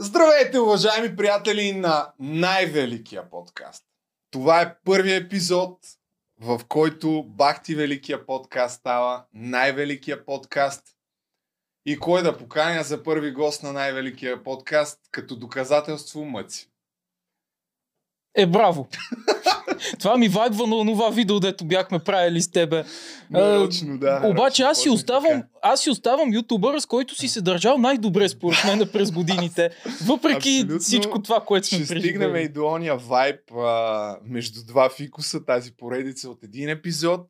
Здравейте, уважаеми приятели на най-великия подкаст. Това е първият епизод, в който Бахти Великия подкаст става най-великия подкаст. И кой да поканя за първи гост на най-великия подкаст, като доказателство мъци. Е, браво! Това ми вайбва на това видео, дето бяхме правили с тебе. Нарочно, да. Обаче аз си оставам, аз си оставам ютубър, с който си се държал най-добре според мен през годините. Въпреки Абсолютно всичко това, което сме Ще стигнем и преживели. до ония вайб а, между два фикуса, тази поредица от един епизод.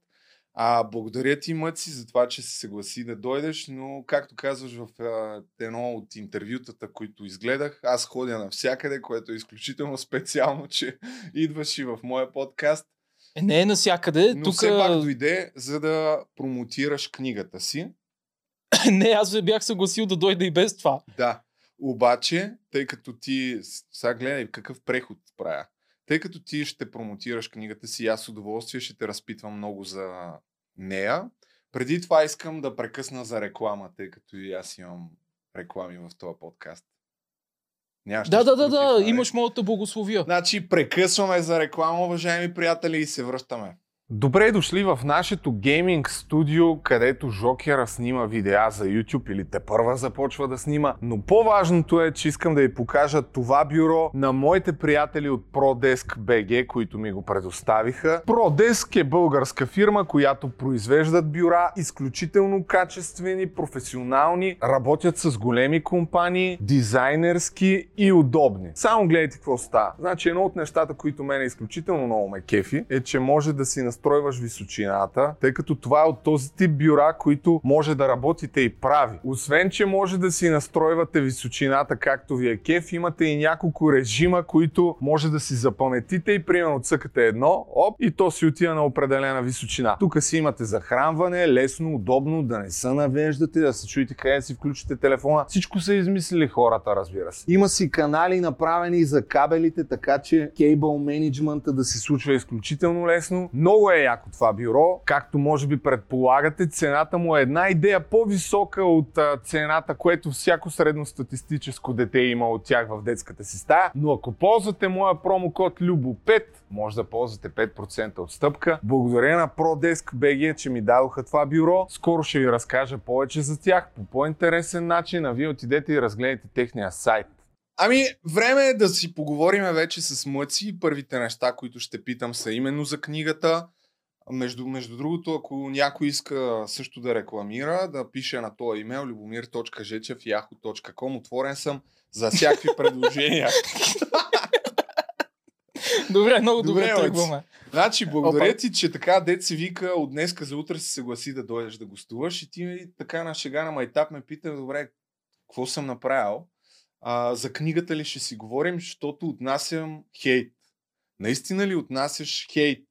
А, благодаря ти, Мъци, за това, че се съгласи да дойдеш, но както казваш в а, едно от интервютата, които изгледах, аз ходя навсякъде, което е изключително специално, че идваш и в моя подкаст. Е, не е навсякъде. Но Тук... все пак дойде, за да промотираш книгата си. не, аз бях съгласил да дойда и без това. Да. Обаче, тъй като ти, сега гледай какъв преход правя, тъй като ти ще промотираш книгата си, аз с удоволствие ще те разпитвам много за нея. Преди това искам да прекъсна за реклама, тъй като и аз имам реклами в този подкаст. Нямаш Да, да, да, да, имаш моята благословия. Значи прекъсваме за реклама, уважаеми приятели, и се връщаме. Добре дошли в нашето гейминг студио, където Жокера снима видеа за YouTube или те първа започва да снима. Но по-важното е, че искам да ви покажа това бюро на моите приятели от ProDesk BG, които ми го предоставиха. ProDesk е българска фирма, която произвеждат бюра изключително качествени, професионални, работят с големи компании, дизайнерски и удобни. Само гледайте какво става. Значи едно от нещата, които мене изключително много ме кефи, е, че може да си настройваш височината, тъй като това е от този тип бюра, които може да работите и прави. Освен, че може да си настройвате височината както ви е кеф, имате и няколко режима, които може да си запаметите и примерно цъкате едно, оп, и то си отива на определена височина. Тук си имате захранване, лесно, удобно, да не се навеждате, да се чуете къде да си включите телефона. Всичко са измислили хората, разбира се. Има си канали направени за кабелите, така че кейбъл менеджмента да се случва изключително лесно. Много е яко това бюро. Както може би предполагате, цената му е една идея по-висока от цената, което всяко средностатистическо дете има от тях в детската си стая. Но ако ползвате моя промокод LUBO5, може да ползвате 5% отстъпка. Благодаря на ProDesk BG, че ми дадоха това бюро. Скоро ще ви разкажа повече за тях по по-интересен начин, а вие отидете и разгледайте техния сайт. Ами, време е да си поговорим вече с Мъци. Първите неща, които ще питам са именно за книгата. Между, между другото, ако някой иска също да рекламира, да пише на този имейл любомир.жечев.yahoo.com Отворен съм за всякакви предложения. Добре, много добре, Добре, тръгваме. Значи, благодаря Опа. ти, че така дет се вика от днеска за утре се съгласи да дойдеш да гостуваш и ти така на шега на майтап ме пита, добре, какво съм направил? А, за книгата ли ще си говорим, защото отнасям хейт. Наистина ли отнасяш хейт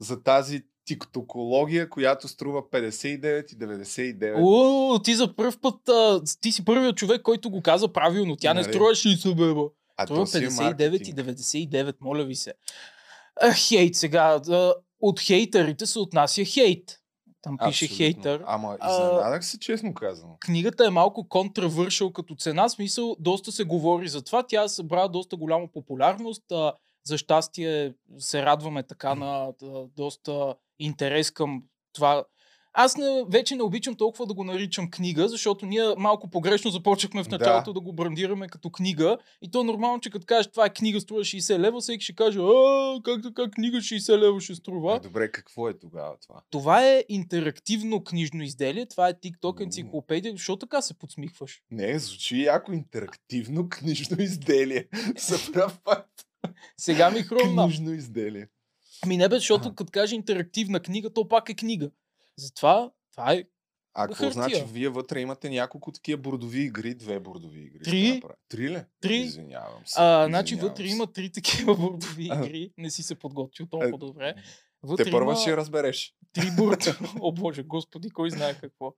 за тази тиктокология, която струва 59 и 99? О, ти за първ път, а, ти си първият човек, който го каза правилно. Тя не Нали? струва 60 беба. а Струва си е 59 и маркетинг. 99, моля ви се. А, хейт сега. а, От хейтерите се отнася хейт. Там пише Абсолютно. хейтър. Ама изненадах се, честно казано. Книгата е малко контравършъл като цена, смисъл доста се говори за това. Тя събра доста голяма популярност. А, за щастие се радваме така на да, доста интерес към това. Аз не, вече не обичам толкова да го наричам книга, защото ние малко погрешно започнахме в Да. началото да, го брандираме като книга. И то е нормално, че като кажеш това е книга, струва 60 лева, всеки ще каже, а, как така книга 60 лева ще струва. Е, добре, какво е тогава това? Това е интерактивно книжно изделие, това е TikTok енциклопедия. Защо така се подсмихваш? Не, звучи яко интерактивно книжно изделие. За пръв път. Сега ми хрумна. Книжно изделие. Ми не бе, защото като каже интерактивна книга, то пак е книга. Затова това е А какво значи? Вие вътре имате няколко такива бордови игри, две бордови игри. Три. Три ли? Три. Извинявам се. А, значи вътре се. има три такива бордови игри. Не си се подготвил Е, толкова добре. Вътре Те първа има ще разбереш. три борда. О боже, господи, кой знае какво.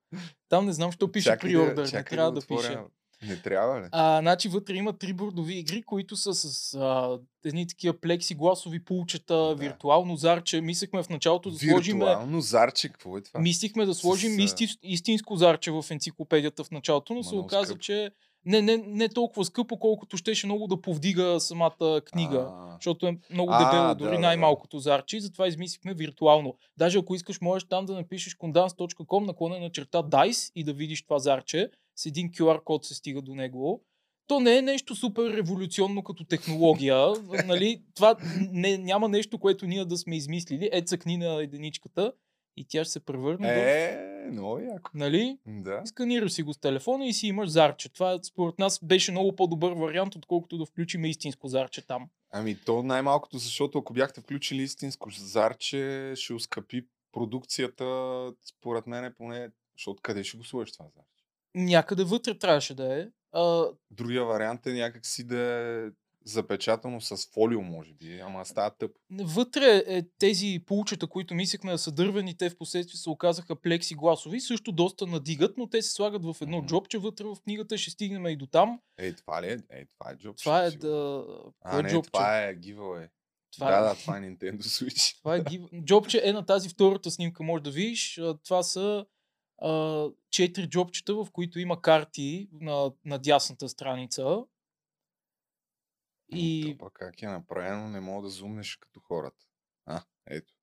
Там не знам, що пише да- приордър. Не трябва да, отворя. пише. Не трябва ли? А, значи вътре има три бордови игри, които са с а, едни такива плексигласови пулчета, Да. виртуално зарче. Мислехме в началото да сложим Виртуално зарче, какво е това? Мислихме да сложим а, исти, истинско зарче в енциклопедията в началото, но се оказа, скъпо. че не, не, не толкова скъпо, колкото щеше много да повдига самата книга, а, защото е много дебело, дори да, най-малкото да. зарче, затова измислихме виртуално. Даже ако искаш, можеш там да напишеш condance.com наклона на черта DICE и да видиш това зарче. С един QR код се стига до него. То не е нещо супер революционно като технология. нали? Това не, няма нещо, което ние да сме измислили. Ед цъкни на единичката и тя ще се превърне е, в... много яко. Нали? Да. Сканираш си го с телефона и си имаш зарче. Това според нас беше много по-добър вариант, отколкото да включим истинско зарче там. Ами то най-малкото, защото ако бяхте включили истинско зарче, ще ускъпи продукцията, според мен е поне, защото къде ще го сложиш това зарче? Някъде вътре трябваше да е. А... Другия вариант е някакси да е запечатано с фолио, може би, ама става тъп. Вътре е тези получета, които мислихме да са дървени, те в последствие се оказаха плексигласови, също доста надигат, но те се слагат в едно mm-hmm. джобче вътре в книгата, ще стигнем и до там. Ей, това ли е? Ей, това е джобче. Това е да... А, е не, джобче? това е giveaway. Това да, е... да, това е Nintendo Switch. това е give... Джобче е на тази втората снимка, може да видиш. Това са четири джобчета, в които има карти на, на дясната страница. И... Това как е направено, не мога да зумнеш като хората. А, ето.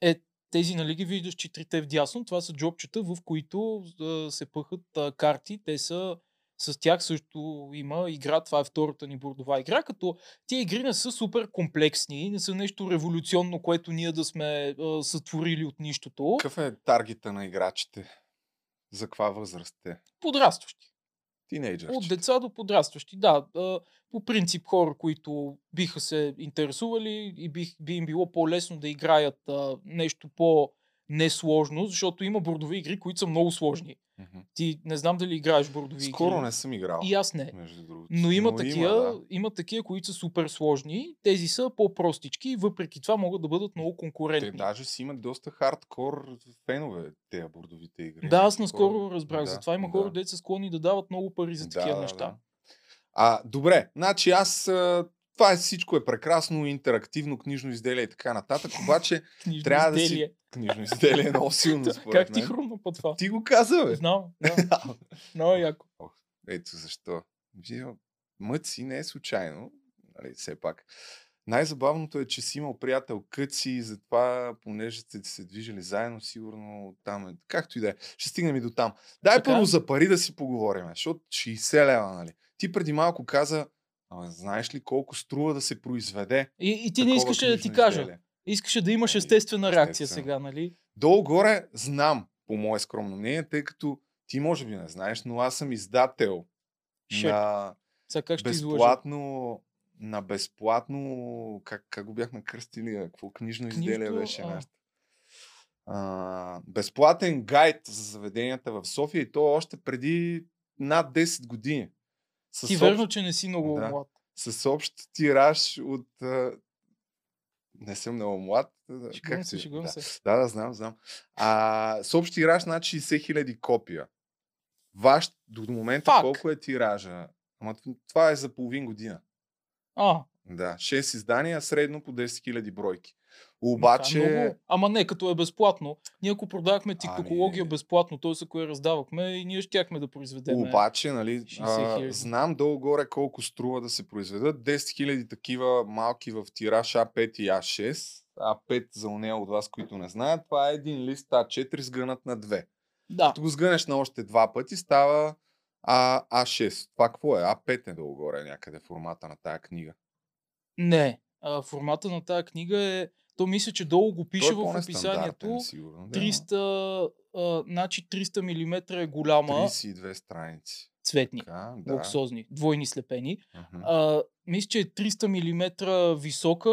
Е, тези, нали ги виждаш четирите в дясно, това са джобчета, в които а, се пъхат а, карти. Те са с тях също има игра, това е втората ни бордова игра, като тия игри не са супер комплексни, не са нещо революционно, което ние да сме а, сътворили от нищото. Какъв е таргета на играчите? За каква възраст те? Подрастващи. Тинейджърчета. От деца до подрастващи, да. По принцип хора, които биха се интересували и бих, би им било по-лесно да играят нещо по- несложно, защото има бордови игри, които са много сложни. Mm-hmm. Ти не знам дали играеш бордови Скоро игри. Скоро не съм играл. И аз не. Между другото. Но има Но такива, има, да. има такива, които са супер сложни. Тези са по-простички и въпреки това могат да бъдат много конкурентни. Те даже си имат доста хардкор фенове, тези бордовите игри. Да, аз наскоро разбрах. Да, Затова има да. хора, деца склонни да дават много пари за такива да, неща. Да. А, добре, значи аз това е всичко е прекрасно, интерактивно, книжно изделие и така нататък, обаче трябва да си... Книжно изделие е много силно, според Как ти хрумна по това? Ти го каза, бе. Знам, да. Много яко. ето защо. Мъци не е случайно, нали, все пак. Най-забавното е, че си имал приятел Къци и затова, понеже сте се движили заедно, сигурно там е. Както и да е. Ще стигнем и до там. Дай така? първо за пари да си поговорим, защото 60 лева, нали? Ти преди малко каза, а, знаеш ли колко струва да се произведе? И, и ти не искаше да ти кажа. Изделие? Искаше да имаш ами, естествена реакция сега, нали? Долу-горе знам, по мое скромно мнение, тъй като ти може би не знаеш, но аз съм издател Шеп. на Сега как ще безплатно на безплатно, как, как го бяхме кръстили, какво книжно Книжто, изделие беше а... А, безплатен гайд за заведенията в София и то още преди над 10 години. С Ти верно, че не си много да, млад. С общ тираж от... Не съм много млад. Шегувам как се, шегувам да. се. Да, да, знам, знам. А, с общ тираж над 60 хиляди копия. Ваш до момента Фак. колко е тиража? Ама това е за половин година. А. Да, 6 издания, средно по 10 000 бройки. Обаче... Да, много... Ама не, като е безплатно. Ние ако продавахме тиктокология ами... безплатно, т.е. ако я раздавахме, и ние щяхме да произведем. Обаче, нали, а, знам долу-горе колко струва да се произведат. 10 000 такива малки в тираж А5 и А6. А5 за уния от вас, които не знаят, това е един лист А4 сгънат на 2. Да. Като го сгънеш на още два пъти, става а, А6. Това какво е? А5 е долу-горе някъде формата на тая книга. Не. А, формата на тая книга е то мисля, че долу го пише е в описанието. Сигурно, 300, а, значи 300 мм е голяма. 32 страници. Цветни, така, да. луксозни, двойни слепени. Uh-huh. А, мисля, че е 300 мм висока,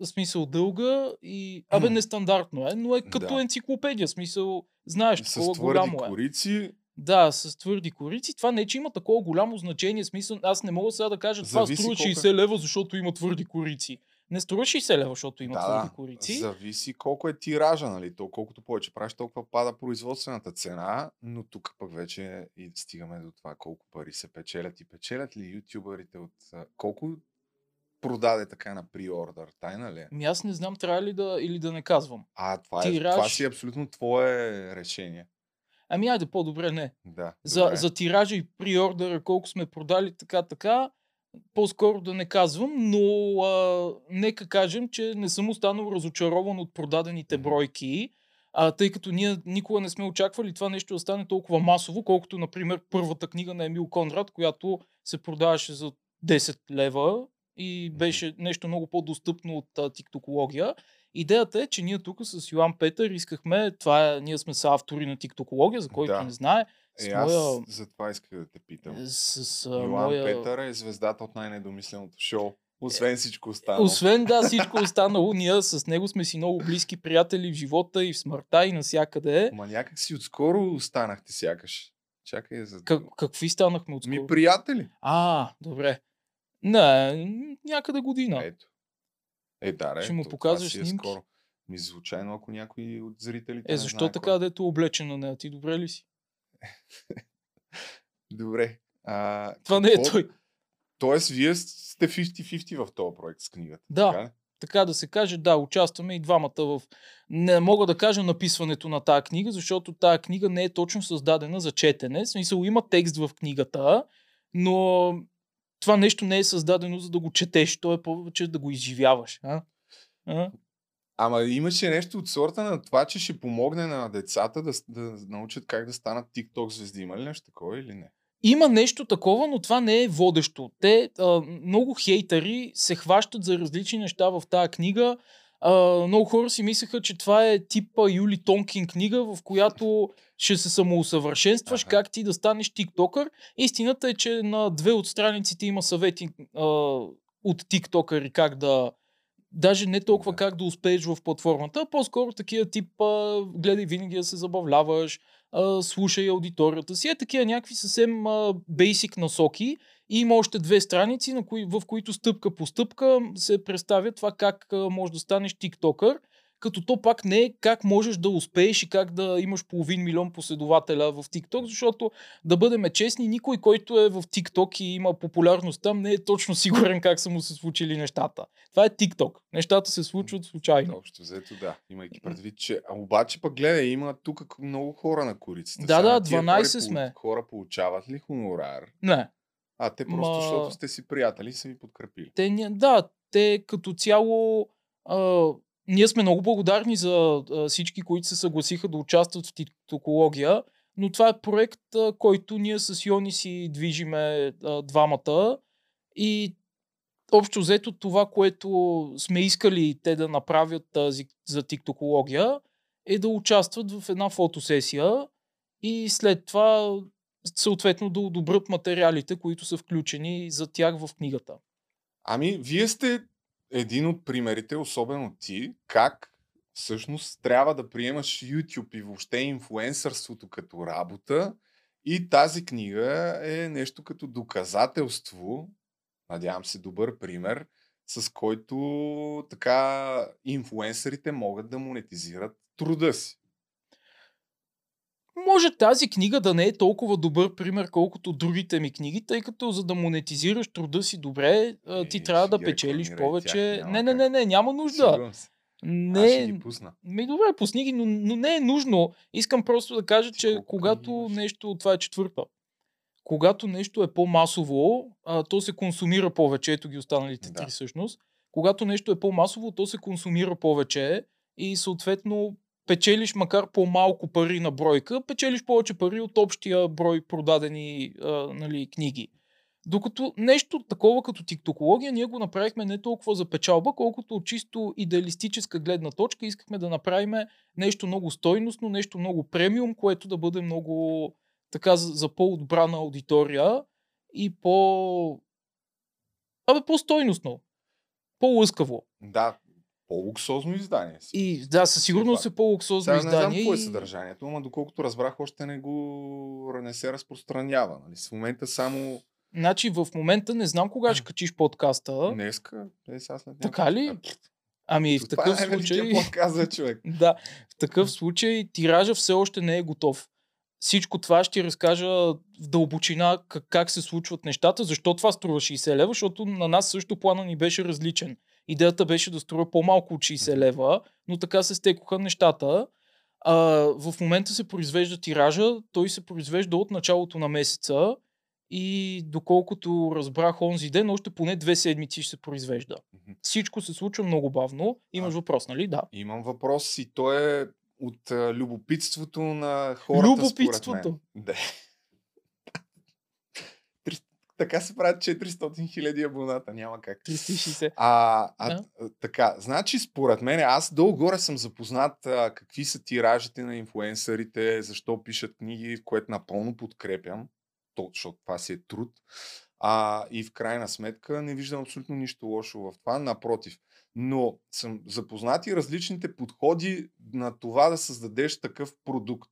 в смисъл дълга и... Абе, нестандартно е, но е като да. енциклопедия, смисъл, знаеш, такова голямо е. корици, да, с твърди корици. Това не, че има такова голямо значение. Смисъл, аз не мога сега да кажа, това струва 60 е. лева, защото има твърди корици не струва 60 лева, защото има да, твърди корици. Зависи колко е тиража, нали? То, колкото повече правиш, толкова пада производствената цена, но тук пък вече и стигаме до това колко пари се печелят и печелят ли ютуберите от... Колко продаде така на приордър? Тайна ли е? Ми аз не знам, трябва ли да или да не казвам. А, това, Тираж... е, това си е абсолютно твое решение. Ами айде по-добре не. Да, За, за тиража и приордера, колко сме продали, така, така, по-скоро да не казвам, но а, нека кажем, че не съм останал разочарован от продадените бройки, а, тъй като ние никога не сме очаквали това нещо да стане толкова масово, колкото, например, първата книга на Емил Конрад, която се продаваше за 10 лева и беше нещо много по-достъпно от а, тиктокология. Идеята е, че ние тук с Йоан Петър искахме, това е, ние сме са автори на тиктокология, за който Да. не знае. Е, аз за това исках да те питам. С, с Йоан моя... Петър е звездата от най-недомисленото шоу. Освен всичко останало. Освен да, всичко останало, ние с него сме си много близки приятели в живота и в смъртта и навсякъде. Ма някак си отскоро останахте сякаш. Чакай за... Как, какви станахме от Ми приятели. А, добре. Не, някъде година. Ето. Е, да, ре, Ще му показваш си е снимки? скоро. Ми случайно, ако някой от зрителите Е, защо знае така, кой. дето е облечен на нея? Ти добре ли си? Добре. А, Това не е какво- той. Тоест, вие сте 50-50 в този проект с книгата. Да. така? Така да се каже, да, участваме и двамата в... Не мога да кажа написването на тази книга, защото тази книга не е точно създадена за четене. В смисъл има текст в книгата, но това нещо не е създадено за да го четеш, то е повече да го изживяваш. А? А? Ама имаше нещо от сорта на това, че ще помогне на децата да, да научат как да станат TikTok звезди. Има ли нещо такова или не? Има нещо такова, но това не е водещо. Те, а, много хейтъри се хващат за различни неща в тази книга. А, много хора си мислеха, че това е типа Юли Тонкин книга, в която ще се самоусъвършенстваш, как ти да станеш тиктокър. Истината е, че на две от страниците има съвети а, от тиктокъри как да... Даже не толкова Да. как да успееш в платформата, а по-скоро такива тип а, гледай винаги да се забавляваш, а, слушай аудиторията си. Е такива някакви съвсем а, бейсик насоки. И има още две страници, на кои, в които стъпка по стъпка се представя това как а, можеш да станеш тиктокър. Като то пак не е как можеш да успееш и как да имаш половин милион последователя в TikTok, защото да бъдем честни, никой, който е в TikTok и има популярност там, не е точно сигурен как са му се случили нещата. Това е TikTok. Нещата се случват случайно. Общо взето да. Имайки предвид, че... А обаче пък гледай, има тук много хора на корицата. Да, да, тия 12 хора, сме. Хора получават ли хонорар? Не. А, те просто, Ма- защото сте си приятели, са ви подкрепили. Те, да, те като цяло. А, ние сме много благодарни за а, всички, които се съгласиха да участват в тиктокология, но това е проект, а, който ние с Йони си движиме а, двамата и общо взето това, което сме искали те да направят тази, за тиктокология, е да участват в една фотосесия и след това съответно да одобрят материалите, които са включени за тях в книгата. Ами, вие сте един от примерите, особено ти, как всъщност трябва да приемаш YouTube и въобще инфуенсърството като работа. И тази книга е нещо като доказателство, надявам се добър пример, с който така инфуенсърите могат да монетизират труда си. Може тази книга да не е толкова добър пример, колкото другите ми книги, тъй като за да монетизираш труда си добре, а, ти Е, трябва да печелиш повече. тях, Не, не, не, не, няма нужда. Си. Аз ще Не, ги пусна. ми добре, пусни ги, но, но не е нужно. Искам просто да кажа, Ти че когато книги нещо, това е четвърта, когато нещо е по-масово, а, то се консумира повече, ето ги останалите Да. три всъщност. Когато нещо е по-масово, то се консумира повече и съответно печелиш макар по-малко пари на бройка, печелиш повече пари от общия брой продадени а, нали, книги. Докато нещо такова като тиктокология, ние го направихме не толкова за печалба, колкото от чисто идеалистическа гледна точка. Искахме да направим нещо много стойностно, нещо много премиум, което да бъде много така за, за по-отбрана аудитория и по... Абе, по-стойностно. По-лъскаво. Да, по-луксозно издание. И да, със сигурност е по-луксозно Сега не знам издание. е и- съдържанието, но доколкото разбрах, още не го не се разпространява. Нали? В момента само Значи в момента не знам кога ще качиш подкаста. днеска, е сега след Така ли? Ами в това такъв е великия случай... подкаст човек. Да, в такъв случай тиража все още не е готов. Всичко това ще разкажа в дълбочина как, как се случват нещата, защо това струва 60 лева, защото на нас също плана ни беше различен. Идеята беше да струва по-малко от 60 лева, но така се стекоха нещата. А, в момента се произвежда тиража, той се произвежда от началото на месеца и доколкото разбрах онзи ден, още поне две седмици ще се произвежда. Всичко се случва много бавно. Имаш А. въпрос, нали? Да. Имам въпрос и то е от а, любопитството на хората. Любопитството. Според мен. Да. Така се правят 400 хиляди абоната, няма как. 360. А, а Да. така, значи според мен, аз долу-горе съм запознат а, какви са тиражите на инфуенсърите, защо пишат книги, в което напълно подкрепям, то, защото това си е труд. А, и в крайна сметка не виждам абсолютно нищо лошо в това, напротив. Но съм запознат и различните подходи на това да създадеш такъв продукт.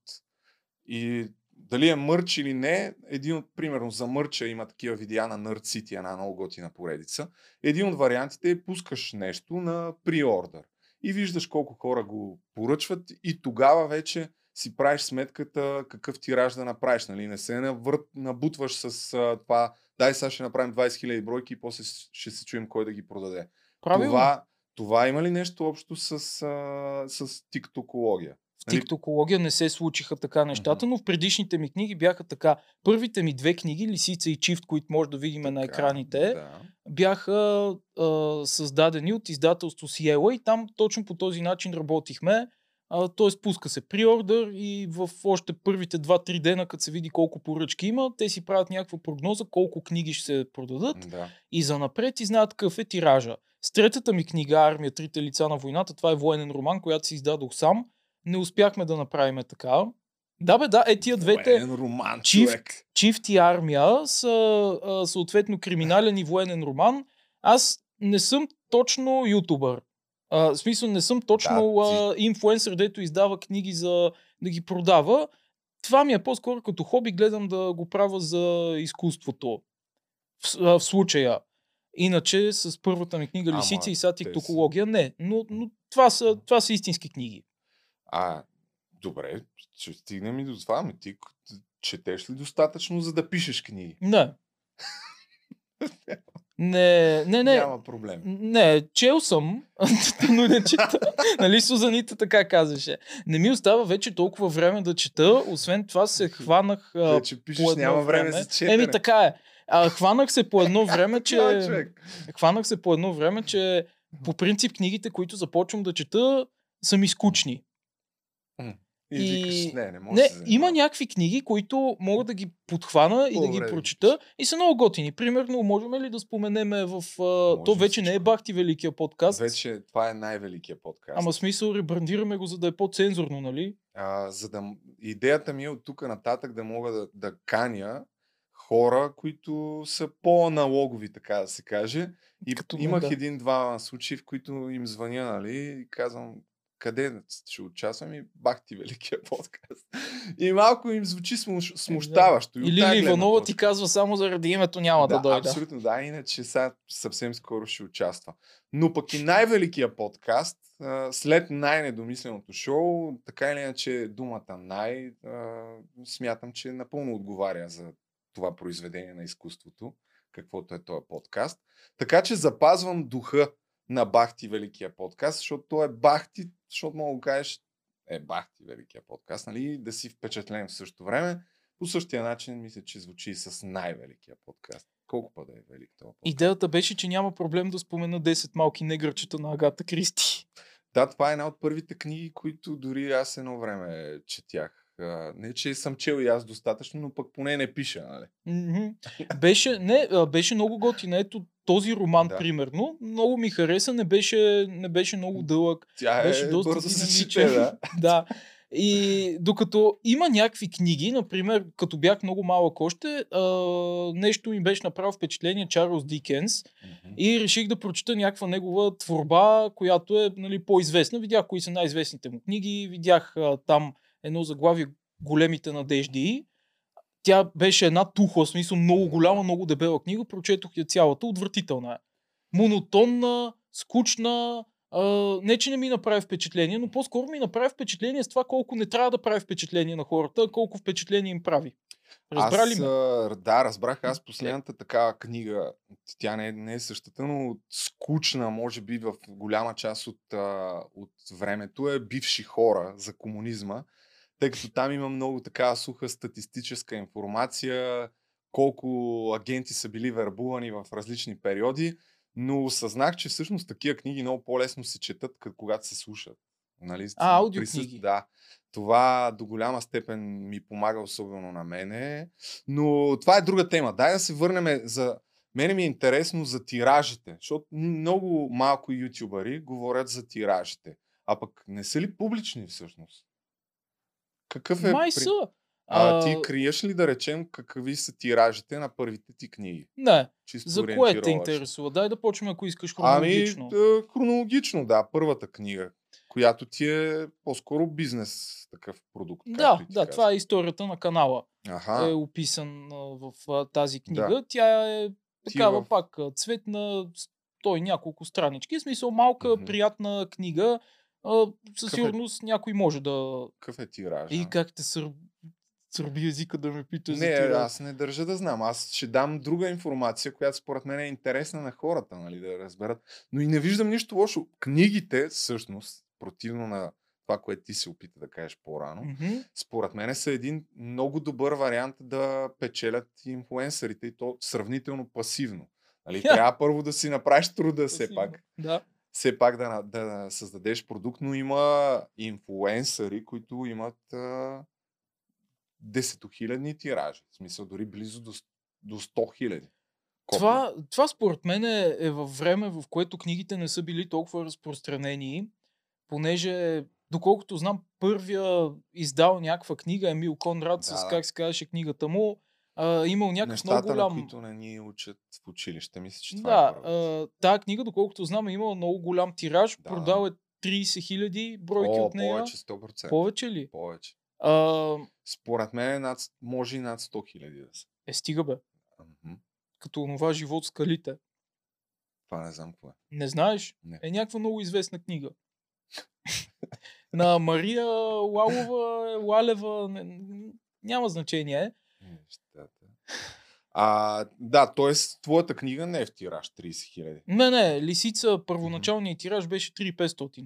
И дали е мърч или не, един от, примерно за мърча има такива видеа на Nerd City, една много готина поредица. Един от вариантите е пускаш нещо на приордър и виждаш колко хора го поръчват и тогава вече си правиш сметката какъв тираж да направиш. Нали? Не се навърт, набутваш с а, това, дай сега ще направим 20 000 бройки и после ще се чуем кой да ги продаде. Правилно. Това, това има ли нещо общо с, а, с тиктокология? В Нали? тиктокология не се случиха така нещата, но в предишните ми книги бяха така. Първите ми две книги, Лисица и Чифт, които може да видим на Така, екраните, Да. бяха а, създадени от издателство Сиела и там точно по този начин работихме. Тоест пуска се приордър и в още първите 2-3 дена, като се види колко поръчки има, те си правят някаква прогноза колко книги ще се продадат да. и за напред и знаят какъв е тиража. С третата ми книга Армия, трите лица на войната, това е военен роман, която си издадох сам. Не успяхме да направим така. Да бе, да, е тия двете. Военен роман, Чифт. Чифт и армия са а, съответно криминален и военен роман. Аз не съм точно ютубър. А, в смисъл не съм точно Да, а, инфуенсър, дето издава книги за да ги продава. Това ми е по-скоро като хоби, гледам да го правя за изкуството. В, а, в случая. Иначе с първата ми книга Лисица и сега те са- тиктокология не. Но, но това, са, това са истински книги. А, добре, ще стигнем и до това. Ами ти четеш ли достатъчно, за да пишеш книги? Не. Не, не, не. Няма проблем. Не, чел съм, но не чета. нали Сузанита така казваше. Не ми остава вече толкова време да чета, освен това се хванах Вече пишеш, по едно няма време за четене. Еми така е. А, хванах се по едно време, че... Хванах се по едно време, че по принцип книгите, които започвам да чета, са ми скучни. И, И- викаш, не, не може Не, да има някакви книги, които мога да ги подхвана и да ги По-добре да ги прочета и са много готини. Примерно, можем ли да споменеме в... А, то Може вече не е всичко. Бахти Великия подкаст. Вече това е най-великият подкаст. Ама смисъл, ребрандираме го, за да е по-цензурно, нали? А, за да, идеята ми е от тук нататък да мога да, да каня хора, които са по-аналогови, така да се каже. И Като имах да. един-два случаи, в които им звъня, нали, и казвам, къде ще участвам и бах ти великия подкаст. И малко им звучи смуш, смущаващо. И Лили Иванова ти казва само заради името няма да, да, дойда. Абсолютно, да. Иначе сега съвсем скоро ще участва. Но пък и най-великия подкаст, след най-недомисленото шоу, така или иначе думата най, смятам, че напълно отговаря за това произведение на изкуството, каквото е този подкаст. Така че запазвам духа на Бахти Великия подкаст, защото той е Бахти, защото мога да кажеш, е Бахти Великия подкаст, нали? Да си впечатлен в същото време. По същия начин мисля, че звучи и с най-великия подкаст. Колко път да е велик това подкаст? Идеята беше, че няма проблем да спомена 10 малки негърчета на Агата Кристи. Да, това е една от първите книги, които дори аз едно време четях. А, Не, че съм чел и аз достатъчно, но пък поне не пиша, нали? Беше, не, беше много готин. Ето този роман, Да. примерно, много ми хареса, не беше, не беше много дълъг. Тя Беше е доста бързо се чете, да. да. И докато има някакви книги, например, като бях много малък още, а, нещо ми беше направо впечатление Чарлз Дикенс Мгм. и реших да прочета някаква негова творба, която е нали, по-известна. Видях кои са най-известните му книги, видях а, там едно заглавие Големите надежди. Тя беше една тухла, в смисъл много голяма, много дебела книга, прочетох я цялата, отвратителна е. Монотонна, скучна, а, не че не ми направи впечатление, но по-скоро ми направи впечатление с това колко не трябва да прави впечатление на хората, колко впечатление им прави. Разбра ли ме? Да, разбрах. Аз последната такава книга, тя не, не е същата, но скучна, може би в голяма част от, от времето е Бивши хора за комунизма, тъй като там има много така суха статистическа информация, колко агенти са били вербувани в различни периоди, но осъзнах, че всъщност такива книги много по-лесно се четат, когато се слушат. Нали? А, аудиокниги. Да. Това до голяма степен ми помага особено на мене. Но това е друга тема. Дай да се върнем за... Мене ми е интересно за тиражите, защото много малко ютубъри говорят за тиражите. А пък не са ли публични всъщност? Какъв е... Май са. А, а ти криеш ли да речем какви са тиражите на първите ти книги? Не. Чисто За кое те интересува? Дай да почнем, ако искаш хронологично. Ами, да, хронологично, да. Първата книга, която ти е по-скоро бизнес такъв продукт. Да, да, това е историята на канала. Аха. Е описан в тази книга. Да. Тя е такава в... пак цветна, той няколко странички. В смисъл малка, mm-hmm. приятна книга. Със е- сигурност е... някой може да... Какъв е тираж? И как те сър сърби езика да ме питаш не, за аз не държа да знам. Аз ще дам друга информация, която според мен е интересна на хората, нали, да разберат. Но и не виждам нищо лошо. Книгите, всъщност, противно на това, което ти се опита да кажеш по-рано, mm-hmm. според мен са един много добър вариант да печелят инфуенсърите и то сравнително пасивно. Нали, yeah. Трябва първо да си направиш труда все пак. Да. Все пак да, да създадеш продукт, но има инфуенсъри, които имат а, десетохилядни тиражи. В смисъл дори близо до, до 100 хиляди. Това, това според мен е, е във време, в което книгите не са били толкова разпространени, понеже, доколкото знам, първия издал някаква книга Емил Конрад да, с, как се казваше книгата му, а, имал някакъв Нещата, много голям... които не ни учат в училище, мисля, че това да, е тази книга, доколкото знам, е имала много голям тираж, да. продал е 30 хиляди бройки О, от нея. повече, 100%. Повече ли? Повече. А... Според мен е над, може и над 100 хиляди да са. Е, стига бе. Mm-hmm. Като онова живот скалите. Това не знам какво е. Не знаеш? Не. Е някаква много известна книга. на Мария Лалова, Лалева, не, няма значение. Нещата. А, да, т.е. твоята книга не е в тираж 30 хиляди. Не, не, Лисица, първоначалният тираж беше 3500.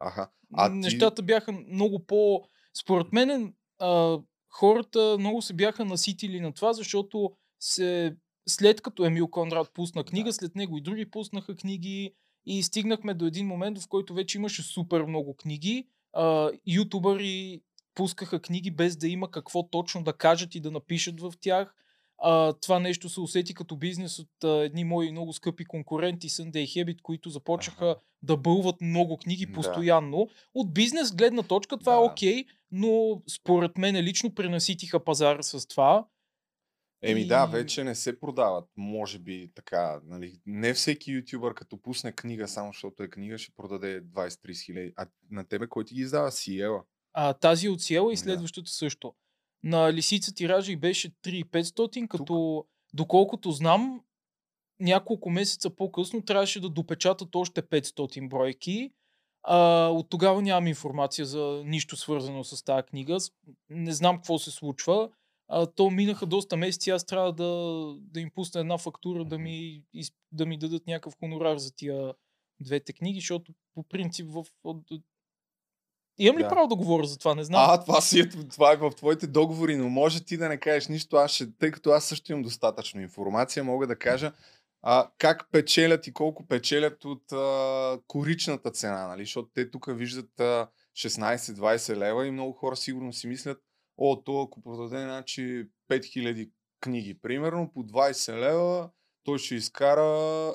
Аха. А Нещата ти... бяха много по... Според мен а, хората много се бяха наситили на това, защото се, след като Емил Конрад пусна книга, да. след него и други пуснаха книги и стигнахме до един момент, в който вече имаше супер много книги. А, ютубъри пускаха книги без да има какво точно да кажат и да напишат в тях. А, това нещо се усети като бизнес от а, едни мои много скъпи конкуренти, Sunday Habit, които започнаха ага. да бълват много книги постоянно. Да. От бизнес гледна точка това е да. е окей, okay, но според мен лично пренаситиха пазара с това. Еми и... да, вече не се продават. Може би така. Нали, не всеки ютубър, като пусне книга, само защото е книга, ще продаде 20-30 хиляди. А на тебе кой ти ги издава? Сиела. А, тази от Сиела и следващата да. също. На лисица тиража и беше 3500, като Тук. доколкото знам, няколко месеца по-късно трябваше да допечатат още 500 бройки. А, от тогава нямам информация за нищо свързано с тази книга. Не знам какво се случва. А, то минаха доста месеци, аз трябва да, да им пусна една фактура, да ми, да ми дадат някакъв хонорар за тия двете книги, защото по принцип в, Имам ли да. право да говоря за това? Не знам. А, това си е, това е в твоите договори, но може ти да не кажеш нищо. Аз ще, тъй като аз също имам достатъчно информация, мога да кажа а, как печелят и колко печелят от а, коричната цена, нали? Защото те тук виждат а, 16-20 лева и много хора сигурно си мислят, о, то ако продаде значи 5000 книги, примерно, по 20 лева, той ще изкара...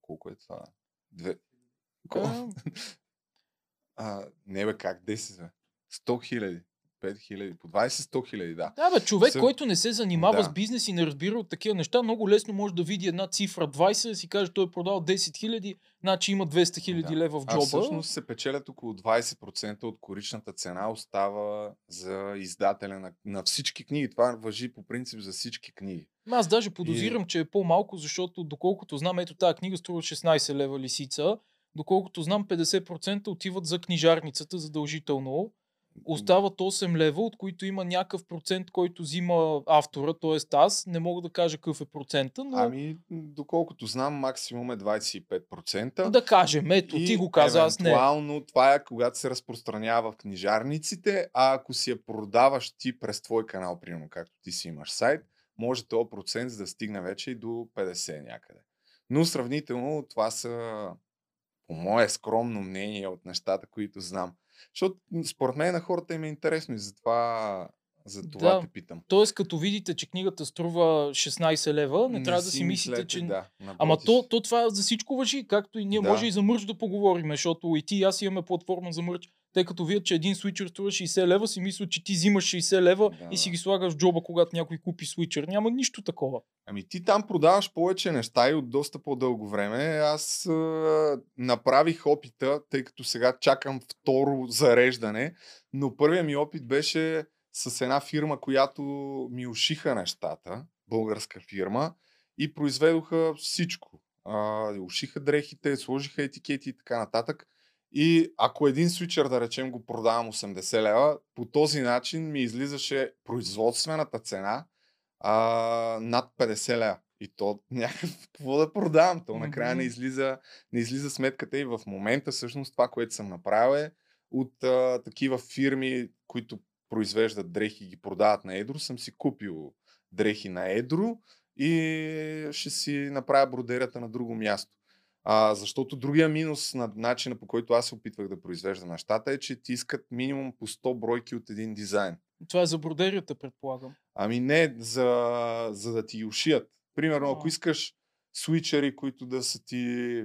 Колко е това? Две... А, не бе, как 10 бе? 100 хиляди. 5 хиляди, по 20-100 хиляди, да. Да, бе, човек, Съ... който не се занимава да. с бизнес и не разбира от такива неща, много лесно може да види една цифра 20, да си каже, той е продал 10 хиляди, значи има 200 хиляди да. лева в джоба. А всъщност се печелят около 20% от коричната цена, остава за издателя на, на всички книги. Това въжи по принцип за всички книги. Аз даже подозирам, и... че е по-малко, защото доколкото знам, ето тази книга струва 16 лева лисица, Доколкото знам, 50% отиват за книжарницата задължително. Остават 8 лева, от които има някакъв процент, който взима автора, т.е. аз. Не мога да кажа какъв е процента, но... Ами, доколкото знам, максимум е 25%. Да кажем, ето, и ти го каза, аз не. Евентуално това е когато се разпространява в книжарниците, а ако си я продаваш ти през твой канал, примерно, както ти си имаш сайт, може този процент да стигне вече и до 50 някъде. Но сравнително това са, по мое скромно мнение, от нещата, които знам. Защото според мен на хората им е интересно и затова, за това да. те питам. Тоест, като видите, че книгата струва 16 лева, не, не трябва да си мислите, мислете, че... Да, Ама то, то това за всичко въжи, както и ние да. може и за мърч да поговорим, защото и ти и аз имаме платформа за мърч те като видят, че един свичър струва 60 лева, си мислят, че ти взимаш 60 лева да, и си ги слагаш в джоба, когато някой купи свичър. Няма нищо такова. Ами ти там продаваш повече неща и от доста по-дълго време. Аз е, направих опита, тъй като сега чакам второ зареждане, но първият ми опит беше с една фирма, която ми ушиха нещата, българска фирма, и произведоха всичко. А, ушиха дрехите, сложиха етикети и така нататък. И ако един свичър, да речем, го продавам 80 лева, по този начин ми излизаше производствената цена а, над 50 лева. И то някакъв, какво да продавам? То накрая не излиза, не излиза сметката и в момента всъщност това, което съм направил е от а, такива фирми, които произвеждат дрехи и ги продават на едро, съм си купил дрехи на едро и ще си направя бродерията на друго място. А, защото другия минус на начина по който аз се опитвах да произвеждам нещата е, че ти искат минимум по 100 бройки от един дизайн. Това е за бродерията, предполагам. Ами не, за, за да ти ушият. Примерно, а. ако искаш свичери, които да са ти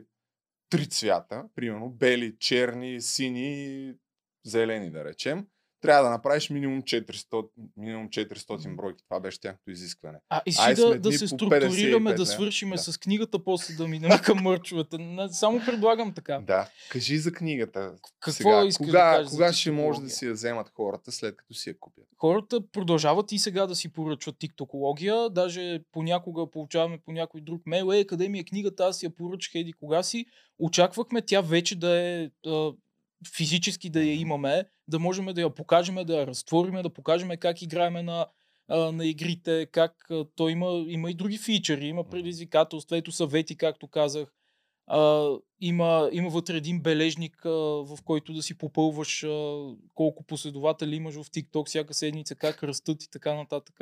три цвята, примерно бели, черни, сини, зелени да речем, трябва да направиш минимум 400, минимум 400 бройки. Това беше тяхното изискване. А и си да, да се структурираме, да свършиме да. с книгата, после да минем към мърчовете. Само предлагам така. Да. Кажи за книгата. Какво сега, искаш кога, да кога ще може да си я вземат хората, след като си я купят? Хората продължават и сега да си поръчват тиктокология. Даже понякога получаваме по някой друг мейл. Е, къде ми е книгата, аз я поръчах еди кога си. Очаквахме тя вече да е физически да я имаме, да можем да я покажем, да я разтвориме, да покажем как играеме на, на игрите, как то има, има и други фичери, има предизвикателства, ето съвети, както казах. А, има, има вътре един бележник, а, в който да си попълваш а, колко последователи имаш в TikTok всяка седмица, как растат и така нататък.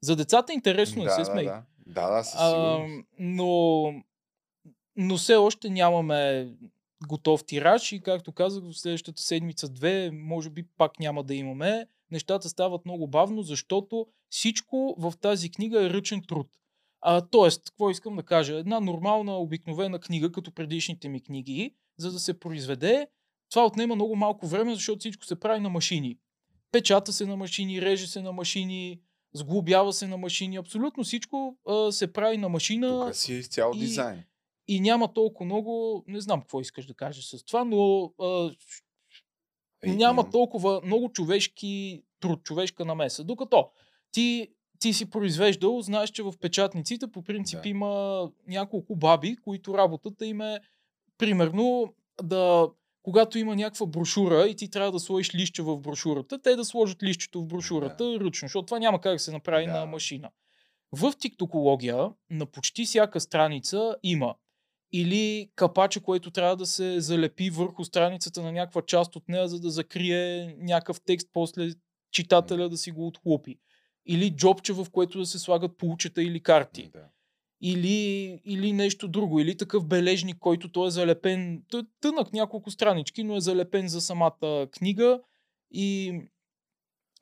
За децата е интересно, да, не се смей. Да, да, да, да но, но все още нямаме готов тираж и както казах, в следващата седмица-две, може би пак няма да имаме. Нещата стават много бавно, защото всичко в тази книга е ръчен труд. А, тоест, какво искам да кажа? Една нормална, обикновена книга, като предишните ми книги, за да се произведе, това отнема много малко време, защото всичко се прави на машини. Печата се на машини, реже се на машини, сглобява се на машини. Абсолютно всичко а, се прави на машина. Тук си е изцяло и... дизайн и няма толкова много, не знам какво искаш да кажеш с това, но а, няма толкова много човешки труд, човешка намеса. Докато ти, ти си произвеждал, знаеш, че в печатниците по принцип да. има няколко баби, които работата им е примерно да когато има някаква брошура и ти трябва да сложиш лище в брошурата, те да сложат лището в брошурата да. ръчно, защото това няма как да се направи да. на машина. В тиктокология на почти всяка страница има или капача, което трябва да се залепи върху страницата на някаква част от нея, за да закрие някакъв текст после читателя да си го отхлопи. Или джобче, в което да се слагат получета или карти. Да. Или, или нещо друго. Или такъв бележник, който той е залепен, тънък няколко странички, но е залепен за самата книга и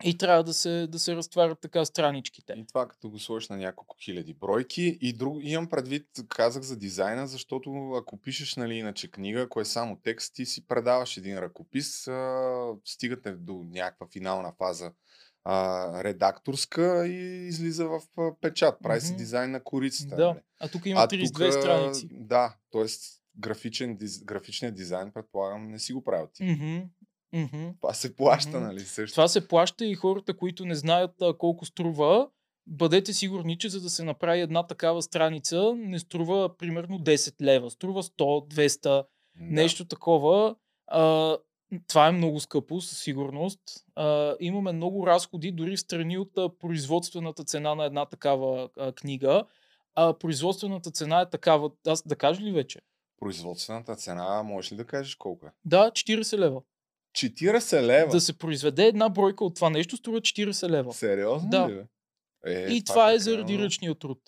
и трябва да се, да се разтварят така страничките. И това като го сложиш на няколко хиляди бройки. И друг, имам предвид, казах за дизайна, защото ако пишеш нали, иначе книга, ако е само текст, ти си предаваш един ръкопис, а, стигате до някаква финална фаза а, редакторска и излиза в печат. Прави mm-hmm. се дизайн на корицата. Да, нали? а тук има 32 тук, страници. Да, т.е. графичен, графичният дизайн, предполагам, не си го правил ти. Mm-hmm. Mm-hmm. Това се плаща, mm-hmm. нали? Също. Това се плаща и хората, които не знаят а, колко струва, бъдете сигурни, че за да се направи една такава страница, не струва примерно 10 лева. Струва 100, 200, да. нещо такова. А, това е много скъпо, със сигурност. А, имаме много разходи, дори в страни от а, производствената цена на една такава а, книга. А производствената цена е такава. Аз да кажа ли вече? Производствената цена, можеш ли да кажеш колко е? Да, 40 лева. 40 лева? Да се произведе една бройка от това нещо струва 40 лева. Сериозно Да. ли? бе? Е, И това е пак заради много. ръчния труд.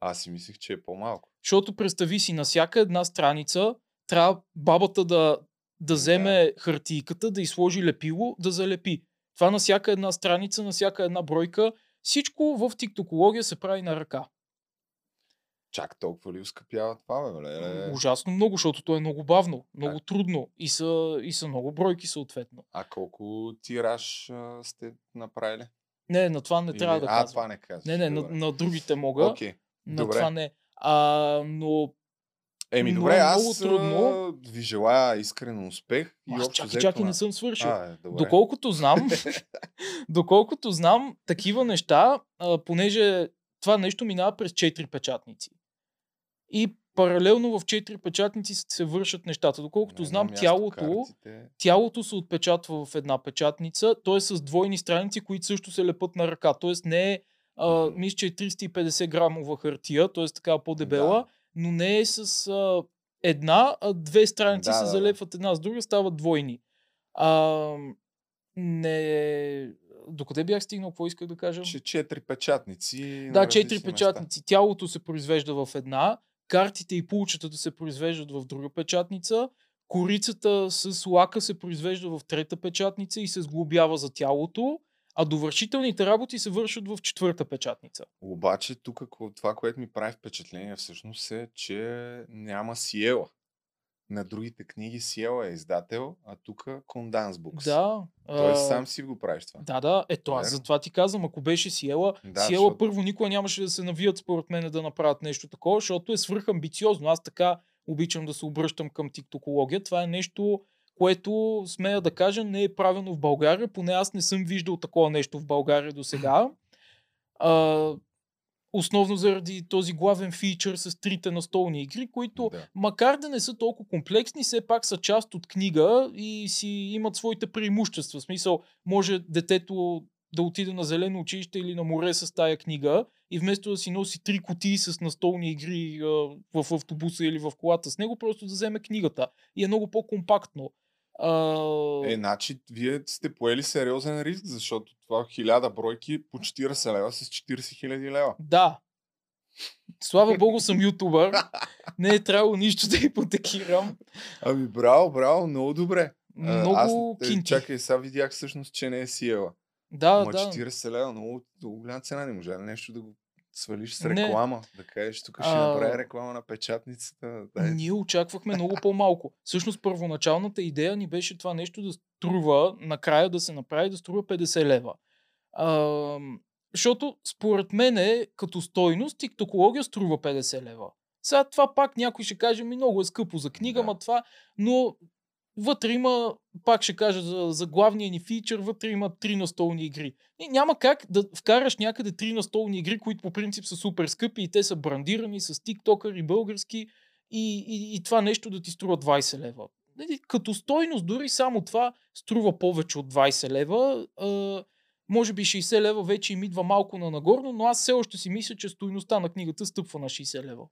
Аз си мислих, че е по-малко. Защото представи си, на всяка една страница трябва бабата да, да Да. вземе хартийката, да изложи лепило, да залепи. Това на всяка една страница, на всяка една бройка. Всичко в тиктокология се прави на ръка. Чак толкова ли ускъпява това, бе? леле? Ужасно много, защото то е много бавно, много Как? трудно и са, и са много бройки съответно. А колко тираж а, сте направили? Не, на това не Или- трябва да а, казвам. това не казваш. Не, не, на, добре. на другите мога. Окей. На добре. това не. А, но Еми, но добре, е аз много трудно. а, ви желая искрено успех. И аз чакай, взето чакай, на- не съм свършил. А, е, добре. Доколкото знам, доколкото знам, такива неща, а, понеже това нещо минава през 4 печатници. И паралелно в 4 печатници се вършат нещата. Доколкото знам, място тялото, картите. тялото се отпечатва в една печатница, то е с двойни страници, които също се лепат на ръка. Тоест не е, а, мисля, че е 350 грамова хартия, т.е. така по-дебела, Да. но не е с а, една, а две страници Да, се да, залепват една с друга, стават двойни. А, не... Докъде бях стигнал? Какво исках да кажа? Че четири печатници. Да, четири печатници. Тялото се произвежда в една, картите и пулчетата се произвеждат в друга печатница, корицата с лака се произвежда в трета печатница и се сглобява за тялото, а довършителните работи се вършат в четвърта печатница. Обаче тук това, което ми прави впечатление всъщност е, че няма Сиела. На другите книги Сиела е издател, а тук Condense Books. Да. Тоест а, сам си го правиш това. Да, да, ето аз затова ти казвам, ако беше Сиела, Да, Сиела защото- първо никога нямаше да се навият според мен да направят нещо такова, защото е свръхамбициозно. Аз така обичам да се обръщам към тиктокология. Това е нещо, което смея да кажа не е правено в България, поне аз не съм виждал такова нещо в България до сега. Основно заради този главен фичър с трите настолни игри, които Да. макар да не са толкова комплексни, все пак са част от книга и си имат своите преимущества. В смисъл, може детето да отиде на зелено училище или на море с тая книга и вместо да си носи три кутии с настолни игри а, в автобуса или в колата с него, просто да вземе книгата. И е много по-компактно. А, Е, значи, вие сте поели сериозен риск, защото това хиляда бройки по 40 лева с 40 хиляди лева. Да. Слава богу съм ютубър. Не е трябвало нищо да ипотекирам. Ами, браво, браво, много добре. Много аз, е, кинти. Чакай, сега видях всъщност, че не е Сиела. Да, Ама да. 40 лева, много, много голяма цена. Не може ли нещо да го свалиш с Не. реклама. Да кажеш, тук ще А, направя реклама на печатницата. Дай. Ние очаквахме много по-малко. Всъщност първоначалната идея ни беше това нещо да струва, накрая да се направи да струва 50 лева. А, защото според мен като стойност, тиктокология струва 50 лева. Сега това пак някой ще каже ми много е скъпо за книга, Да. ма това, но вътре има, пак ще кажа за, за главния ни фичър, вътре има три настолни игри. И няма как да вкараш някъде три настолни игри, които по принцип са супер скъпи и те са брандирани с тиктокъри български и, и, и това нещо да ти струва 20 лева. Нали, Като стойност дори само това струва повече от 20 лева. А, може би 60 лева вече им идва малко на нагорно, но аз все още си мисля, че стойността на книгата стъпва на 60 лева.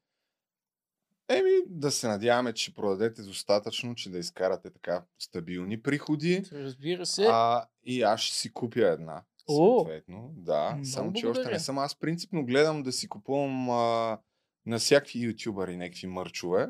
Еми, да се надяваме, че продадете достатъчно, че да изкарате така стабилни приходи. Разбира се. А, и аз ще си купя една. О! Съответно, да. Много само, че още благодаря. не съм. Аз принципно гледам да си купувам а, на всякакви ютубъри някакви мърчове.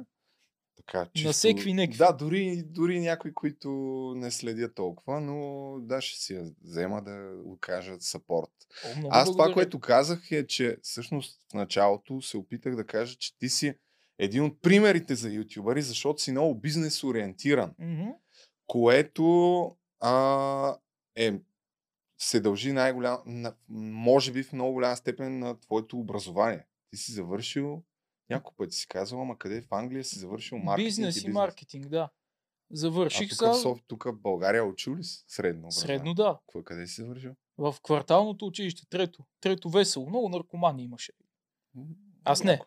Така, чисто... всекви некви. Да, дори, дори някои, които не следят толкова, но да, ще си я взема да окажат сапорт. О, Аз това, благодаря. което казах е, че всъщност в началото се опитах да кажа, че ти си един от примерите за ютубъри, защото си много бизнес ориентиран, Мгм. което а, е, се дължи най-голям, на, може би в много голяма степен на твоето образование. Ти си завършил, няколко пъти си казвал, ама къде в Англия си завършил маркетинг Бизнес и и бизнес. маркетинг, да. А Завърших тук, са в Соф, тук в България учил ли си средно образование? средно, да. Какво, къде си завършил? В кварталното училище, трето. Трето весело. Много наркомани имаше. Аз не.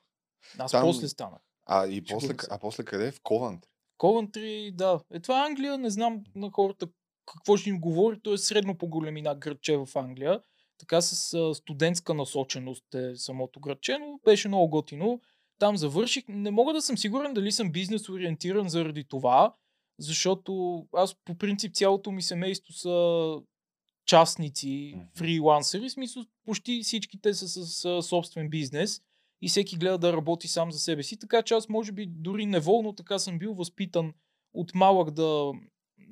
Аз Там- после станах. А, и после, а после къде? В Ковантри. Ковентри, да. Е, това е Англия, не знам на хората какво ще им говори. То е средно по големина градче в Англия. Така с а, студентска насоченост е самото градче, но беше много готино. Там завърших. Не мога да съм сигурен дали съм бизнес ориентиран заради това, защото аз по принцип цялото ми семейство са частници, фрилансери, в смисъл почти всичките са с, с собствен бизнес и всеки гледа да работи сам за себе си, така че аз може би дори неволно така съм бил възпитан от малък да,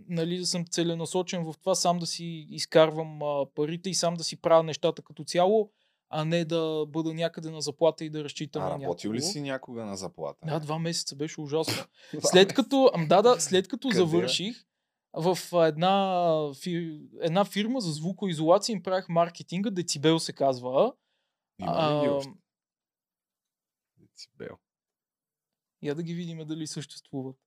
нали, да съм целенасочен в това сам да си изкарвам а, парите и сам да си правя нещата като цяло, а не да бъда някъде на заплата и да разчитам а, на работил ли си някога на заплата? Да, два месеца беше ужасно. след като, да, да, след като завърших, в една, фир... една фирма за звукоизолация им правих маркетинга, Децибел се казва. Има ли ги още? Децибел. Я да ги видим дали съществуват.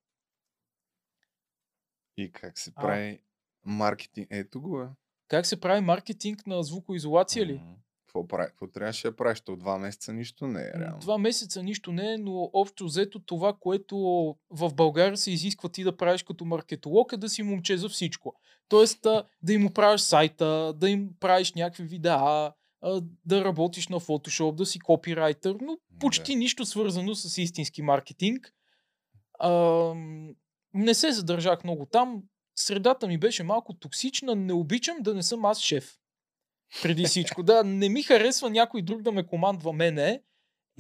И как се прави а. маркетинг? Ето го е. Как се прави маркетинг на звукоизолация ли? Mm-hmm. Какво, прави? Какво трябваше да правиш? То два месеца нищо не е реално. Два месеца нищо не е, но общо взето това, което в България се изисква ти да правиш като маркетолог е да си момче за всичко. Тоест да им правиш сайта, да им правиш някакви видеа, да работиш на Photoshop, да си копирайтер, но почти да. нищо свързано с истински маркетинг. А, не се задържах много там. Средата ми беше малко токсична. Не обичам да не съм аз шеф преди всичко. Да, не ми харесва някой друг да ме командва мене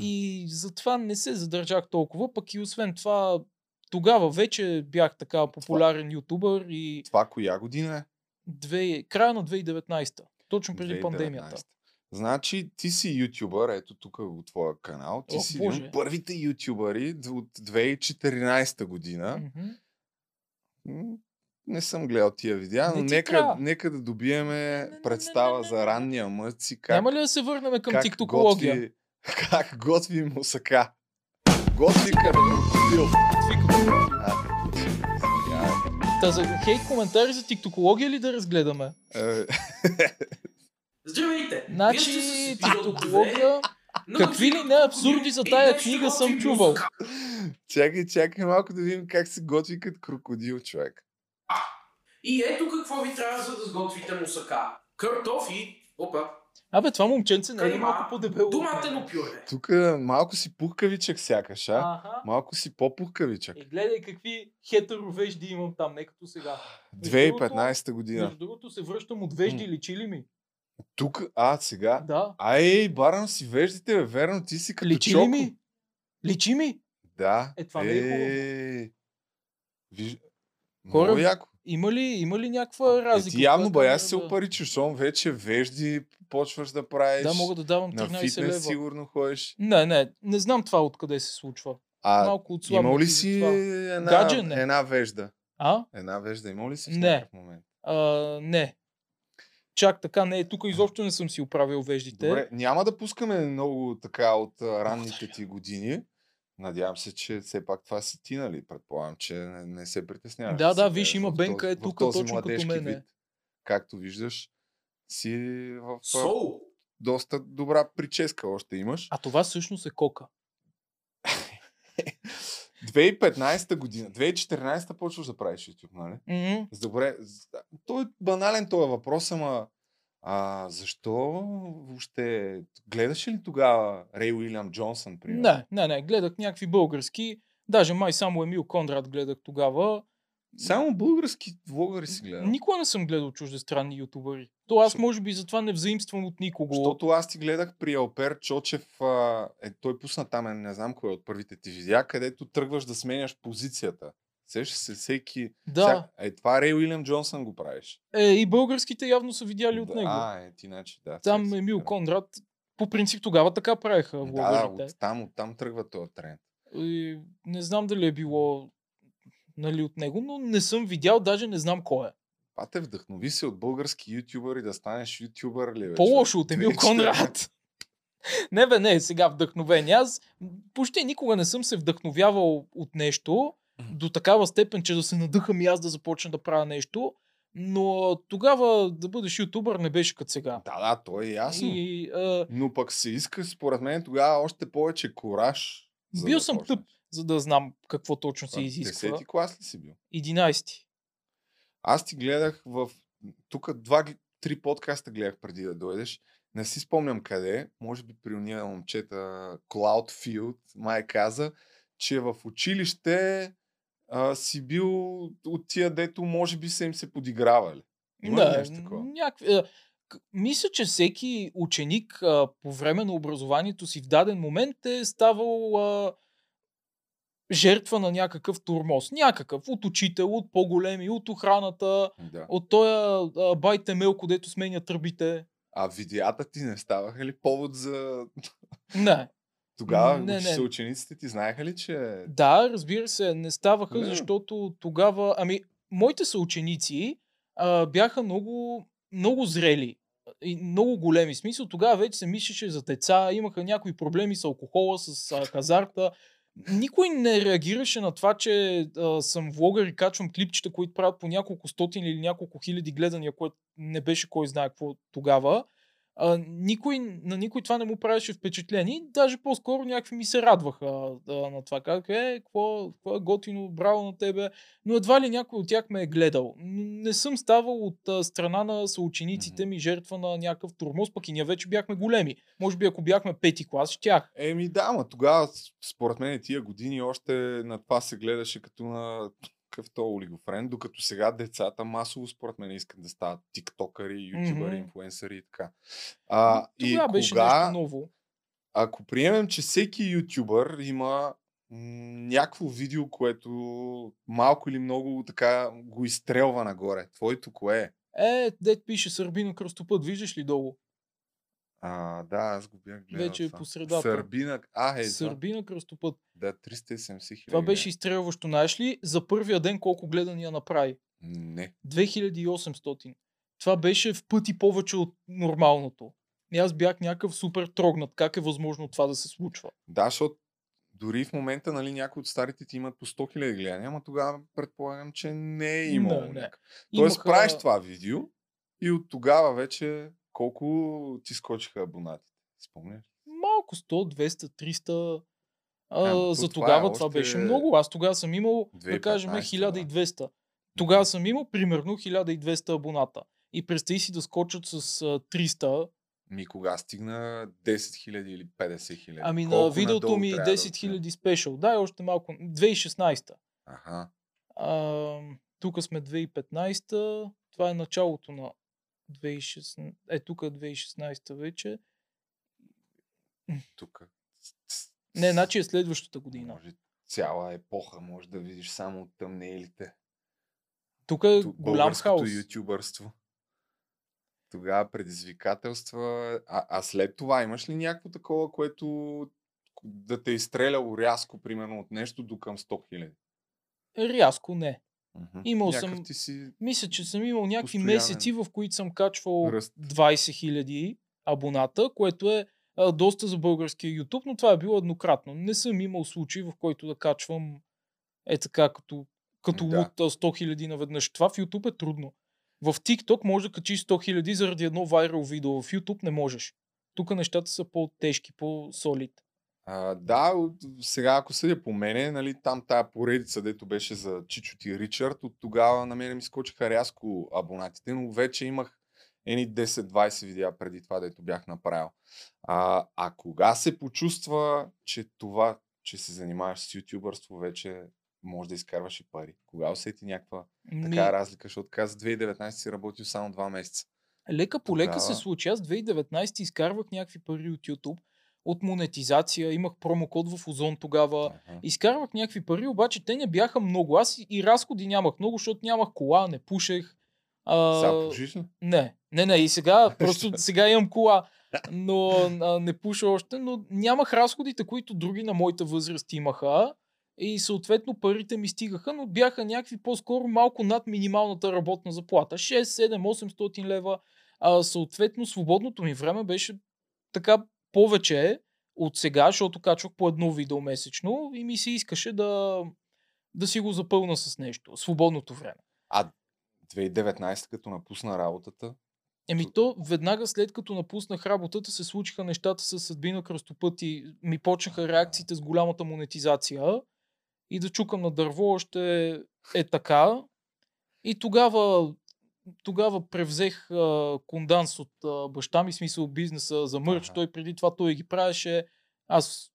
и затова не се задържах толкова, пък и освен това тогава вече бях така популярен това, ютубър и... Това коя година е? Две, края на 2019 точно преди 2019. пандемията. Значи ти си ютубър, ето тук от твоя канал, ти О, си един от първите ютубъри от 2014 година. Mm-hmm не съм гледал тия видеа, но нека, нека да добиеме не, не, представа не, не, не, за ранния мъци. Как, Няма ли да се върнем към тиктокология? Готви, как готви мусака. Готви крокодил. Та за хейт коментари за тиктокология ли да разгледаме? Е. Здравейте! Значи, тиктокология... Какви ли не абсурди за тая книга съм чувал? Чакай, чакай малко да видим как се готви като крокодил, човек. И ето какво ви трябва за да сготвите мусака. Картофи, опа, Абе, това момченце не е малко по-дебело. Доматено пюре. Тук малко си пухкавичък сякаш, а? Ага. Малко си по-пухкавичък. И гледай какви хетеровежди имам там, не като сега. 2015 година. Между другото се връщам от вежди, личи ли ми? Тук, а, сега? Да. Ай, барам си веждите, бе, верно, ти си като Личи чоко. ли ми? Личи ми? Да. Е, това не е хубаво. Виж... Хора, Много яко. Има ли, има ли някаква разлика? Е, ти явно бая се опаричиш, защото вече вежди почваш да правиш. Да, мога да давам 13 на фитнес, лева. сигурно ходиш. Не, не, не знам това откъде се случва. А, Малко от имал ли си една, Гадже, не. една вежда? А? Една вежда имал ли си в не. момент? А, не. Чак така, не, тук изобщо не съм си оправил веждите. Добре, няма да пускаме много така от ранните ти години. Надявам се, че все пак това си ти, нали? Предполагам, че не, не се притесняваш. Да, да, виж, има Бенка е тук, точно като мене. Вид, както виждаш, си в Соу! доста добра прическа още имаш. А това всъщност е кока. 2015 година, 2014 почваш да правиш YouTube, нали? Mm-hmm. Добре, той е банален този въпрос, ама а, защо въобще гледаше ли тогава Рей Уилям Джонсън? Примерно? Не, не, не, гледах някакви български. Даже май само Емил Конрад гледах тогава. Само български влогъри си гледал? Никога не съм гледал чуждестранни ютубъри. То аз може би затова не взаимствам от никого. Защото аз ти гледах при Алпер Чочев, а, е, той пусна там, не знам кой от първите ти видеа, където тръгваш да сменяш позицията. Сеш се всеки... Да. Всяк... Е, това Рей Уилям Джонсън го правиш. Е, и българските явно са видяли да, от него. А, е, ти значи, да. Там Емил Конрад, по принцип тогава така правеха Да, да, от там, от там тръгва този тренд. И, не знам дали е било нали, от него, но не съм видял, даже не знам кой е. А те вдъхнови се от български ютубъри да станеш ютубър ли? По-лошо от Емил Конрад. не бе, не, сега вдъхновение. Аз почти никога не съм се вдъхновявал от нещо, до такава степен, че да се надъхам и аз да започна да правя нещо. Но тогава да бъдеш ютубър не беше като сега. Да, да, то е ясно. И, а... Но пък се иска, според мен, тогава още повече кораж. Бил да съм тъп. За да знам какво точно се изисква. Десети клас ли си бил? 11. Аз ти гледах в... Тук два, три подкаста гледах преди да дойдеш. Не си спомням къде. Може би при уния момчета Cloudfield май каза, че в училище а, си бил от тия, дето може би са им се подигравали. Има Да, нещо такова? някакви, мисля, че всеки ученик а, по време на образованието си в даден момент е ставал а, жертва на някакъв турмоз. Някакъв. От учител, от по-големи, от охраната, Да. от този байте мелко, дето сменя тръбите. А видеята ти не ставаха ли повод за... Не. Тогава Не, не, учениците ти знаеха ли, че... Да, разбира се, не ставаха, Не. защото тогава... Ами, моите съученици а, бяха много, много зрели и много големи. Смисъл, тогава вече се мислеше за деца, имаха някои проблеми с алкохола, с а, хазарта. Никой не реагираше на това, че а, съм влогър и качвам клипчета, които правят по няколко стотин или няколко хиляди гледания, което не беше кой знае какво тогава. А, никой, на никой това не му правеше впечатление. Даже по-скоро някакви ми се радваха а, на това. Как е, какво, какво е готино, браво на тебе. Но едва ли някой от тях ме е гледал. Не съм ставал от а, страна на съучениците ми жертва на някакъв турмоз, пък и ние вече бяхме големи. Може би ако бяхме пети клас, щях. Еми да, ма тогава, според мен, тия години още на това се гледаше като на какъв то олигофрен, докато сега децата масово, според мен, искат да стават тиктокъри, ютубъри, Мгм. инфлуенсъри и така. А, и Тогава беше кога, нещо ново. ако приемем, че всеки ютубър има някакво видео, което малко или много така го изстрелва нагоре. Твоето кое е? Е, дет пише Сърбина кръстопът, виждаш ли долу? А, да, аз го бях гледал. Вече е по средата. Сърбина. А, е. Сърбина кръстопът. Да, 370 хиляди. Това беше изстрелващо. Знаеш ли за първия ден колко гледания направи? Не. 2800. Това беше в пъти повече от нормалното. И аз бях някакъв супер трогнат. Как е възможно това да се случва? Да, защото дори в момента, нали, някои от старите ти имат по 100 000 гледания, ама тогава предполагам, че не е имало. Не, не. някак- Тоест Имаха- правиш това видео и от тогава вече колко ти скочиха абонатите? Спомняш? Малко 100, 200, 300. А, Ама то за това тогава е това още беше много. Аз тогава съм имал, да 2015, кажем, да. 1200. Тогава съм имал примерно 1200 абоната. И представи си да скочат с а, 300. Ми кога стигна 10 000 или 50 000? Ами на Колко видеото надолу ми трябва да 10 отидем? 000 спешъл. Да, и още малко. 2016. Аха. А, тук сме 2015. Това е началото на 2016. Е, тук е 2016 вече. Тук. Не, значи е следващата година. Може цяла епоха може да видиш само от тъмнелите. Тук е Ту- голям хаос. ютубърство. Тогава предизвикателства. А, а след това имаш ли някакво такова, което да те е изстреляло рязко, примерно, от нещо до към 100 000? Рязко не. Имал Някакъв съм- Ти си... Мисля, че съм имал някакви Постоянен месеци, в които съм качвал ръст. 20 000 абоната, което е а, доста за българския YouTube, но това е било еднократно. Не съм имал случай, в който да качвам е така, като, като Да. луд а, 100 000 наведнъж. Това в YouTube е трудно. В TikTok може да качиш 100 000 заради едно вайрал видео. В YouTube не можеш. Тук нещата са по-тежки, по-солид. А, да, от- сега ако съдя по мене, нали, там тая поредица, дето беше за Чичот и Ричард, от тогава на мене ми скочиха рязко абонатите, но вече имах едни 10-20 видеа преди това, дето бях направил. А, а кога се почувства, че това, че се занимаваш с ютубърство, вече може да изкарваш и пари? Кога усети някаква Ми, така разлика, защото каза 2019 си работил само 2 месеца. Лека по лека се случи. Аз 2019 изкарвах някакви пари от YouTube, от монетизация, имах промокод в Озон тогава. Аха. Изкарвах някакви пари, обаче те не бяха много. Аз и- и разходи нямах много, защото нямах кола, не пушех. А, Сега пушиш ли? не, не, не, и сега, просто сега имам кола, но а, не пуша още, но нямах разходите, които други на моята възраст имаха. И съответно парите ми стигаха, но бяха някакви по-скоро малко над минималната работна заплата. 6, 7, 800 лева. А, съответно, свободното ми време беше така повече от сега, защото качвах по едно видео месечно и ми се искаше да, да си го запълна с нещо. Свободното време. А 2019, като напусна работата, Еми то веднага след като напуснах работата се случиха нещата с съдбина кръстопът и ми почнаха реакциите с голямата монетизация и да чукам на дърво още е така. И тогава, тогава превзех а, конданс от а, баща ми, смисъл бизнеса за мърч. Ага. Той преди това той ги правеше. Аз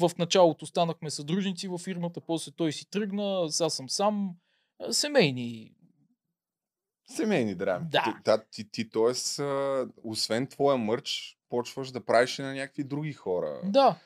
в началото станахме съдружници във фирмата, после той си тръгна, сега съм сам. А, Семейни. Семейни драми. Да. Ти, да, ти, ти т.е. освен твоя мърч, почваш да правиш и на някакви други хора. Да.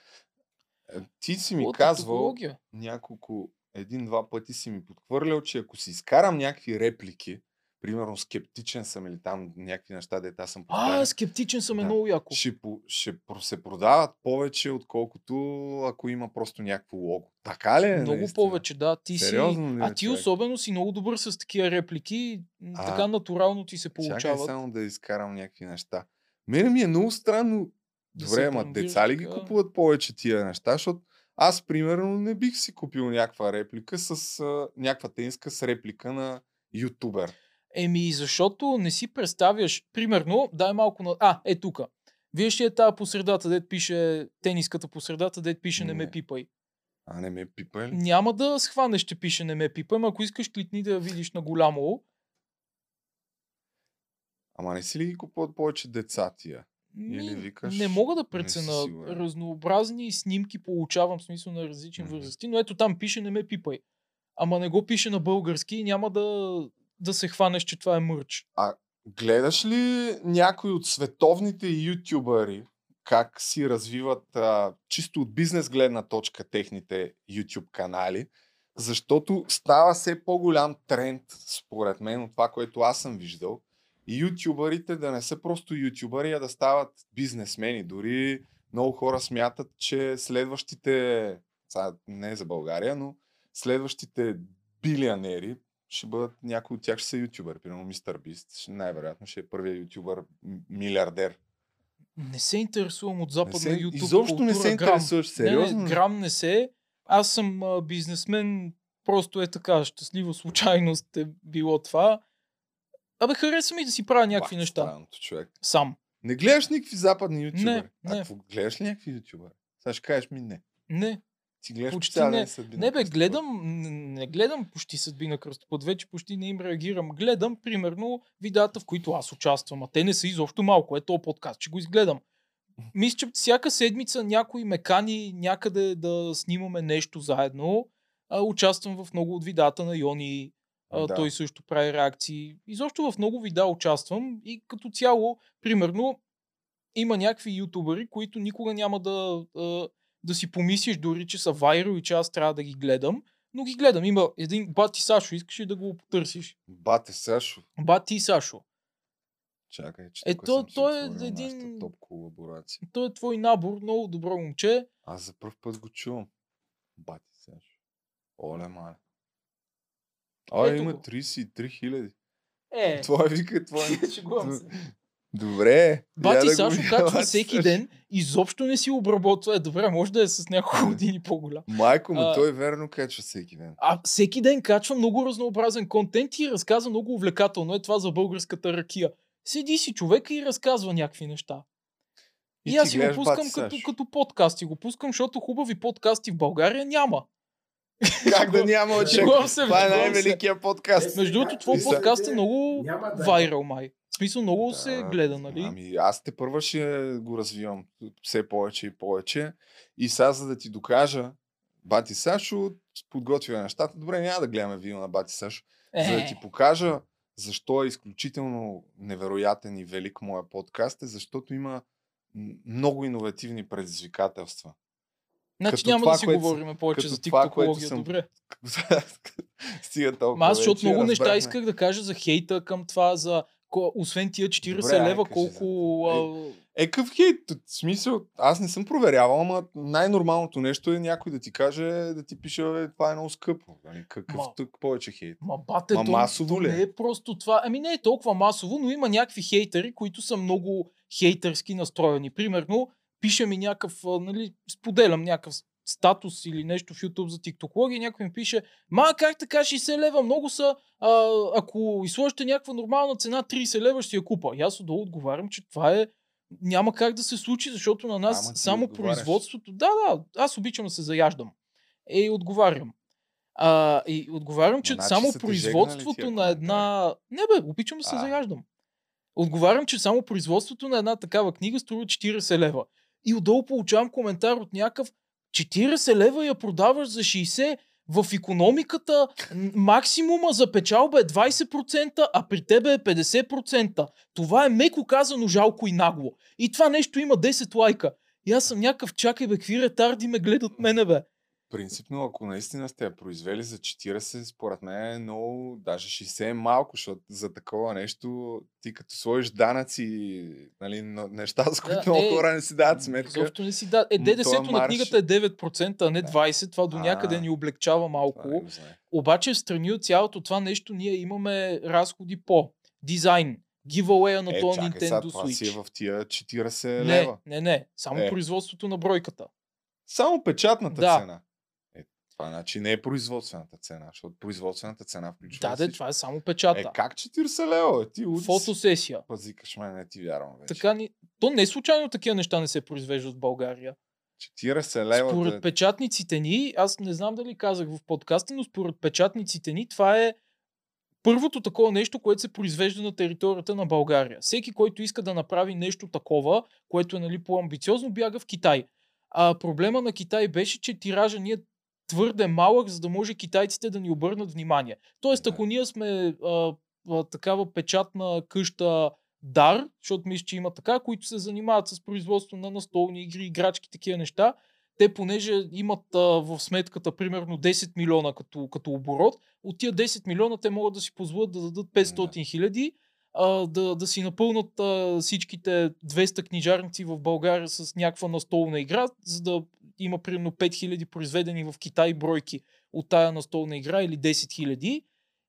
Е, Ти си ми от казвал технология. няколко, един-два пъти си ми подхвърлял, че ако си изкарам някакви реплики, примерно скептичен съм или там някакви неща, дета съм повтарял, А, скептичен съм е Да. много яко. ще, по- ще се продават повече, отколкото ако има просто някакво лого. Така ли е? Много наистина? повече, да. Ти Сериозно си... ли, А ти човек? особено си много добър с такива реплики. А, така натурално ти се Чакай получават. само да изкарам някакви неща. Мене ми е много странно. Да Добре, ама деца ли ги купуват повече тия неща? Защото аз, примерно, не бих си купил някаква реплика с а, някаква тенска с реплика на ютубер. Еми, защото не си представяш. Примерно, дай малко на... А, е тука. Виж ли е тази посредата, дет пише тениската посредата, дет пише не ме Не. пипай. А не ме пипа ли? Няма да схванеш, че пише не ме пипай, ако искаш кликни да я видиш на голямо. Ама не си ли ги купуват повече деца тия? Или викаш, не мога да прецена. Разнообразни снимки получавам в смисъл на различни възрасти, но ето там пише не ме пипай. Ама не го пише на български и няма да, да се хванеш, че това е мърч. Гледаш ли някои от световните ютубъри как си развиват а, чисто от бизнес гледна точка техните YouTube канали? Защото става все по-голям тренд, според мен, от това, което аз съм виждал. Ютубърите да не са просто ютубъри, а да стават бизнесмени. Дори много хора смятат, че следващите, не за България, но следващите билионери ще бъдат, някои от тях ще са ютубър. Примерно Мистер Бист, най-вероятно ще е първият ютубър милиардер. Не се интересувам от западна се, YouTube изобщо не се култура, грам. интересуваш, сериозно. Не, не, грам не се. Аз съм а, бизнесмен, просто е така, щастлива случайност е било това. Абе, хареса ми да си правя някакви Бах, неща. странното, човек. Сам. Не гледаш никакви западни ютубъри. Не, А не. какво, гледаш ли някакви ютубъри? Сега ще кажеш ми не. Не. Ти гледаш Почти не. съдби Не бе, гледам, н- не гледам почти съдби на кръстопът, вече почти не им реагирам. Гледам, примерно, видеята, в които аз участвам, а те не са изобщо малко, е то подкаст, че го изгледам. Мисля, че всяка седмица някой ме кани някъде да снимаме нещо заедно. А, участвам в много от видеята на Йони. А, Да. Той също прави реакции. Изобщо в много видеа участвам и като цяло, примерно, има някакви ютубъри, които никога няма да, а, да си помислиш дори, че са вайрал и че аз трябва да ги гледам. Но ги гледам. Има един Бати Сашо, искаш ли да го потърсиш? Бате Сашо. Бати Сашо. Чакай, че Е, то- той е един- топ колаборация. Той е твой набор, много добро момче. Аз за първ път го чувам. Бате Сашо. Оле, мале. А, Ето има го. 33 хиляди. Е, Това вика, това е... шегувам се. Добре. Бати да Сашо качва всеки ден, изобщо не си обработва. Е, добре, може да е с няколко години по-голям. Майко му, А- той верно качва всеки ден. А всеки ден качва много разнообразен контент и разказва много увлекателно. Е това за българската ракия. Седи си човека и разказва някакви неща. И, И аз си го пускам Бати като, Сашо. като подкасти. Го пускам, защото хубави подкасти в България няма. Как да няма очек? Това е най-великия подкаст. Между другото, твой И подкаст е много е. вайрал май. Смисъл много Да, се гледа, нали? Ами аз те първа ще го развивам все повече и повече. И сега, за да ти докажа, Бати Сашо подготвя нещата. Добре, няма да гледаме видео на Бати Сашо. За да Е, ти покажа защо е изключително невероятен и велик моя подкаст, е защото има много иновативни предизвикателства. значи като няма това, да си което говорим повече за тиктокология. съм- Добре. Стига толкова. Ма аз, защото вече, много неща разбрахме. исках да кажа за хейта към това, за освен тия 40 Добре, лева, кажи колко... за- а, Е, къв хейт? В смисъл, аз не съм проверявал, ама най-нормалното нещо е някой да ти каже, да ти пише, бе, това е много скъпо. Нали, Какъв Ма. тук повече хейт? Ма бате, Ма масово то ли е? не е просто това. Ами не е толкова масово, но има някакви хейтери, които са много хейтърски настроени. Примерно, пише ми някакъв, нали, споделям някакъв статус или нещо в YouTube за тиктокология и някой ми пише, ма как така 60 лева, много са, а, ако изложите някаква нормална цена 30 лева ще я купа. И аз отдолу отговарям, че това е няма как да се случи, защото на нас Ама само отговаряш. производството... Да, да, аз обичам да се заяждам. Е, и отговарям. А, и отговарям, че значи само производството на една... Не бе, обичам да се А. заяждам. Отговарям, че само производството на една такава книга струва 40 лева. И отдолу получавам коментар от някакъв 40 лева я продаваш за 60 в економиката максимума за печалба е 20%, а при тебе е 50%. Това е меко казано жалко и нагло. И това нещо има 10 лайка. И аз съм някакъв, чакай бе, какви ретарди ме гледат мене бе. Принципно, ако наистина сте я произвели за 40, според мен е много, даже 60 е малко, защото за такова нещо ти като сложиш данъци, нали, на неща, с които Да, много е, хора не си дават сметка. Изобщо не си да. Е, ДДС-то тоя на марш- книгата е 9%, а не Да. 20%. Това до някъде ни облегчава малко. не. Обаче в страни от цялото това нещо ние имаме разходи по дизайн, giveaway на Е, този чакай сега, Nintendo това си е Switch. в тия 40 Не, лева. не, не. Само Е. производството на бройката. Само печатната Да. цена. Е, това значи не е производствената цена, защото производствената цена включва Да, де, всичко. това е само Е, печата. как 40 лева? Ти луд си. Фотосесия. Пазикаш мен, не ти вярвам вече. Така ни... То не случайно такива неща не се произвеждат в България. 40 лева. Според да- печатниците ни, аз не знам дали казах в подкаста, но според печатниците ни това е първото такова нещо, което се произвежда на територията на България. Всеки, който иска да направи нещо такова, което е нали, по-амбициозно, бяга в Китай. А проблема на Китай беше, че тиража ни е твърде малък, за да може китайците да ни обърнат внимание. Тоест, ако ние сме а, а, такава печатна къща дар, защото мисля, че има така, които се занимават с производство на настолни игри, играчки, такива неща, те понеже имат а, в сметката примерно 10 милиона като, като оборот, от тия 10 милиона те могат да си позволят да дадат 500 хиляди, да, да си напълнат а, всичките 200 книжарници в България с някаква настолна игра, за да има примерно 5000 произведени в Китай бройки от тая настолна игра или 10 000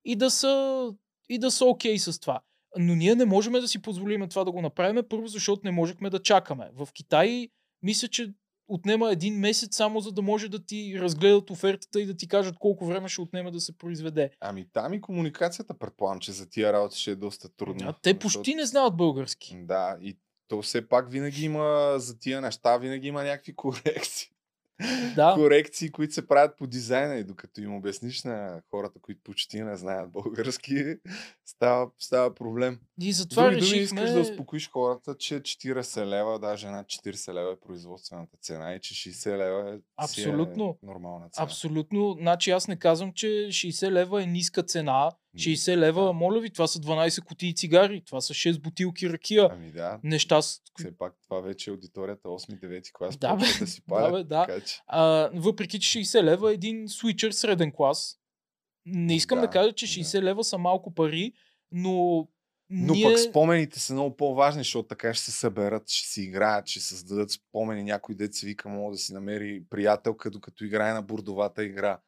и да са, и да са окей с това. Но ние не можем да си позволим това да го направим, първо защото не можехме да чакаме. В Китай мисля, че отнема един месец само за да може да ти разгледат офертата и да ти кажат колко време ще отнеме да се произведе. Ами там и комуникацията, предполагам, че за тия работи ще е доста трудно. А те почти не знаят български. Да, и то все пак винаги има за тия неща, винаги има някакви корекции. Да. Корекции, които се правят по дизайна и докато им обясниш на хората, които почти не знаят български, става, става проблем. И затова Други думи, решихме... искаш да успокоиш хората, че 40 лева, даже над 40 лева е производствената цена и че 60 лева е, си Абсолютно. е нормална цена. Абсолютно. Значи аз не казвам, че 60 лева е ниска цена. 60 М, лева, да. моля ви, това са 12 кутии цигари, това са 6 бутилки ракия. Ами да, Неща, с... все пак това вече е аудиторията 8-9 клас, Да, бе, да си да, палят, бе, да. така че... а, въпреки че 60 лева е един свичър среден клас. Не искам да, Да, кажа, че да. 60 лева са малко пари, но, Но ние... пък спомените са много по-важни, защото така ще се съберат, ще си играят, ще създадат спомени. Някой дет си вика, мога да си намери приятелка, докато играе на бурдовата игра.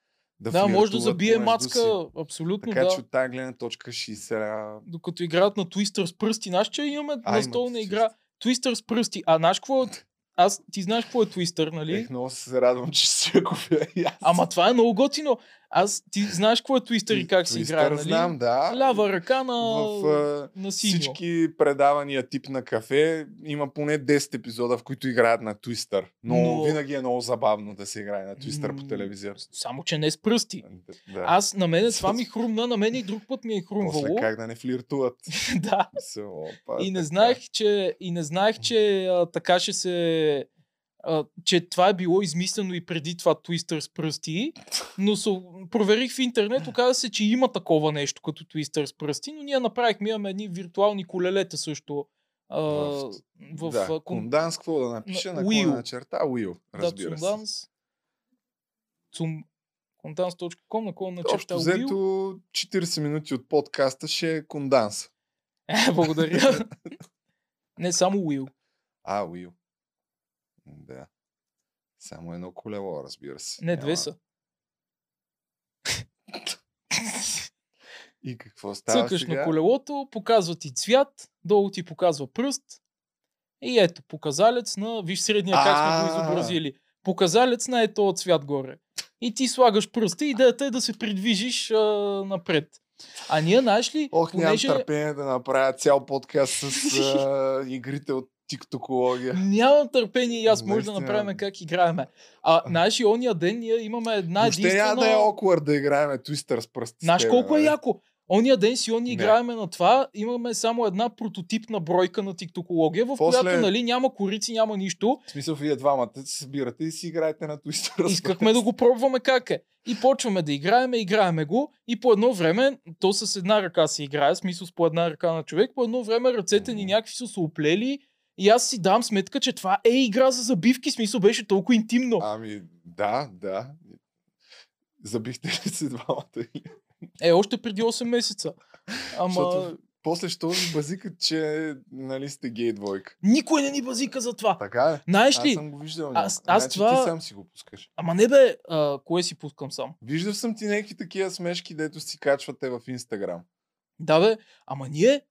Да, Да, може да забие мацка, си. абсолютно Така да. че от тази гледна точка 60 лева. Докато играят на Twister с пръсти. Знаеш, че имаме А, настолна имате игра Twister с пръсти. А знаеш какво е? Аз, ти знаеш какво е Twister, нали? Ех, много се радвам, че си я купя. Ама това е много готино. Аз, ти знаеш какво е Twister и как се играе, нали? знам, да. Лява ръка на, В а, на синьо. всички предавания тип на кафе има поне 10 епизода, в които играят на Twister. Но, Но- винаги е много забавно да се играе на Twister по М, телевизията. Само, че не с пръсти. Да. Аз, на мен това ми хрумна, на мен и друг път ми е После хрумвало. как да не флиртуват. да. Мисъл, опа, И не така. знаех, че, и не знаех, че а, така ще се... А, че това е било измислено и преди това Twister с пръсти, но се, проверих в интернет, оказа се, че има такова нещо като Twister с пръсти, но ние направихме, имаме едни виртуални колелета също. А, В- в, да, кон- какво да напиша? на Will. на, черта Will, разбира да, се. Цум... Конданс.com, на кон на черта Общо Will. взето 40 минути от подкаста ще е конданс. Е, благодаря. Не само Will. А, Will. Да. Само едно колело, разбира се. Не, две Няма- са. И какво става Цъкаш сега? на колелото, показва ти цвят, долу ти показва пръст. И ето, показалец на, виж средния как сме го изобразили. Показалец на ето цвят горе. И ти слагаш пръста и идеята е да се придвижиш а, напред. А ние, знаеш ли, Ох, нямам понеже... търпение да направя цял подкаст с а, игрите от тиктокология. Нямам търпение и аз може да направим как играеме. А, знаеш ония ден ние имаме една Въобще единствена... няма да е awkward да играем Twister с пръстите. Знаеш колко е нали? яко? Ония ден си они играеме на това, имаме само една прототипна бройка на тиктокология, в После- която нали, няма корици, няма нищо. В смисъл, вие двамата се събирате и си играете на Twister. Искахме да го пробваме как е. И почваме да играеме, играеме го и по едно време, то с една ръка се играе, смисъл с по една ръка на човек, по едно време ръцете ни някакви са се оплели и аз си дам сметка, че това е игра за забивки, смисъл беше толкова интимно. Ами, да, да. Забихте ли се двамата? Е, още преди 8 месеца. Ама Защото после що ми базикат, че нали сте гей двойка. никой не ни базика за това. Така е. Знаеш Аз ли? съм го виждал. Аз- аз значи това- ти сам си го пускаш. Ама не бе, а, кое си пускам сам? Виждал съм ти някакви такива смешки, дето си качвате в Инстаграм. Да бе, ама ние,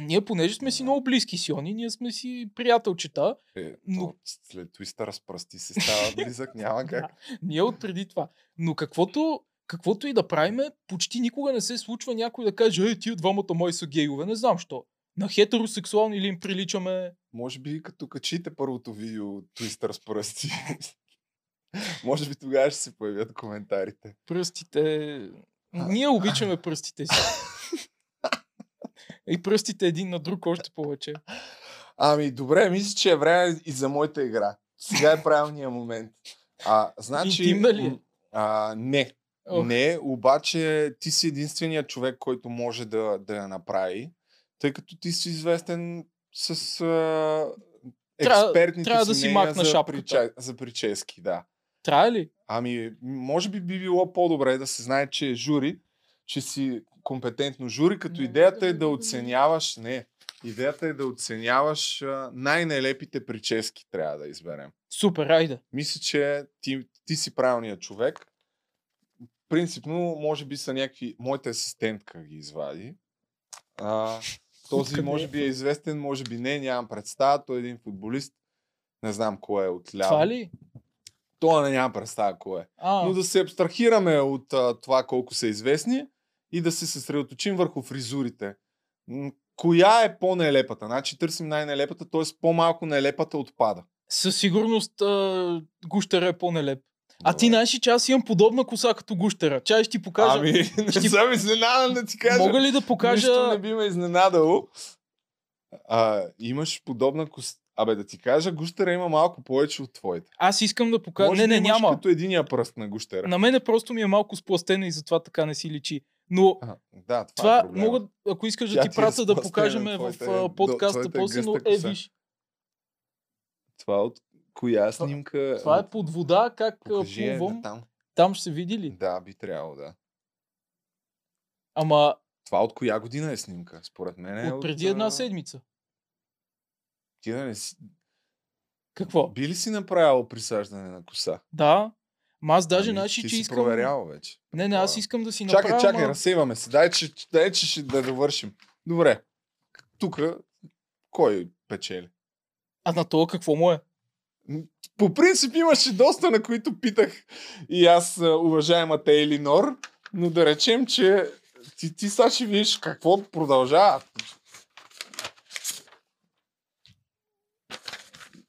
ние понеже сме си много близки с Йони, ние сме си приятелчета, Е, Но- то, след Twister с пръсти се става близък, няма как. ние от преди това. Но каквото, каквото и да правиме, почти никога не се случва някой да каже, е, тия двамата мои са гейове, не знам що. На хетеросексуални ли им приличаме? Може би като качите първото видео Twister с пръсти. Може би тогава ще се появят коментарите. Пръстите... Ние обичаме пръстите си. И пръстите един на друг още повече. Ами, добре, мисля, че е време и за моята игра. Сега е правилният момент. А, значи... Интимна ли е? А, не. Ох. Не, обаче ти си единственият човек, който може да, да я направи, тъй като ти си известен с а, Трябва- експертните трябва да си си мнения махна за, шапката. прича... за прически, да. Трябва ли? Ами, може би би било по-добре да се знае, че е жури, че си компетентно жури, като идеята е да оценяваш, не, идеята е да оценяваш най-нелепите прически, трябва да изберем. Супер, айде. Мисля, че ти, ти си правилният човек. Принципно, може би са някакви... Моята асистентка ги извади. А, този Откъде? може би е известен, може би не, нямам представа. Той е един футболист. Не знам кой е от ляво. Това ли? Това не нямам представа кой е. А, Но да се абстрахираме от а, това колко са известни и да се съсредоточим върху фризурите. Коя е по-нелепата? Значи търсим най-нелепата, т.е. по-малко нелепата отпада. със сигурност а, гущера е по-нелеп. А ти знаеш че аз имам подобна коса като гущера? Чай ще ти покажа. Ами, не Ще- съм изненадан да ти кажа. Мога ли да покажа... Нищо не би ме изненадало. А, имаш подобна кос... Абе, да ти кажа, гущера има малко повече от твоите. Аз искам да покажа... Може Не, не, имаш няма. като единия пръст на гущера. На мене просто ми е малко спластена и затова така не си личи. Но А, да, това, това е проблема. мога, ако искаш да ти е пратя да покажем в е- до- подкаста е после, но е, виж. Това от коя снимка? Това е под вода, как Покажи плувам. там. Там ще се види ли? Да, би трябвало, да. Ама Това от коя година е снимка? Според мен е от преди една а, седмица. Ти да не си... Какво? Би ли си направил присаждане на коса? Да. Ма аз даже, Ами, ти че си искам... проверял вече. Не, не, аз искам да си Чакай, направя... чакай, ама- разсейваме се. Дай, че, дай, че ще да довършим. Добре. Тук кой печели? А на това какво му е? По принцип имаше доста, на които питах и аз, уважаемата Елинор, но да речем, че ти, ти сега ще видиш какво продължава.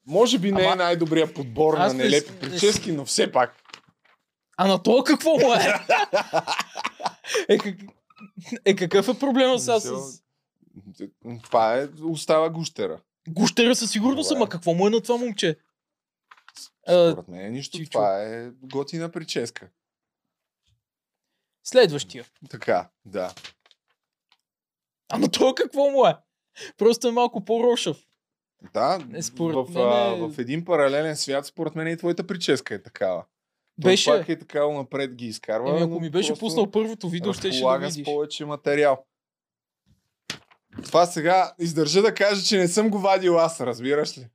Може би не е Ама- най-добрия подбор Аз на не нелепи прически, но все пак. А на това какво му е? е, как... е, какъв е проблема сега с... Това е, остава гущера. Гущера със сигурност, Добре. ама какво му е на това момче? Според мен е нищо. Чичо. Това е готина прическа. следващия. Така, да. А на това какво му е? Просто е малко по-рошав. Да, Не, според в, мен е- в един паралелен свят, според мен и твоята прическа е такава. Той Беше. пак е така напред ги изкарва. Еми, ако ми беше пуснал първото видео, ще ще да разполага с видиш. повече материал. Това сега издържа да кажа, че не съм го вадил аз, разбираш ли?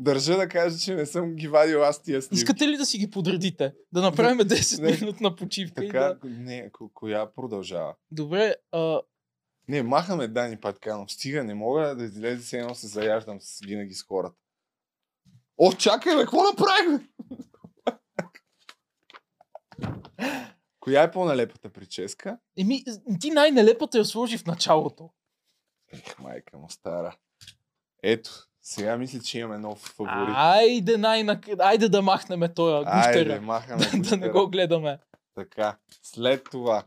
Държа да кажа, че не съм ги вадил аз тия снимки. Искате ли да си ги подредите? Да направим 10 Не. минутна почивка и Така, да... не, ко- коя продължава? Добре, а, Не, махаме Дани Патканов. Стига, не мога да излезе се едно се заяждам с, винаги с хората. О, чакай, бе, какво направих? Коя е по-налепата прическа? еми, ти най-нелепата я сложи в началото. Ех, майка му стара. Ето, Сега мисля, че имаме нов фаворит. Айде, най Айде да махнем този Айде, гущера. махаме да не гущера. го гледаме. Така, след това.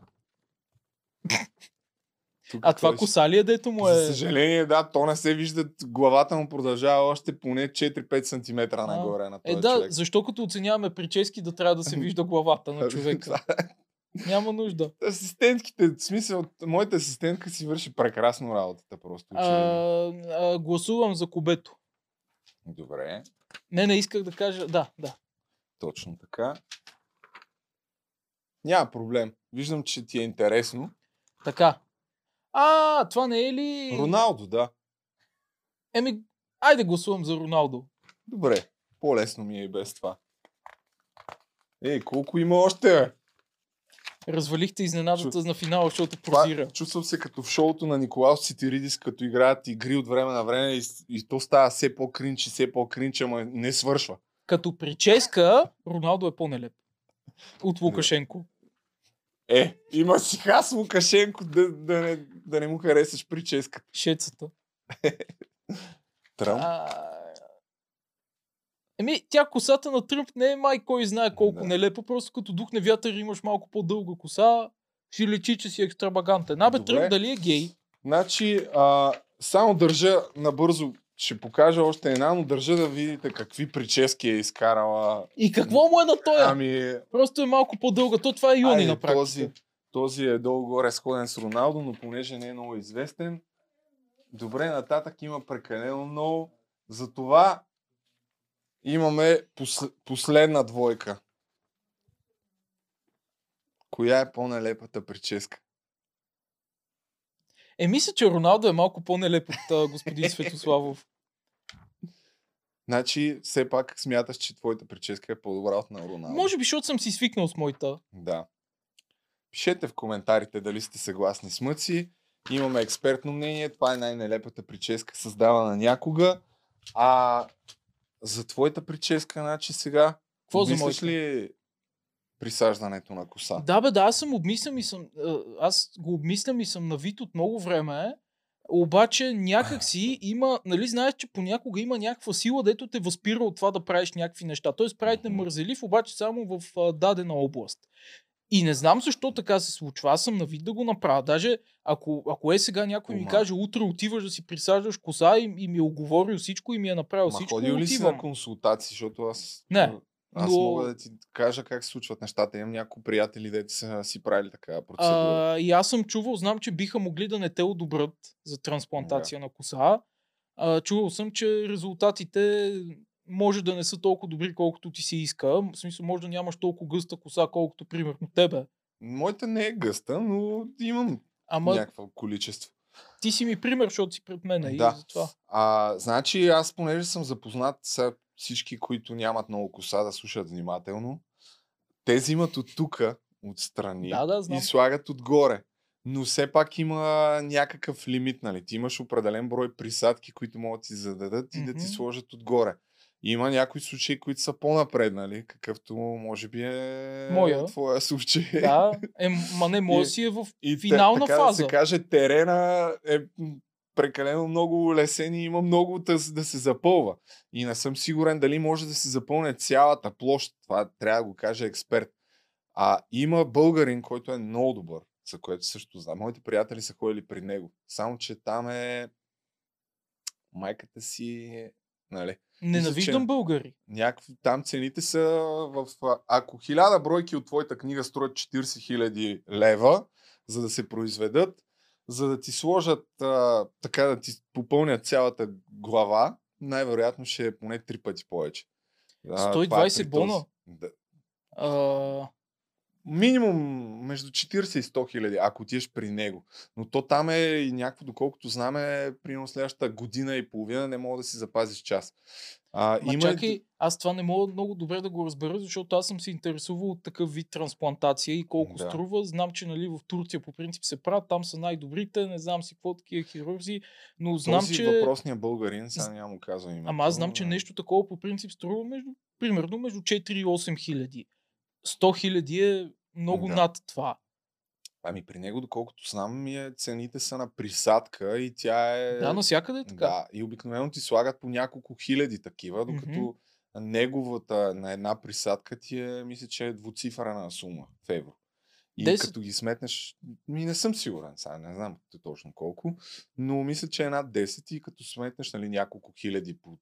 Тук А това коса ли е, дето му е... За съжаление, да, то не се вижда. Главата му продължава още поне 4-5 см нагоре на този Е, да, човек. защо като оценяваме прически да трябва да се вижда главата на човека? Няма нужда. Асистентките, в смисъл, моята асистентка си върши прекрасно работата просто. А, а, гласувам за Кубето. Добре, Не, не исках да кажа. Да, да. точно така. Няма проблем. Виждам, че ти е интересно. Така. А, това не е ли... Роналдо, да. Еми, айде гласувам за Роналдо. Добре, по-лесно ми е и без това. Ей, колко има още? Развалихте изненадата на финала, защото Това, прозира. чувствам се като в шоуто на Николаус Ситиридис, като играят игри от време на време и, и то става все по-кринч и все по-кринч, ама не свършва. Като прическа, Роналдо е по-нелеп. От Лукашенко. Е, има си хас Лукашенко да, да, не, да не му харесаш прическата. Шецата. Тръмп. А... Еми, тя косата на Тръмп не е май кой знае колко Да. нелепо, просто като духне вятър имаш малко по-дълга коса, ще лечи, че си екстравагантен. Абе. Тръмп дали е гей? Значи, а, само държа набързо, ще покажа още една, но държа да видите какви прически е изкарала. И какво му е на тоя? Ами, Просто е малко по-дълга. То това е Йони Айде, на практика. този, този е долу-горе сходен с Роналдо, но понеже не е много известен, добре, нататък има прекалено много. Затова имаме пос- последна двойка. Коя е по-нелепата прическа? Е, мисля, че Роналдо е малко по-нелеп от господин Светославов. Значи, все пак смяташ, че твоята прическа е по-добра от на Роналдо. Може би, защото съм си свикнал с моята. Да. Пишете в коментарите дали сте съгласни с Мъци. Имаме експертно мнение. Това е най-нелепата прическа, създавана някога. А за твоята прическа, значи сега, Какво за моята? ли присаждането на коса? Да, бе, да, аз съм обмислям и съм. а, Аз го обмислям и съм навит от много време. Обаче някак си има, нали знаеш, че понякога има някаква сила, дето те възпира от това да правиш някакви неща. Тоест правите Мгм. мързелив, обаче само в а, дадена област. И не знам защо така се случва. Аз съм навид да го направя. Даже ако, ако е сега някой ми каже, утре отиваш да си присаждаш коса и, и ми е оговорил всичко и ми е направил Ма всичко, ходил ли си отивам. на консултации, защото аз... Не, Аз но- мога да ти кажа как се случват нещата. Имам някои приятели, дето са си правили такава процедура. А, и аз съм чувал, знам, че биха могли да не те одобрят за трансплантация на коса. А, чувал съм, че резултатите може да не са толкова добри, колкото ти си иска. В смисъл, може да нямаш толкова гъста коса, колкото примерно тебе. Моята не е гъста, но имам Ама някакво количество. ти си ми пример, защото си пред мен и Да. затова. А, значи аз понеже съм запознат с всички, които нямат много коса да слушат внимателно, те взимат от тук, отстрани Да, да, знам. и слагат отгоре. Но все пак има някакъв лимит, нали? Ти имаш определен брой присадки, които могат да ти зададат и да ти сложат отгоре. Има някои случаи, които са по-напреднали, какъвто може би е Моя. твоя случай. Да, е, ма не може И- си е в И финална така фаза. да се каже, терена е прекалено много лесен и има много да, да се запълва. И не съм сигурен дали може да се запълне цялата площ. Това трябва да го каже експерт. А има българин, който е много добър, за което също знам. Моите приятели са ходили при него. Само, че там е майката си, нали, Ненавиждам българи. някакви, там цените са в... Ако хиляда бройки от твоята книга струват 40 хиляди лева, за да се произведат, за да ти сложат, а, така да ти попълнят цялата глава, най-вероятно ще е поне три пъти повече. А, това е 120 при бона? Да. А, Минимум между 40 и 100 хиляди, ако отидеш при него. Но то там е и някакво, доколкото знаме, примерно следващата година и половина не мога да си запазиш час. А, Ма има... чакай, аз това не мога много добре да го разбера, защото аз съм се интересувал от такъв вид трансплантация и колко Да. струва. Знам, че нали, в Турция по принцип се правят, там са най-добрите, не знам си какво такива хирурзи, но знам, Този че... въпросния българин, сега няма му казвам името. Ама аз знам, че но- нещо такова по принцип струва между, примерно между 4 и 8 хиляди. 100 хиляди е много Да. над това. Ами при него, доколкото знам, е, цените са на присадка и тя е... Да, навсякъде е така. Да, и обикновено ти слагат по няколко хиляди такива, докато mm-hmm. неговата на една присадка ти е, мисля, че е двуцифрена сума в евро. И 10... като ги сметнеш, ми не съм сигурен, сега не знам точно колко, но мисля, че е над 10 и като сметнеш нали, няколко хиляди по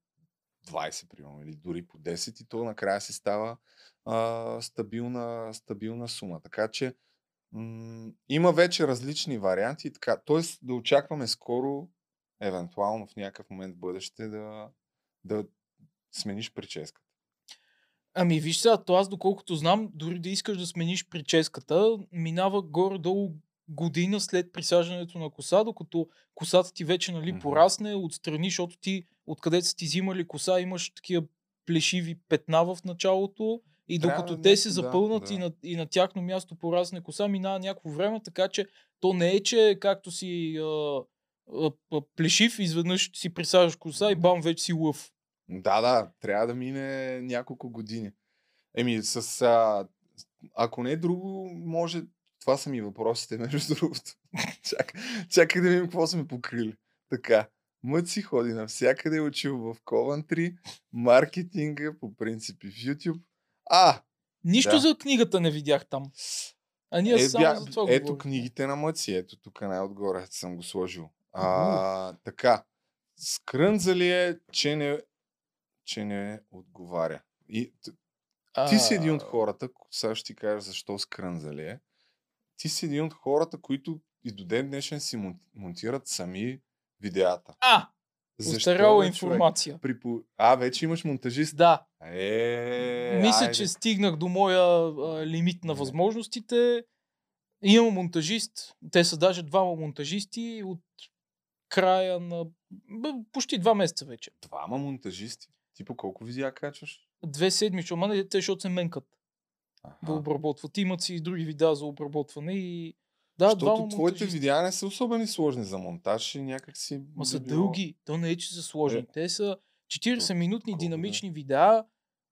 20, примерно, или дори по 10 и то накрая си става а, стабилна, стабилна сума. Така че м- има вече различни варианти. Така, тоест да очакваме скоро, евентуално в някакъв момент в бъдеще, да, да смениш прическата. Ами виж сега, то аз доколкото знам, дори да искаш да смениш прическата, минава горе-долу година след присаждането на коса, докато косата ти вече нали, mm-hmm. порасне отстрани, защото ти откъдето са ти взимали коса, имаш такива плешиви петна в началото и Трябва докато те се запълнат да, да. И, на, и на тяхно място порасне коса, минава някакво време, така че то не е, че както си а, а, а, плешив, изведнъж си присаждаш коса и бам, вече си лъв. Да, да, трябва да мине няколко години. Еми, с, а, ако не е друго, може... Това са ми въпросите, между другото. чакай, чакай да видим какво сме покрили. Така. Мът си ходи навсякъде, е учил в Ковантри, маркетинга, по принципи в YouTube. А! Нищо да. за книгата не видях там. А ние е, само бя... за това Ето говорим. книгите на Мъци, ето тук най-отгоре съм го сложил. А, така. Скрънзали е, че не, че не отговаря. И, ти си един от хората, сега ще ти кажа защо скрънзали е. Ти си един от хората, които и до ден днешен си монтират сами видеята. А! Устаряла информация. При... А, вече имаш монтажист? Да. Е, Мисля, айде. че стигнах до моя а, лимит на възможностите. Имам монтажист. Те са даже двама монтажисти от края на... Почти два месеца вече. Двама монтажисти? Ти по колко видеа качваш? Две седмичи, ама те, защото се менкат. Ага. Да обработват. Имат си и други видеа за обработване и да, Защото твоите видеа не са особено сложни за монтаж и някак си... Ма са било... дълги. То не е, че са сложни. Е. Те са 40-минутни динамични видеа.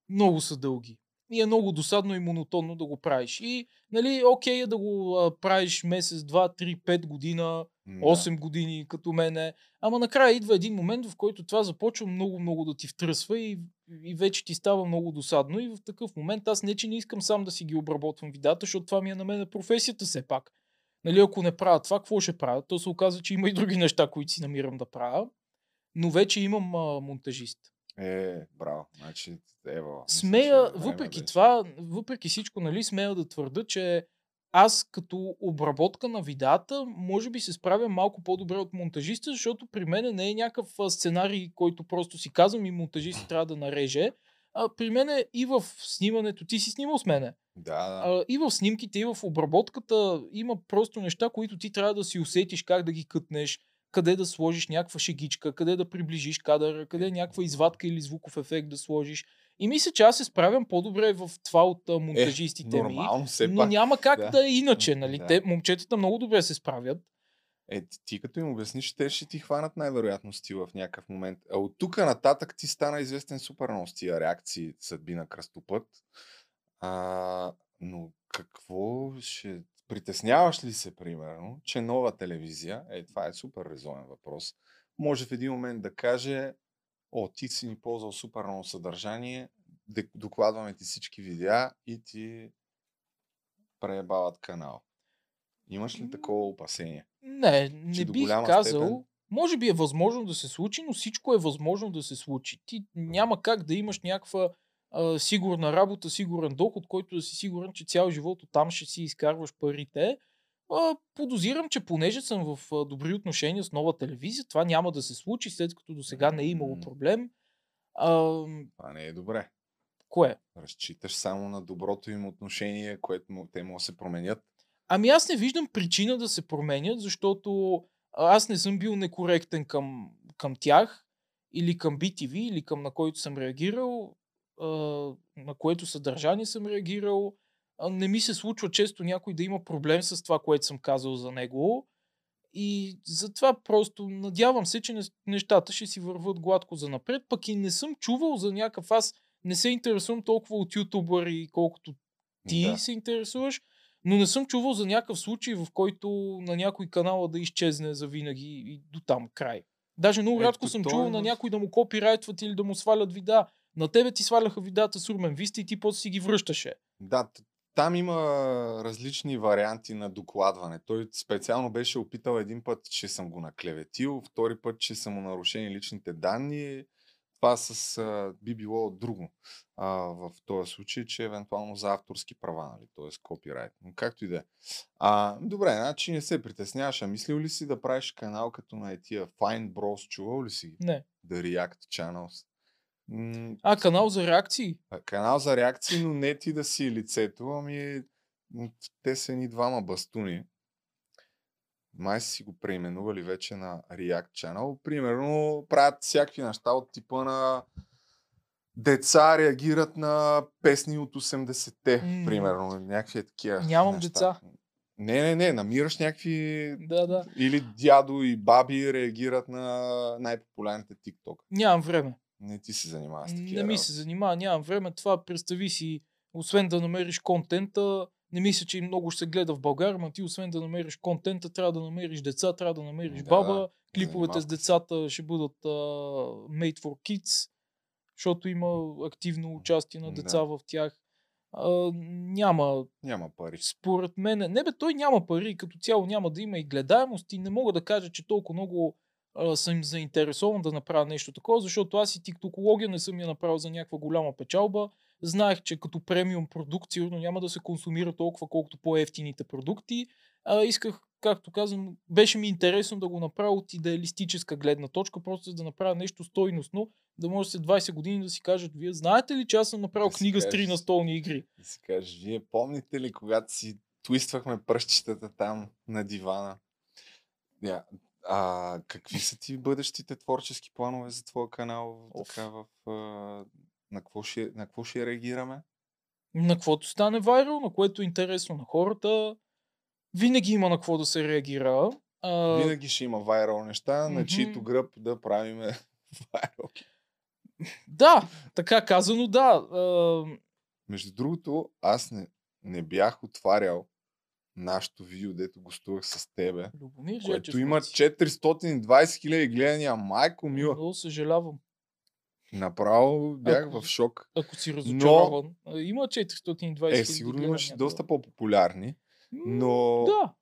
Много са дълги. И е много досадно и монотонно да го правиш. И, нали, окей е да го а, правиш месец, 2, 3, 5 година, 8 да. години, като мене. Ама накрая идва един момент, в който това започва много-много да ти втръсва и, и вече ти става много досадно. И в такъв момент аз не, че не искам сам да си ги обработвам видеята, защото това ми е на мен професията все пак. Нали, ако не правя това, какво ще правя? То се оказа, че има и други неща, които си намирам да правя. Но вече имам а, монтажист. Е, браво. Значи, ево. Смея, мисля, въпреки да това, въпреки всичко, нали, смея да твърда, че аз като обработка на видеята, може би се справя малко по-добре от монтажиста, защото при мен не е някакъв сценарий, който просто си казвам и монтажист трябва да нареже. А, при мен и в снимането, ти си снимал с мене. Да, да. А, и в снимките, и в обработката има просто неща, които ти трябва да си усетиш как да ги кътнеш, къде да сложиш някаква шегичка, къде да приближиш кадъра, къде някаква извадка или звуков ефект да сложиш. И мисля, че аз се справям по-добре в това от монтажистите е, нормално, ми. Все но пак. няма как да, да е иначе. Нали? Да. Те, момчетата много добре се справят. Е, ти, като им обясниш, те ще ти хванат най-вероятно стил в някакъв момент. А от тук нататък ти стана известен супер много с тия реакции, съдби на кръстопът. А, но какво ще... Притесняваш ли се, примерно, че нова телевизия, е, това е супер резонен въпрос, може в един момент да каже, о, ти си ни ползвал супер много съдържание, докладваме ти всички видеа и ти преебават канал. Имаш ли такова опасение? Не, не бих казал. Степен... Може би е възможно да се случи, но всичко е възможно да се случи. Ти няма как да имаш някаква а, сигурна работа, сигурен доход, който да си сигурен, че цял живот там ще си изкарваш парите. А, подозирам, че понеже съм в а, добри отношения с нова телевизия, това няма да се случи, след като до сега не е имало проблем. А, това не е добре. Кое? Разчиташ само на доброто им отношение, което те могат да се променят. Ами аз не виждам причина да се променят, защото аз не съм бил некоректен към, към тях или към BTV, или към на който съм реагирал на което съдържание съм реагирал. Не ми се случва често някой да има проблем с това, което съм казал за него. И затова просто надявам се, че нещата ще си върват гладко за напред. Пък и не съм чувал за някакъв. Аз не се интересувам толкова от ютубъри, колкото ти да. се интересуваш. Но не съм чувал за някакъв случай, в който на някой канала да изчезне за винаги и до там край. Даже много рядко съм чувал е на някой да му копирайтват или да му свалят вида. На тебе ти сваляха видеята с Урмен Виста и ти после си ги връщаше. Да, там има различни варианти на докладване. Той специално беше опитал един път, че съм го наклеветил, втори път, че са му нарушени личните данни. Това с, а, би било друго а, в този случай, че евентуално за авторски права, нали, т.е. копирайт. Но както и да е. Добре, значи не се притесняваш. А мислил ли си да правиш канал като на тия Fine Bros? Чувал ли си? Не. The React Channels? А, канал за реакции? Канал за реакции, но не ти да си лицето, ами те са ни двама бастуни. Май си го преименували вече на React Channel. Примерно правят всякакви неща от типа на деца реагират на песни от 80-те, mm. примерно. Някакви такива Нямам неща. деца. Не, не, не, намираш някакви... Да, да. Или дядо и баби реагират на най-популярните TikTok. Нямам време. Не ти се занимава с такива. Не ми се занимава, нямам време. Това представи си, освен да намериш контента, не мисля, че и много ще се гледа в България, но ти освен да намериш контента, трябва да намериш деца, трябва да намериш да, баба. Клиповете с децата ще бъдат uh, made for kids, защото има активно участие на деца да. в тях. Uh, няма. Няма пари. Според мен. Не бе, той няма пари. Като цяло няма да има и гледаемост. И не мога да кажа, че толкова много а, съм заинтересован да направя нещо такова, защото аз и тиктокология не съм я направил за някаква голяма печалба. Знаех, че като премиум продукт сигурно няма да се консумира толкова, колкото по-ефтините продукти. А, исках, както казвам, беше ми интересно да го направя от идеалистическа гледна точка, просто да направя нещо стойностно, да може след 20 години да си кажат, вие знаете ли, че аз съм направил да книга с три настолни игри? Да си кажеш, вие помните ли, когато си твиствахме пръщчетата там на дивана? Yeah, а какви са ти бъдещите творчески планове за твоя канал? Така, в, на, какво ще, на какво ще реагираме? На каквото стане вайрал, на което е интересно на хората. Винаги има на какво да се реагира. А... Винаги ще има вайрал неща, mm-hmm. на чието гръб да правиме вайрал. Да, така казано, да. А... Между другото, аз не, не бях отварял нашото видео, дето гостувах с тебе, Любомир, което има 420 хиляди гледания. Майко мила. Много съжалявам. Направо бях ако, в шок. Ако си разочарован. Но... Има 420 Е, сигурно имаше доста по-популярни. Но... Да.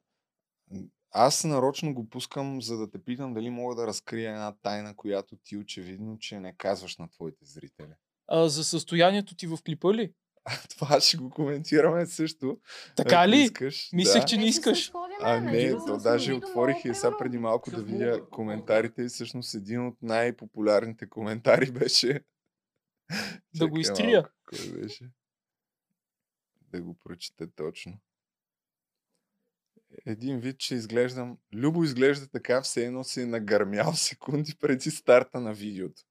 Аз нарочно го пускам, за да те питам дали мога да разкрия една тайна, която ти очевидно, че не казваш на твоите зрители. А, за състоянието ти в клипа ли? Това ще го коментираме също. Така ли? Искаш. Мислех, да. че не искаш. А не, то даже отворих и сега преди малко да видя коментарите и всъщност един от най-популярните коментари беше... Да го изтрия. кой беше? Да го прочета точно. Един вид, че изглеждам... Любо изглежда така, все едно си е нагърмял секунди преди старта на видеото.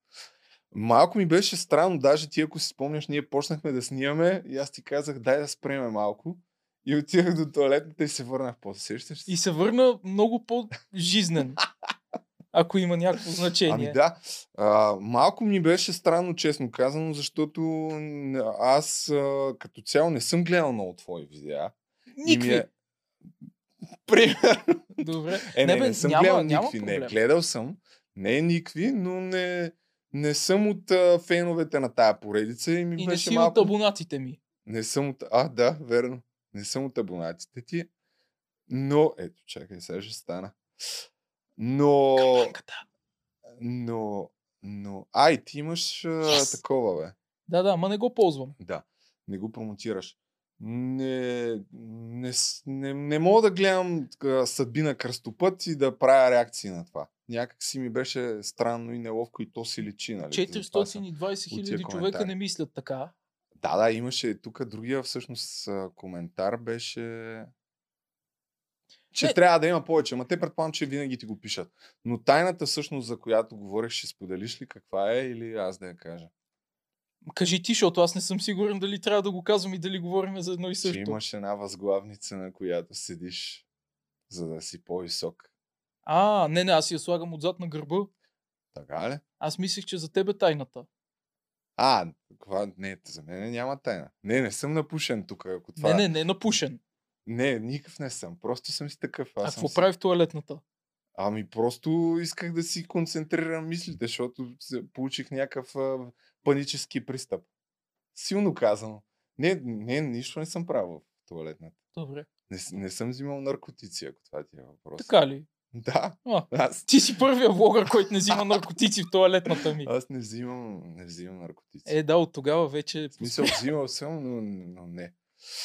Малко ми беше странно, даже ти ако си спомняш, ние почнахме да снимаме и аз ти казах, дай да спреме малко. И отидах до туалетната и се върнах по сещаш И се върна много по-жизнен. ако има някакво значение. Ами да. А, малко ми беше странно, честно казано, защото аз а, като цяло не съм гледал много твои видеа. Никви. Ми е... Примерно. Добре. Е, не, не, не съм няма, гледал никакви. Не, гледал съм. Не е никви, но не, не съм от а, феновете на тая поредица и ми и беше не си малко... от абонатите ми. Не съм от... А, да, верно. Не съм от абонатите ти. Но... Ето, чакай, сега ще стана. Но... Но... Но... Ай, ти имаш yes. такова, бе. Да, да, ма не го ползвам. Да, не го промотираш. Не, не, не, не мога да гледам съдби на кръстопът и да правя реакции на това някак си ми беше странно и неловко и то си личи. Нали? 420 хиляди човека не мислят така. Да, да, имаше тук другия всъщност коментар беше че не. трябва да има повече. Ма те предполагам, че винаги ти го пишат. Но тайната всъщност, за която говорех, ще споделиш ли каква е или аз да я кажа? Кажи ти, защото аз не съм сигурен дали трябва да го казвам и дали говорим за едно и също. Че имаш една възглавница, на която седиш, за да си по-висок. А, не, не, аз си я слагам отзад на гърба. Така ли? Аз мислих, че за тебе тайната. А, това, не, за мен няма тайна. Не, не съм напушен тук. Ако това... Не, не, не напушен. Не, никакъв не съм. Просто съм си такъв. Аз а какво си... прави в туалетната? Ами просто исках да си концентрирам мислите, защото получих някакъв а, панически пристъп. Силно казано. Не, не, нищо не съм правил в туалетната. Добре. Не, не съм взимал наркотици, ако това ти е въпрос. Така ли? Да. А. Аз, Ти си първия влогър, който не взима наркотици в туалетната ми. аз не взимам, не взимам наркотици. Е, да, от тогава вече... В смисъл, взимал съм, но, но не.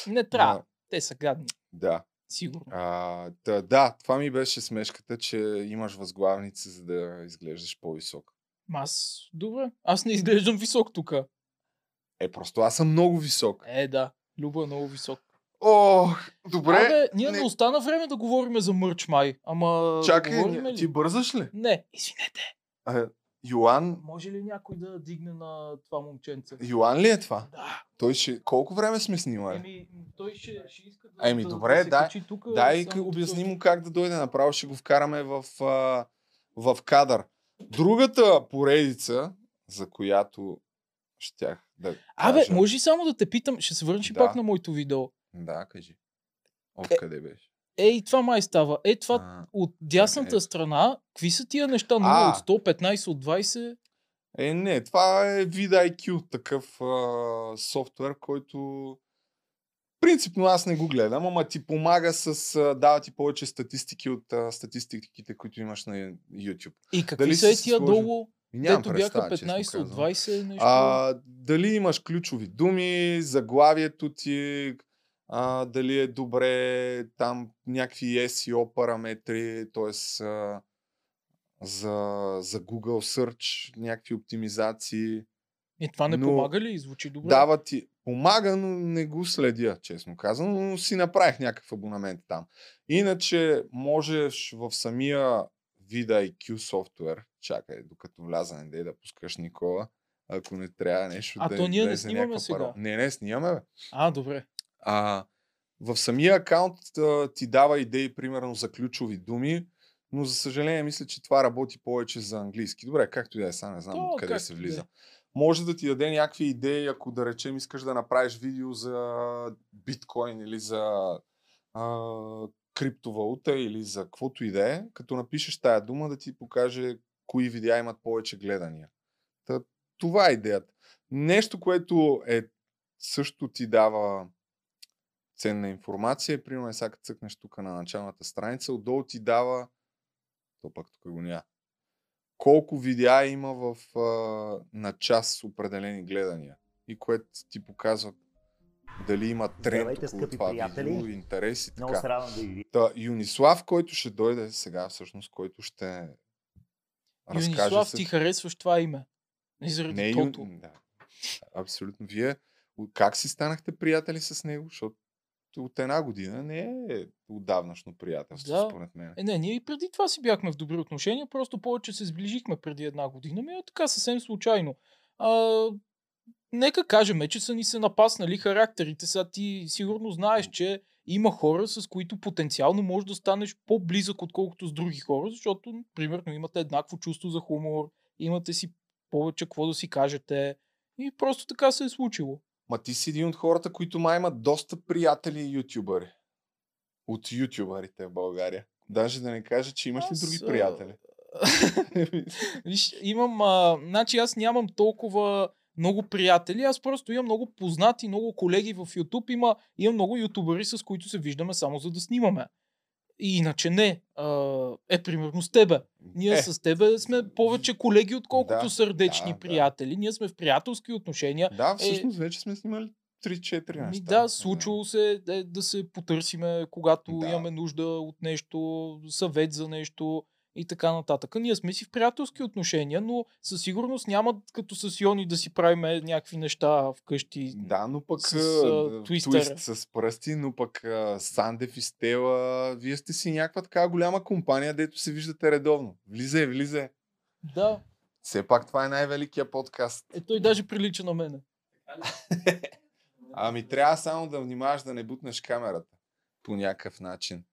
Не трябва. Но, Те са гадни. да. Сигурно. А, да, да, това ми беше смешката, че имаш възглавница, за да изглеждаш по-висок. Аз, добре. Аз не изглеждам висок тук. Е, просто аз съм много висок. Е, да. Любо е много висок. О, добре. Абе, ние не... не- остана време да говорим за мърч май. Ама Чакай, ли? ти бързаш ли? Не, извинете. А, Йоан, Може ли някой да дигне на това момченце? Йоан ли е това? Да. Той ще... Колко време сме снимали? Еми, той ще, ще иска да, Еми, добре, да дай- качи тук. Дай само обясни му как да дойде направо, ще го вкараме в, а, в кадър. Другата поредица, за която щях да Абе, кажа... може ли само да те питам, ще се върнеш Да. пак на моето видео? Да, кажи. Е, къде беше? Ей, това май става. Е, това А, от дясната ето. страна, какви са тия неща? 0 А. от 100, 15 от 20? Е, не, това е VidIQ, такъв а, софтуер, който принципно аз не го гледам, ама ти помага с, а, дава ти повече статистики от а, статистиките, които имаш на YouTube. И какви Дали са е тия долу, нямам бяха представа, честно 15 от казано. 20 нещо? А, дали имаш ключови думи, заглавието ти, а, дали е добре там някакви SEO параметри, т.е. За, за Google Search, някакви оптимизации. И това не но- помага ли? Звучи добре. Дава ти, помага, но не го следя, честно казано, но си направих някакъв абонамент там. Иначе можеш в самия VidIQ софтуер, чакай, докато вляза, не дей да пускаш Никола, ако не трябва нещо А да то ние не снимаме сега. паро- Не, не, снимаме, бе. А, добре. А, в самия акаунт а, ти дава идеи, примерно, за ключови думи, но за съжаление мисля, че това работи повече за английски. Добре, както и да е, сега не знам То, откъде се влиза. е. Може да ти даде някакви идеи, ако да речем искаш да направиш видео за биткоин или за а, криптовалута или за каквото и да е, като напишеш тая дума да ти покаже кои видеа имат повече гледания. Та, това е идеята. Нещо, което е също ти дава ценна информация, е, примерно сега като цъкнеш тук на началната страница, отдолу ти дава, то пък тук го няма, колко видеа има в, а, на час определени гледания и което ти показва дали има тренд Здравейте, около това приятели. видео, интерес и Много така. се радвам да ви. Та, Юнислав, който ще дойде сега, всъщност, който ще разкаже Юнислав, с- ти харесваш това име. Не заради не. Ю... да. Абсолютно. Вие как си станахте приятели с него? Защото от една година не е отдавнашно приятелство, Да. според мен. Е, не, ние и преди това си бяхме в добри отношения, просто повече се сближихме преди една година, ми е така съвсем случайно. А, нека кажем, че са ни се напаснали характерите. Сега ти сигурно знаеш, че има хора, с които потенциално можеш да станеш по-близък, отколкото с други хора, защото, примерно, имате еднакво чувство за хумор, имате си повече какво да си кажете и просто така се е случило. Ма ти си един от хората, които май имат доста приятели ютубъри. От ютубърите в България. Даже да не кажа, че имаш ли Аз, други приятели. Виж, имам, а, значи аз нямам толкова много приятели, аз просто имам много познати, много колеги в YouTube, има, имам много ютубъри, с които се виждаме само за да снимаме. И иначе не. А, е, примерно с тебе. Ние Е, е, с тебе сме повече колеги, отколкото Да, сърдечни да, да. приятели. Ние сме в приятелски отношения. Да, всъщност вече сме снимали 3-4 неща. Ми да, случвало се е, да се потърсиме, когато Да. имаме нужда от нещо, съвет за нещо и така нататък. Ние сме си в приятелски отношения, но със сигурност няма като с Йони да си правим някакви неща вкъщи. Да, но пък С, а, твист с пръсти, но пък а, Сандев и Стела, вие сте си някаква така голяма компания, дето се виждате редовно. Влизай, влизай. Да, Все пак това е най-великия подкаст. е той даже прилича на мене. Ами трябва само да внимаваш да не бутнеш камерата по някакъв начин.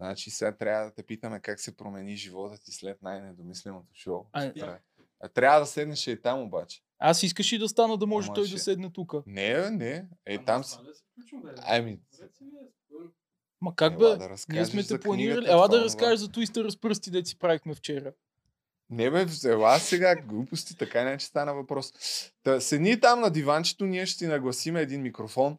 Значи сега трябва да те питаме как се промени живота ти след най-недомисленото шоу. А, Трябва- А, трябва да седнеш и там обаче. Аз искаш и да стана да може Ама той ще- да седне тук. Не, не. Е, там си. Ами, Ма как бе? да Ние сме те планирали. Ела да разкажеш за Twister с пръсти, дет си правихме вчера. Не бе, ела сега глупости, така не че стана въпрос. Та, седни там на диванчето, ние ще ти нагласим един микрофон.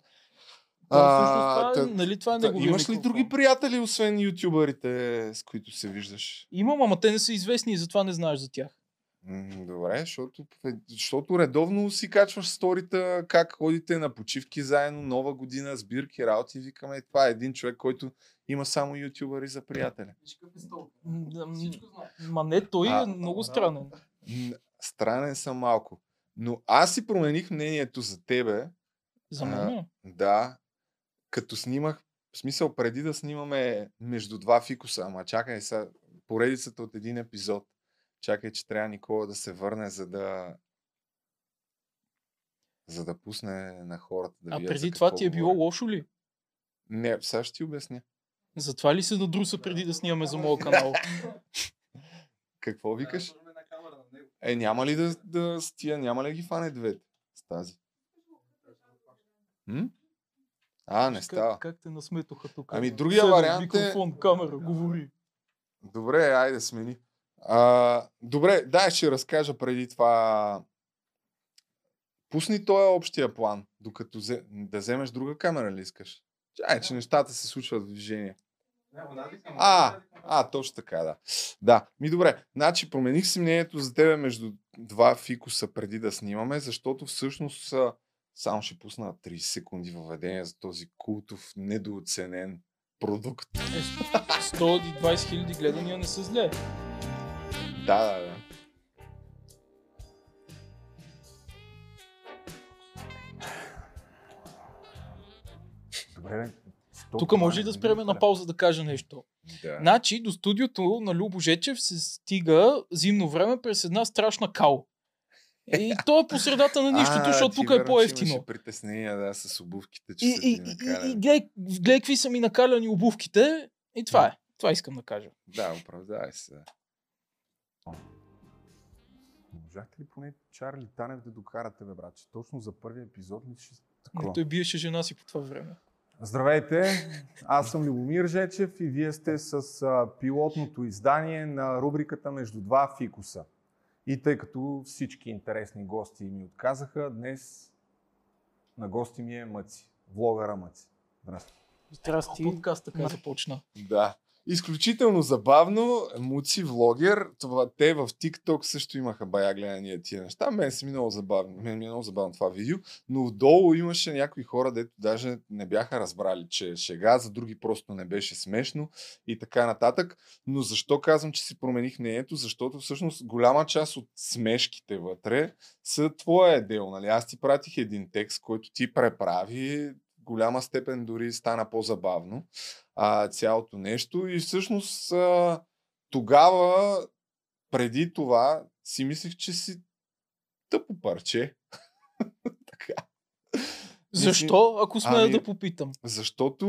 А, всъщност, това, е- та- нали това е та, неговия имаш ли микрофон? други приятели, освен ютубърите, с които се виждаш? Имам, ама те не са известни и затова не знаеш за тях. Добре, защото, защото редовно си качваш сторита как ходите на почивки заедно, нова година, сбирки, работи. Викаме, «Е, това е един човек, който има само ютубъри за приятели. М, м, Ма не, той А, е много странен. Странен съм малко. Но аз си промених мнението за тебе, За А, мен. да, като снимах, в смисъл преди да снимаме между два фикуса, ама чакай са поредицата от един епизод. Чакай, че трябва Никола да се върне, за да за да пусне на хората да А преди това ти е било говоря. лошо ли? Не, сега ще ти обясня. Затова ли се надруса преди да снимаме за моя канал? Какво викаш? Е, няма ли да, да с тия, няма ли да ги фане двете с тази? М? А, не става. Как, как те насметоха тук? Ами, другия Седай, вариант е- Микрофон, камера, говори. Добре, айде смени. А, добре, дай ще разкажа преди това. Пусни този общия план, докато зе, да вземеш друга камера ли искаш? Чай, че нещата се случват в движение. А, а, точно така, да. Да, ми добре. Значи промених си мнението за тебе между два фикуса преди да снимаме, защото всъщност само ще пусна 30 секунди въведение за този култов, недооценен продукт. Е, 120 хиляди гледания не са зле. Да, да, да. Добре, Тук може и да спреме на пауза да кажа нещо. Да. Значи до студиото на Любо Жечев се стига зимно време през една страшна кал. И то е по средата на нищото, А, защото тук е по-ефтино. Имаше притеснения, да, с обувките, че И, и, и, и гледай, гледай какви са ми накаляни обувките. И това е. Това искам да кажа. Да, оправдай се. Можахте ли поне Чарли Танев да докарате, бе, брат? Че точно за първи епизод ли ще Но той биеше жена си по това време. Здравейте, аз съм Любомир Жечев и вие сте с пилотното издание на рубриката Между два фикуса. И тъй като всички интересни гости ми отказаха, днес на гости ми е Мъци, влогъра Мъци. Здрасти. Здрасти. Подкаст така започна. Да. Изключително забавно. Муци влогер. Това, те в TikTok също имаха бая гледания тия неща. Мен си ми много забавно. Мен ми е много забавно това видео. Но отдолу имаше някои хора, дето даже не бяха разбрали, че е шега, за други просто не беше смешно и така нататък. Но защо казвам, че си промених мнението? Защото всъщност голяма част от смешките вътре са твоя дел. Нали? Аз ти пратих един текст, който ти преправи. Голяма степен дори стана по-забавно а, цялото нещо. И всъщност а, тогава, преди това, си мислех, че си тъпо парче. така. Защо, ако сме ами- да попитам? Защото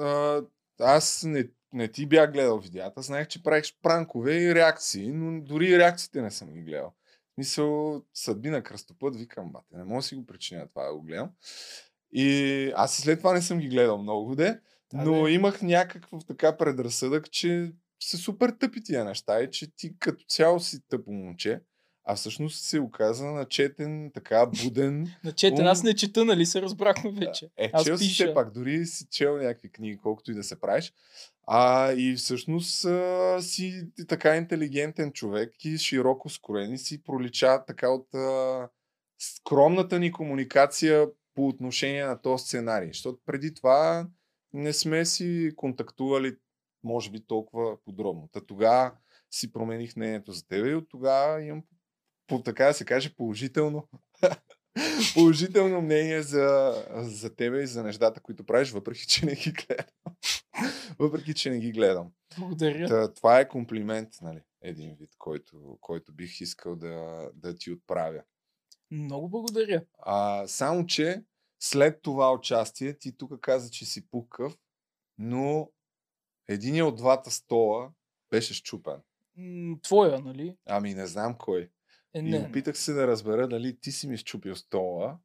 а, аз не, не ти бях гледал видеята, знаех, че правиш пранкове и реакции, но дори и реакциите не съм ги гледал. В Смисъл, съдби на кръстопът, викам, бате, не мога да си го причиня това да го гледам. И аз и след това не съм ги гледал много, де, но бе. имах някакъв така предразсъдък, че са супер тъпи тия неща и че ти като цяло си тъпо момче, а всъщност се оказа начетен, така буден, Начетен, Ум. аз не чета, нали се разбрахме вече. е, Аз чел си пиша. все пак, дори си чел някакви книги, колкото и да се правиш. А, и всъщност а, си така интелигентен човек и широко скорен и си пролича така от а, скромната ни комуникация по отношение на този сценарий. Защото преди това не сме си контактували, може би, толкова подробно. Та тогава си промених мнението за тебе и от тогава имам, по, така да се каже, положително положително мнение за, за тебе и за нещата, които правиш, въпреки че не ги гледам. въпреки че не ги гледам. Благодаря. Та, това е комплимент, нали? Един вид, който, който бих искал да, да ти отправя. Много благодаря. А, само, че след това участие ти тук каза, че си пукав, но един от двата стола беше щупен. Твоя, нали? Ами не знам кой. Е, И не. опитах се да разбера дали ти си ми щупил стола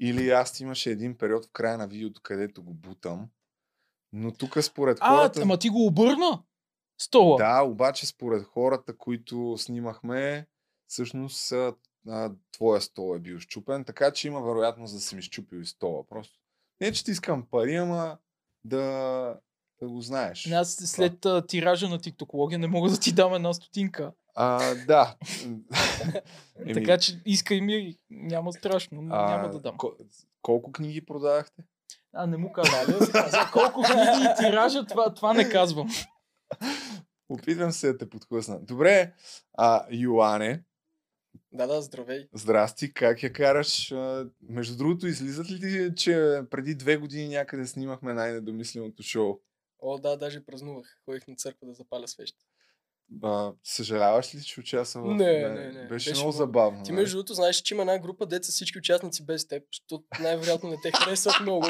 или аз имаше един период в края на видеото, където го бутам. Но тук според А, хората... ама ти го обърна? Стола. Да, обаче според хората, които снимахме, всъщност а, твоя стол е бил щупен, така че има вероятност да си ми щупил и стола. Просто не, че ти искам пари, ама да, да го знаеш. Не, Аз след а, тиража на тиктокология не мога да ти дам една стотинка. А, да. Еми, Така че искай ми, няма страшно, а, няма да дам. ко- колко книги продавахте? А, не му каза? За колко книги и тиража, това, това не казвам. Опитвам се да те подхлъсна. Добре, а, Йоане, Да, да, здравей. здрасти, как я караш? Между другото, излизат ли ти, че преди две години някъде снимахме най-недомисленото шоу? О, да, даже празнувах. Ходих на църква да запаля свещ. А, съжаляваш ли, че участва в... Не, не, не. Беше, Беше много забавно. Ти нали? между другото знаеш, че има една група деца всички участници без теб, защото най-вероятно не те харесват много.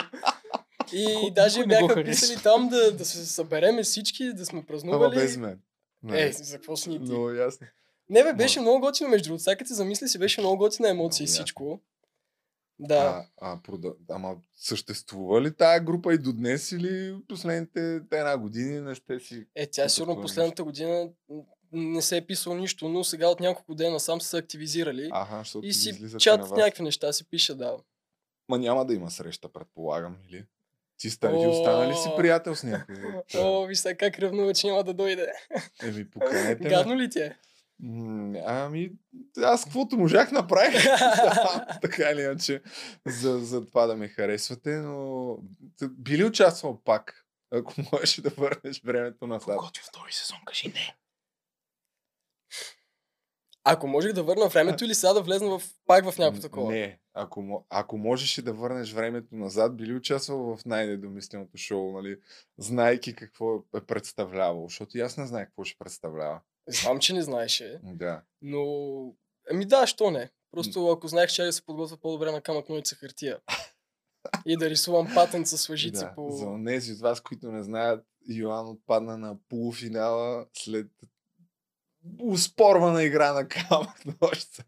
И Никой даже не бяха писали там да, да се събереме всички, да сме Ама празнували. без мен. Нали? Е, за какво си ни ти? Много ясно. Не бе, беше много готино между другото. Сега се замисли си, беше много готина емоция и всичко. Да. А, а, прода... Ама съществува ли тая група и до днес или последните една години не сте си... Е, тя сигурно последната година не се е писало нищо, но сега от няколко дена сам са се активизирали. Аха, и си излизате на чат вас. някакви неща си пише, да. Ма няма да има среща, предполагам, или? Ти ста, ти О. остана ли си приятел с някой? О, виж сега как ревнува, че няма да дойде. Еми, поканете. Гадно ли ти е? Ами, аз каквото можах направих. така или иначе, за, за това да ме харесвате, но би ли участвал пак, ако можеш да върнеш времето назад? Готви втори сезон, кажи не. Ако можех да върна времето или сега да влезна в, пак в някакво такова? Не, ако, ако можеш да върнеш времето назад, би ли участвал в най-недомисленото шоу, нали? Знайки какво е представлявал, защото и аз не знае какво ще представлява. Знам, че не знаеше, Да. но... Ами да, що не? Просто ако знаех, че да се подготвя по-добре на камък ножица хартия. И да рисувам патент с лъжици да. по... За тези от вас, които не знаят, Йоан отпадна на полуфинала след успорвана игра на камък нощта.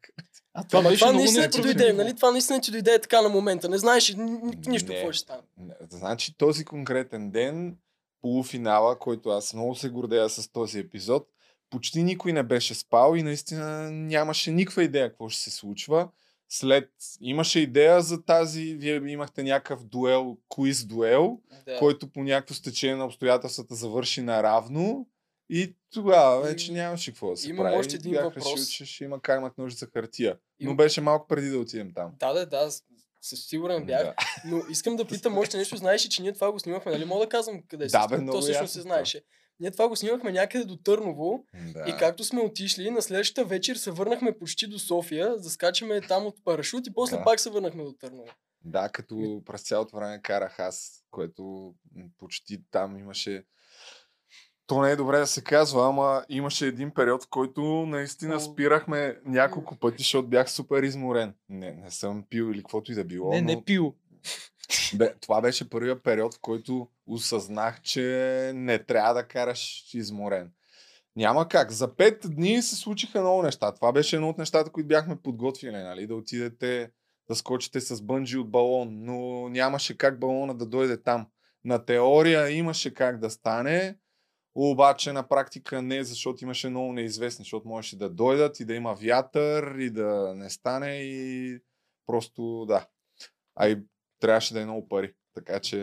А това Ама това наистина ти дойде, нали? Това наистина ти дойде така на момента. Не знаеш ни- ни- нищо какво ще стане. Не, Значи този конкретен ден, полуфинала, който аз много се гордея с този епизод, почти никой не беше спал и наистина нямаше никаква идея какво ще се случва. След имаше идея за тази, вие имахте някакъв дуел, куиз дуел, Да. който по някакво стечение на обстоятелствата завърши наравно и тогава вече нямаше какво да се имам прави. още един Бях въпрос. решил, че ще има камък ножица хартия. Но Им- беше малко преди да отидем там. Да, да, да, със сигурен бях. Да. Но искам да питам още нещо. Знаеш ли, че ние това го снимахме, нали? Мога да казвам къде Да, се бе, То всъщност се това. Ние това го снимахме някъде до Търново Да. и както сме отишли, на следващата вечер се върнахме почти до София, да скачаме там от парашут и после Да. пак се върнахме до Търново. Да, като през цялото време карах аз, което почти там имаше... То не е добре да се казва, ама имаше един период, в който наистина спирахме няколко пъти, защото бях супер изморен. Не, не съм пил или каквото и да било. Не, но... не пил. Бе, това беше първият период, в който осъзнах, че не трябва да караш изморен. Няма как. За пет дни се случиха много неща. Това беше едно от нещата, които бяхме подготвили, нали? Да отидете да скочите с бънджи от балон, но нямаше как балона да дойде там. На теория имаше как да стане, обаче на практика не, защото имаше много неизвестни, защото можеше да дойдат и да има вятър и да не стане и просто да. А и трябваше да е много пари. Така че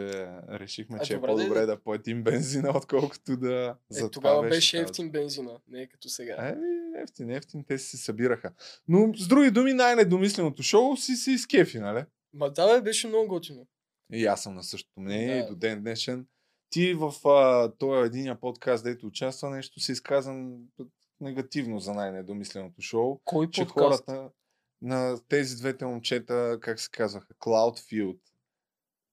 решихме, А, че добре, е по-добре де. да платим бензина, отколкото да... Е, за това тогава беше тази- ефтин бензина, не е като сега. Еми, ефтин, ефтин, те си се събираха. Но с други думи, най-недомисленото шоу си си изкефи, нали? Ма да, бе, беше много готино. И аз съм на същото мнение Да. и до ден днешен. Ти в а, този единия подкаст, дето участва, нещо си изказан негативно за най-недомисленото шоу. Кой Че подкаст? хората на тези двете момчета, как се казваха, Cloudfield.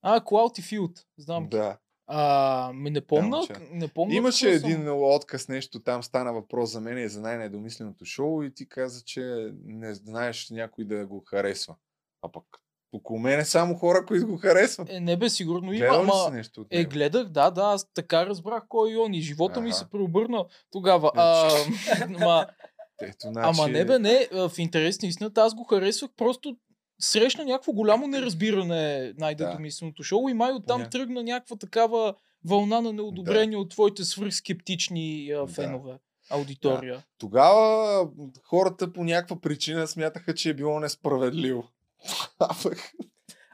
А, Cloud и Field. Знам. Да. А, ми не помня. момче. не помня Имаше какво съм. един отказ, нещо там стана въпрос за мен и за най-недомисленото шоу и ти каза, че не знаеш някой да го харесва. А пък около мен е само хора, които го харесват. Е, не бе, сигурно има, ли си ама... нещо от Е, него? гледах, да, да, аз така разбрах кой е он и живота ми Аха. се преобърна тогава. А, ма, Ето, значи... Ама не бе, не, в интерес на истината аз го харесвах, просто срещна някакво голямо неразбиране най-дедомисленото шоу и май оттам Поня- тръгна някаква такава вълна на неодобрение от твоите свръхскептични а, Да. фенове, аудитория. Тогава хората по някаква причина смятаха, че е било несправедливо. А пък,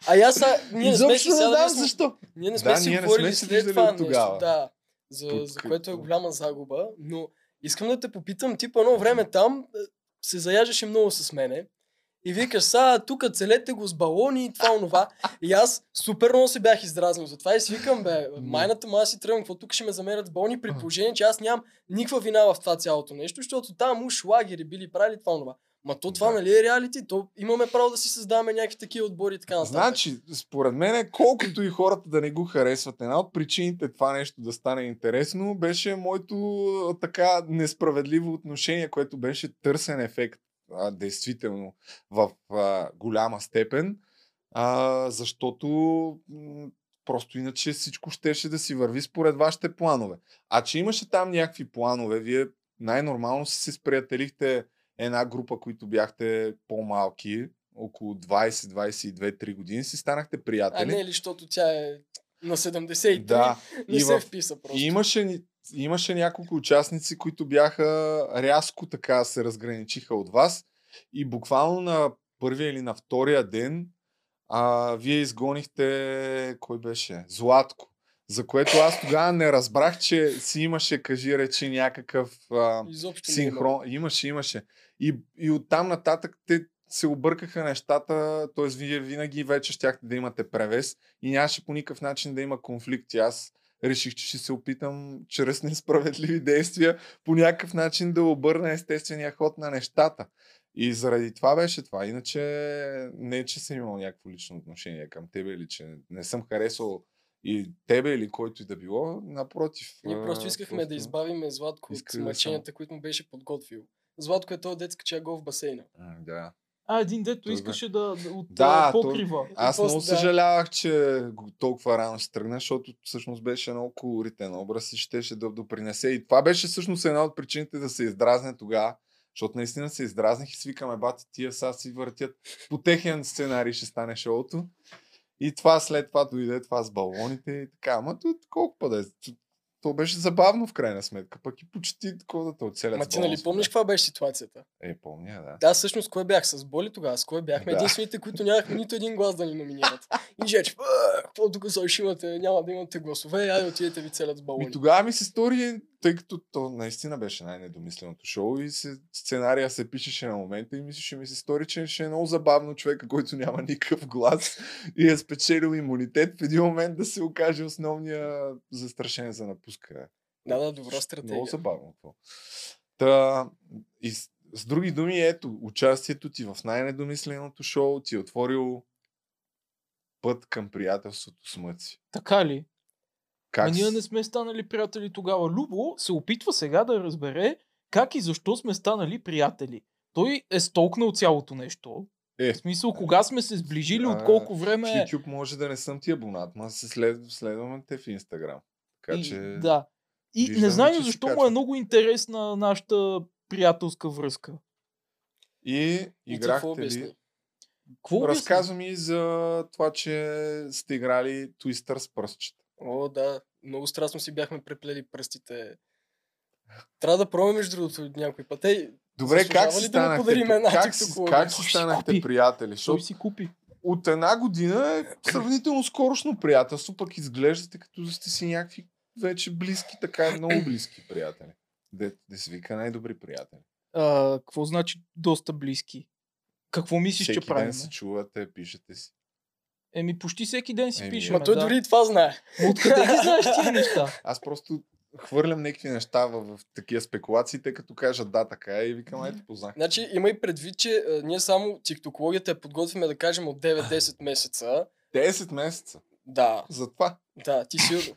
А я са, ние не сме си не знам сме- защо. Ние не сме Да, си ние не говорили сме се след това тогава. нещо. Да, за, за което е голяма загуба. Но искам да те попитам, ти по едно време там е, се заяждаше много с мене. И викаш, са, тук целете го с балони и това, онова. И аз супер много се бях издразнил. Затова и си викам, бе, майната му аз си тръгвам, какво тук ще ме замерят с балони, при положение, че аз нямам никаква вина в това цялото нещо, защото там уж лагери били правили това, онова. Ма то това, Да. нали е реалити? То имаме право да си създаваме някакви такива отбори и така нататък. Значи, според мен, колкото и хората да не го харесват, една от причините това нещо да стане интересно беше моето така несправедливо отношение, което беше търсен ефект, а, действително, в а, голяма степен, а, защото м, просто иначе всичко щеше да си върви според вашите планове. А че имаше там някакви планове, вие най-нормално си се сприятелихте една група, които бяхте по-малки, около 20-22-3 години, си станахте А приятели. не ли, защото тя е на 73, да, не и, се в... вписа просто. и имаше, имаше няколко участници, които бяха рязко така се разграничиха от вас и буквално на първия или на втория ден а, вие изгонихте, кой беше? Златко. За което аз тогава не разбрах, че си имаше, кажи речи, някакъв а, Изобщо не синхрон. Имаше, имаше. И, и оттам нататък те се объркаха нещата, т.е. вие винаги вече щяхте да имате превес и нямаше по никакъв начин да има конфликт. И аз реших, че ще се опитам чрез несправедливи действия по някакъв начин да обърна естествения ход на нещата. И заради това беше това. Иначе не, че съм имал някакво лично отношение към тебе или че не съм харесал и тебе или който и да било. Напротив. Ние просто искахме да избавиме Златко от да мъченията, които му беше подготвил. Златко е този детска, че гол в басейна. М, Да. А, един дето Той искаше да, да от Да, а, то- покрива. Аз много да. съжалявах, че го- толкова рано ще тръгна, защото всъщност беше много колоритен образ и щеше да допринесе. И това беше всъщност една от причините да се издразня тогава, защото наистина се издразних и свикаме, бати, тия са си въртят по техен сценарий ще стане шоуто. И това след това дойде това с балоните и така. Ама колко па да е? То- беше забавно в крайна сметка, пък и почти такова да те оцелят. Ма ти нали помниш каква беше ситуацията? Е, помня, да. Да, всъщност кой бях? С Боли тогава? С кой бяхме? Да. Единствените, които нямахме нито един глас да ни номинират. И Жеч, «А, какво тук се? Няма да имате гласове, айде отидете ви целят с балони. Ми тогава ми се стори, тъй като то наистина беше най-недомисленото шоу и се, сценария се пишеше на момента и мислеше ми се стори, че ще е много забавно човека, който няма никакъв глас и е спечелил имунитет в един момент да се окаже основния застрашен за напускане. Да, да, добра Много стратегия. забавно това. Та, и с, с други думи, ето, участието ти в най-недомисленото шоу ти е отворил път към приятелството с мъци. Така ли? Как а ние не сме станали приятели тогава. Любо се опитва сега да разбере как и защо сме станали приятели. Той е столкнал цялото нещо. Е, В смисъл, кога сме се сближили, А, от колко В време... YouTube може да не съм ти абонат, ма се след, следваме те в Инстаграм. Така И, че... Да. И виждам, не знам защо му е много интересна нашата приятелска връзка. И играхте ли... Какво? Разказвам и за това, че сте играли Twister с пръстчета. О, да, много страстно си бяхме преплели пръстите. Трябва да пробваме между другото някой път. Ей, Добре, как ли си да станахте, подарим една как си, тиктоклога? как си станахте приятели? Защото си купи. от една година е сравнително скорошно приятелство, пък изглеждате като да сте си някакви вече близки, така много близки приятели. Де, де се вика най-добри приятели. А, какво значи доста близки? Какво мислиш, Всеки че правим? ден се чувате, пишете си. Еми, почти всеки ден си Еми, пишем. ма той да. дори и това знае. Откъде ги знаеш тия неща? Аз просто хвърлям някакви неща в, в такива спекулации, тъй като кажат да, така е и викам, ето познах. Значи има и предвид, че а, ние само тиктокологията я подготвяме да кажем от 9-10 месеца. 10 месеца. Да, Затова. да, ти сигурно.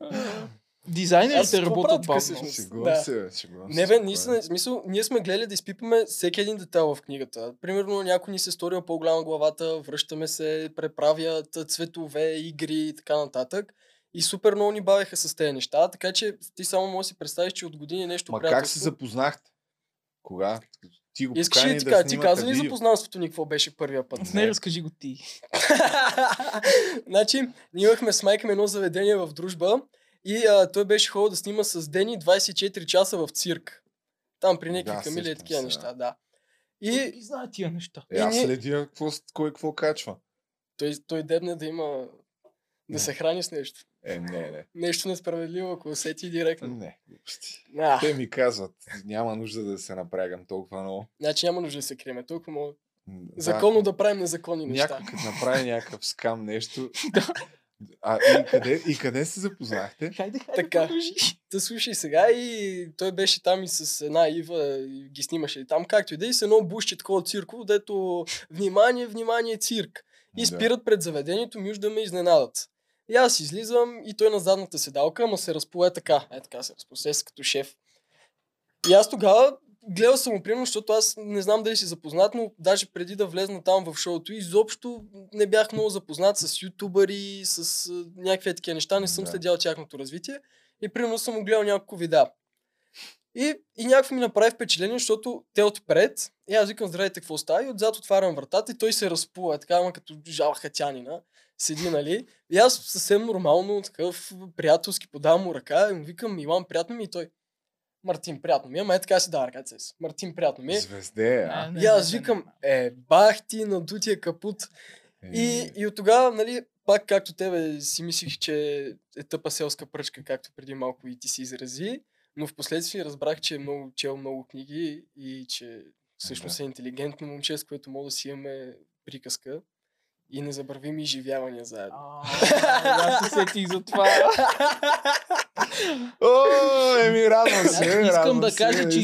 Дизайнерите работят бавно. Шегувам Да. се, шегувам се. Не бе, спокойно. наистина, смисъл, ние сме гледали да изпипаме всеки един детайл в книгата. Примерно някой ни се сторил по-голяма главата, връщаме се, преправят цветове, игри и така нататък. И супер много ни бавеха с тези неща, така че ти само можеш да си представиш, че от години нещо Ма как се запознахте? Кога? Ти го Искаш ли ти да ти каза ли запознанството ни какво беше първия път? Не, разкажи го ти. значи, ние имахме с майка ми едно заведение в дружба и а, той беше ходил да снима с Дени 24 часа в цирк. Там при някакви Да, камили и такива се, неща, да. И И ги знае тия неща. Е, аз следя какво, кой какво качва. той, той дебне да има Не. да се храни с нещо. Е, не, не. Нещо несправедливо, ако усети директно. Не, глупости. А, Те ми казват, няма нужда да се напрягам толкова много. значи няма нужда да се криеме. Толкова мога. М, Законно да правим незаконни неща. Някой като направи някакъв скам нещо. а, и, къде, и къде се запознахте? Хайде, хайде, Така. продължи. Та слушай сега и той беше там и с една Ива и ги снимаше и там, както и да е, и с едно бушче такова цирково, дето внимание, внимание, цирк. И спират пред заведението, ми уж да ме изненадат. И аз излизам и той на задната седалка, ама се разполе така. Е така се разпосе се като шеф. И аз тогава гледал съм му примерно, защото аз не знам дали си запознат, но даже преди да влезна там в шоуто, изобщо не бях много запознат с ютубъри, с някакви такива неща, не съм Да. следял тяхното развитие. И примерно съм му гледал няколко видеа. И, и някакво ми направи впечатление, защото те отпред, и аз викам, здравейте, какво става? И отзад отварям вратата и той се разпува, така, ама като жал хатянина. Седи, нали? И аз съвсем нормално, такъв приятелски, подавам му ръка и му викам, Иван, приятно ми и той. Мартин, приятно ми, е, ама е така си дава ръката си. Мартин, приятно ми. е. Звезде, а? Не, И аз викам, е, бах ти на дутия капут. И, Е, и от тогава, нали, пак както тебе си мислих, че е тъпа селска пръчка, както преди малко и ти си изрази, но в последствие разбрах, че е много чел много книги и че всъщност Да. е интелигентно момче, с което мога да си имаме приказка и незабравими изживявания заедно. Аз се сетих за това. О, еми, радвам се. Искам да кажа, че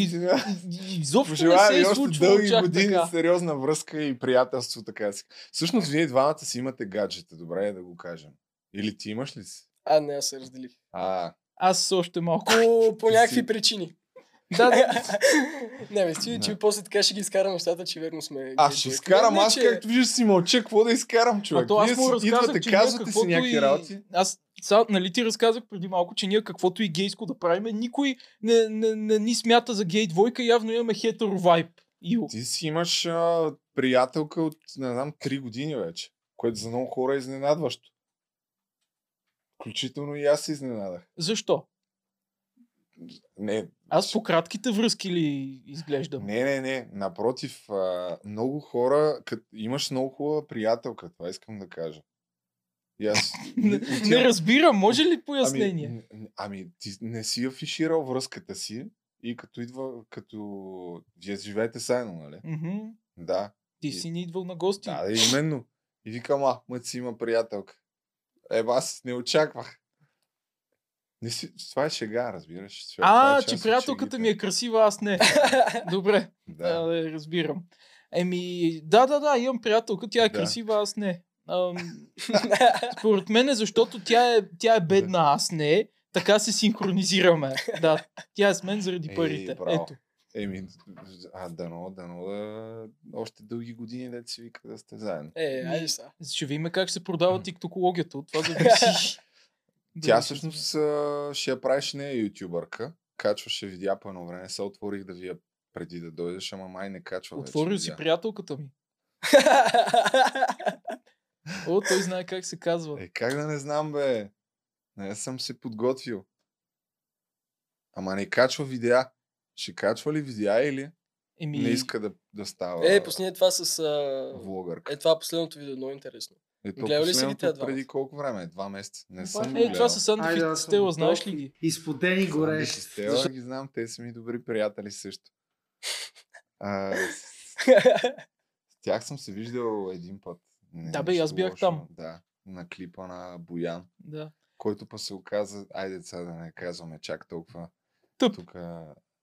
изобщо не се е случвало дълги години така. сериозна връзка и приятелство, така си. Всъщност, вие двамата си имате гаджета, добре е да го кажем. Или ти имаш ли си? А, не, аз се разделих. А, Аз още малко. По, някакви причини. Да, да. не, бе, Да. че после така ще ги изкарам нещата, че верно сме. аз ще изкарам, аз както виждаш си мълча, какво да изкарам, човек? А то аз му разказах, че казвате си някакви работи. Аз, са, нали ти разказах преди малко, че ние каквото и гейско да правим, никой не, не, не ни смята за гей двойка, явно имаме хетеро вайб. Ти си имаш а, приятелка от, не знам, 3 години вече, което за много хора е изненадващо. Включително и аз се изненадах. Защо? Не, Аз по кратките връзки ли изглеждам? Не, не, не. Напротив, а, много хора, кът, имаш много хубава приятелка, това искам да кажа. И аз... Не, не разбирам, може ли пояснение? Ами, ами, ти не си афиширал връзката си и като идва, като... Вие живеете заедно, нали? Да. Ти си ни идвал на гости. Да, да, именно. И викам, а, мът си има приятелка. Е, аз не очаквах. Не си, това е шега, разбираш. Това а, е че приятелката шегите. ми е красива, аз не. Добре, Да. да, разбирам. Еми, да, да, да, имам приятелка, тя е Да. красива, аз не. Ам, според мен е защото тя е, тя е бедна, аз не. Така се синхронизираме. Да, тя е с мен заради Ей, парите. браво. Ето. Еми, а дано, дано да още дълги години да си вика да сте заедно. Е, айде сега. Ще видим как се продава тиктокологията. От това зависи. Тя всъщност ще я правиш не ютубърка. Качваше видеа по едно време. Се отворих да ви я преди да дойдеш, ама май не качва вече Отворил си видеа. приятелката ми. О, той знае как се казва. Е, как да не знам, бе? Не съм се подготвил. Ама не качва видеа. Ще качва ли видеа или Еми, не иска да, да става Е, пусни това с... А... влогърка? Е, това последното видео, много интересно. Е, то гледал ли си ги тия двамата? преди колко време? Два месеца. Не съм го е, това гледал. са Айде, и аз съм Стела, знаеш ли ги? Изпотени Сандък горещ. и Стела ги знам, те са ми добри приятели също. А, с, с тях съм се виждал един път. Не, Да, бе, аз бях лошо. там. Да, на клипа на Боян, Да. който па се оказа, айде сега да не казваме чак толкова. Тъп. Тук,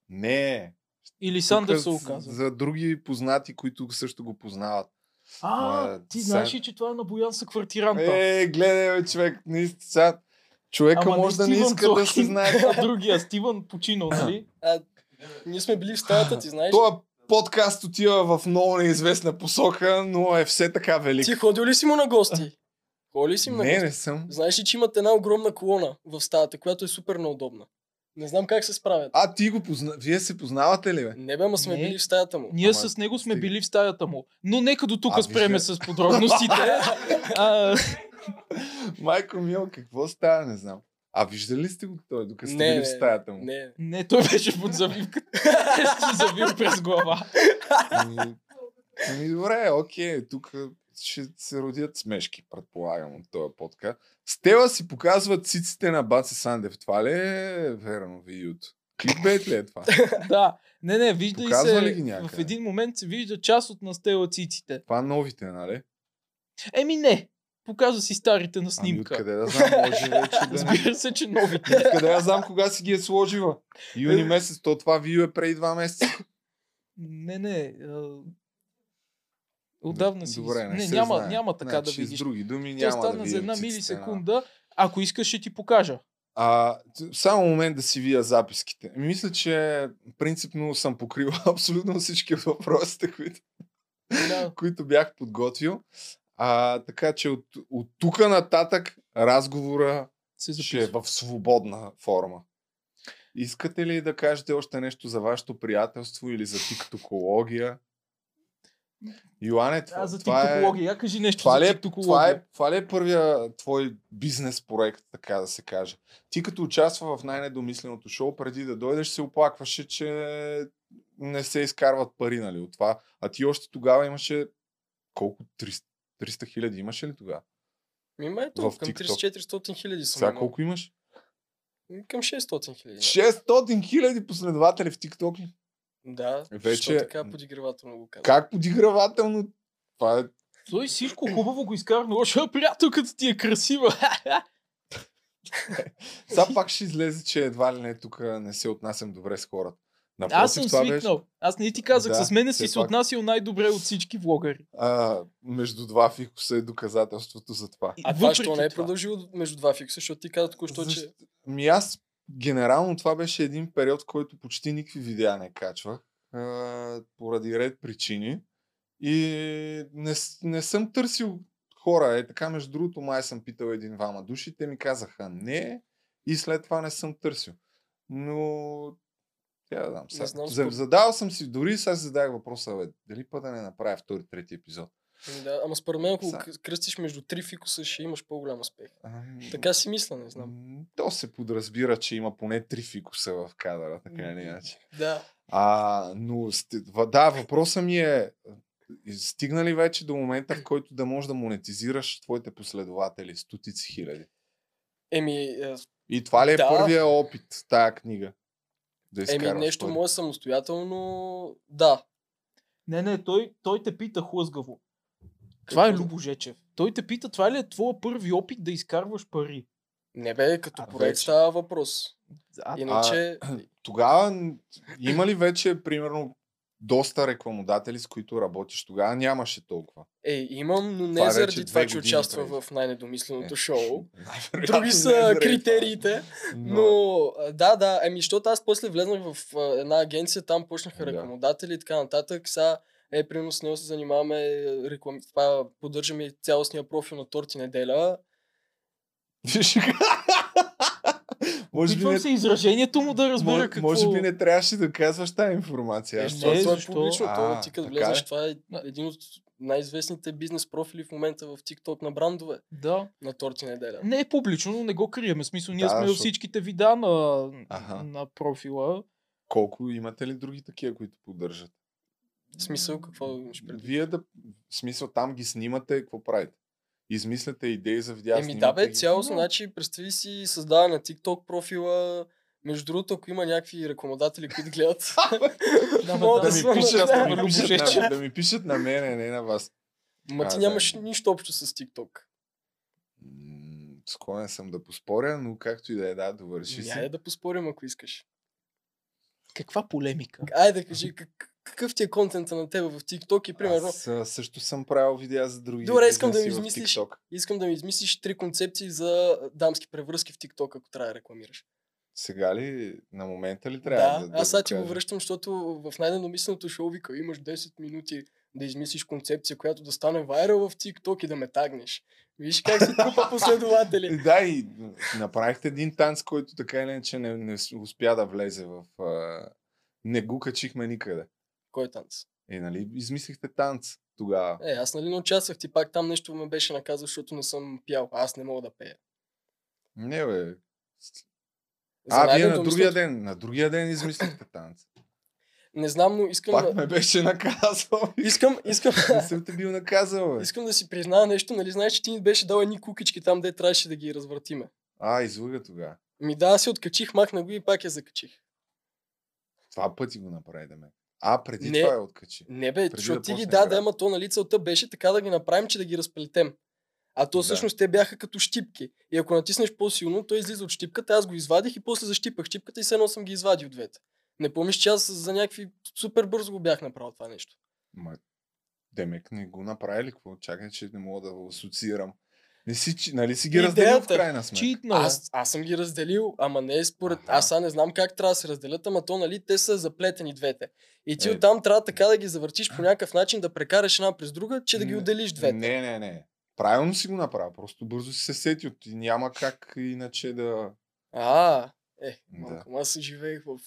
не, Или Сандър се оказа. За други познати, които също го познават. А, Ма, ти знаеш ли, че това е на Боян са квартиранта? Е, гледай, бе, човек, наистина, сега, човека Ама може да не иска да се Цохин, знае. а другия, Стивън починал, нали? А, ние сме били в стаята, ти знаеш. Това подкаст отива в много неизвестна посока, но е все така велик. Ти ходил ли си му на гости? Ходил ли си на Не, гости? не съм. Знаеш ли, че имат една огромна колона в стаята, която е супер неудобна? Не знам как се справят. А, ти го позна... Вие се познавате ли, бе? Не бе, ама сме Не. били в стаята му. Ние Ама, с него сме стига. били в стаята му. Но нека до тук А, спреме вижте. с подробностите. а, Майко мил, какво става, не знам. А виждали ли сте го той, докато сте Не, били в не, стаята му? Не. не, той беше под завивката. Ще завил през глава. Ами, ами добре, окей, тук ще се родят смешки, предполагам, от този подкаст. Стела си показва циците на Баце Сандев. Това ли е верно видеото? Кликбейт ли е това? Да, не, не, вижда и Показва ли се. ги В някъде? един момент се вижда част от настелациците. Това новите, нали? Еми не, показва си старите на Ами снимка. откъде да знам, може вече да. Разбира се, че новите. Откъде да знам кога си ги е сложила? Юни месец, то това видео е преди два месеца. Не, не. Отдавна си. Добре, не, не се няма, знае. няма така значи, да видиш. С други думи Тя няма да стана за видим една милисекунда. Ако искаш, ще ти покажа. А, само момент да си вия записките. Мисля, че принципно съм покрил абсолютно всички въпросите, които, Да. които бях подготвил. А, така че от, от тук нататък разговора Се ще е в свободна форма. Искате ли да кажете още нещо за вашето приятелство или за тиктокология? Йоане, това, А, за това е... Я кажи нещо Това ли, за е, това, е, това ли е първия твой бизнес проект, така да се каже? Ти като участва в най-недомисленото шоу, преди да дойдеш, се оплакваше, че не се изкарват пари нали, от това. А ти още тогава имаше колко? 300 300 хиляди имаше ли тогава? Ми ма ето, В към TikTok. 300-400 хиляди съм Сега имал. колко имаш? Към 600 хиляди. 600 хиляди последователи в TikTok ли? Да, Вече- така подигравателно го казвам. Как подигравателно? Това е... Той всичко хубаво го изкара, но още приятелката ти е красива. Сега пак ще излезе, че едва ли не тук не се отнасям добре с хората. Напротив, Аз съм това свикнал. Аз не ти казах, Да, с мене си се пак. отнасял най-добре от всички влогъри. а, между два фикуса е доказателството за това. А това, Въпреки що не е това. продължило между два фикса, защото ти каза току-що, че... Защо? Ми аз генерално това беше един период, който почти никакви видеа не качвах, а, поради ред причини. И не, не съм търсил хора. Е така, между другото, май съм питал един-двама души, те ми казаха не и след това не съм търсил. Но тя да знам. Сега, знам, задавал съм си, дори сега задах въпроса, бе, дали път да не направя втори, трети епизод. Ами Да, ама според мен, ако Са- кръстиш между три фикуса, ще имаш по-голям успех. Ами, Така си мисля, не знам. То се подразбира, че има поне три фикуса в кадъра, така или иначе. Да. А, но да, въпросът ми е, стигна ли вече до момента, в който да можеш да монетизираш твоите последователи, стотици хиляди? Еми, е, И това ли е Да. първия опит, тая книга? Да еми нещо мое самостоятелно, да. Не, не, той, той те пита хлъзгаво. Това е Какво? Любо Жечев. Той те пита, това ли е твоя първи опит да изкарваш пари? Не бе, като А, проект вече. става въпрос. А, Иначе, Тогава н- има ли вече, примерно, доста рекламодатели, с които работиш? Тогава нямаше толкова. е, имам, но не Това заради това, че преди. в най-недомисленото Е. шоу. Други не са критериите. това. Но, а, да, да, еми, защото аз после влезнах в а, една агенция, там почнаха Да. рекламодатели и така нататък. Сега, е, примерно с него се занимаваме, реклам... това, поддържаме цялостния профил на Торти неделя. Виж, може би не се изражението му да разбера Може, какво... може би не трябваше да казваш тази информация. Е, Аз не, това, това е публично, А, това, ти като влезеш, е. това е един от най-известните бизнес профили в момента в TikTok на брандове Да. на Торти неделя. Не е публично, но не го криеме. Смисъл, ние Да, сме защото- всичките вида на, Аха. на профила. Колко имате ли други такива, които поддържат? В смисъл, какво имаш предвид? Вие да, в смисъл там ги снимате, какво правите? Измисляте идеи за видеа, Еми да бе, ги? цялостно, значи представи си създава на TikTok профила, между другото, ако има някакви рекламодатели, които гледат, Да, ми, пишат, да. ми пишат на, да ми пишат на мене, не на вас. ма ти нямаш нищо общо с TikTok. Склонен съм да поспоря, но както и да е, да, довърши Ами, си. Айде да поспорим, ако искаш. Каква полемика? Айде да кажи как, какъв ти е контента на тебе в TikTok и примерно Аз също съм правил видеа за други Добре, искам да ми измислиш. Искам да ми измислиш три концепции за дамски превръзки в TikTok, ако трябва да рекламираш. Сега ли, на момента ли трябва да, да, аз сега ти го връщам, защото в най-неномисленото шоу вика, имаш 10 минути да измислиш концепция, която да стане вайрал в TikTok и да ме тагнеш. Виж как си трупа последователи. Да, и направихте един танц, който така или иначе не, не успя да влезе в... А... Не го качихме никъде. Кой танц? Е, нали, измислихте танц тогава. Е, аз нали не участвах, ти пак там нещо ме беше наказал, защото не съм пял. Аз не мога да пея. Не, бе. За А, вие на другия ден, на другия ден измислихте танц. Не знам, но искам Пак да... ме беше наказал. Искам, искам, Не съм те бил наказал, бе. искам да си призная нещо, нали знаеш, че ти ми беше дал едни кукички там, де трябваше да ги развъртиме. А, излага тогава. Ми да, аз си откачих, махна го и пак я закачих. Това пъти го направи да ме. А, преди Не. това я откачи. Не бе, Преди защото да ти ги да, да, ама то нали целта беше така да ги направим, че да ги разплетем. А то Да. всъщност те бяха като щипки. И ако натиснеш по-силно, той излиза от щипката, аз го извадих и после защипах щипката и все едно съм ги извадил двете. Не помниш, че аз за някакви супер бързо го бях направил това нещо. Ма, Демек не го направи ли? Какво? Чакай, че не мога да го асоциирам. Не си, нали си ги Идеята разделил в е, крайна сметка? Читна. Аз, аз съм ги разделил, ама не е според... Аха. Аз сега не знам как трябва да се разделят, ама то, нали, те са заплетени двете. И ти Е. оттам трябва така да ги завъртиш по някакъв начин, да прекараш една през друга, че да ги отделиш двете. Не, не, не. Правилно си го направя. Просто бързо си се сетил. Ти няма как иначе да... А, е, Да. малко, ама аз живеех в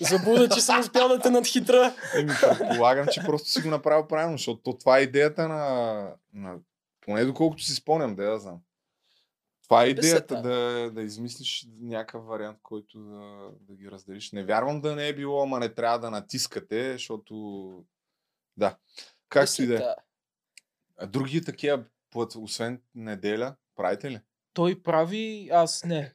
заблуда, че съм успял да те надхитра. Еми, предполагам, че просто си го направил правилно, защото то това е идеята на... на... Поне доколкото си спомням, да я знам. Това е идеята, Бесета. да, да измислиш някакъв вариант, който да, да ги разделиш. Не вярвам да не е било, ама не трябва да натискате, защото... Да. Както и да е. Други такива път, освен неделя, правите ли? Той прави, аз не.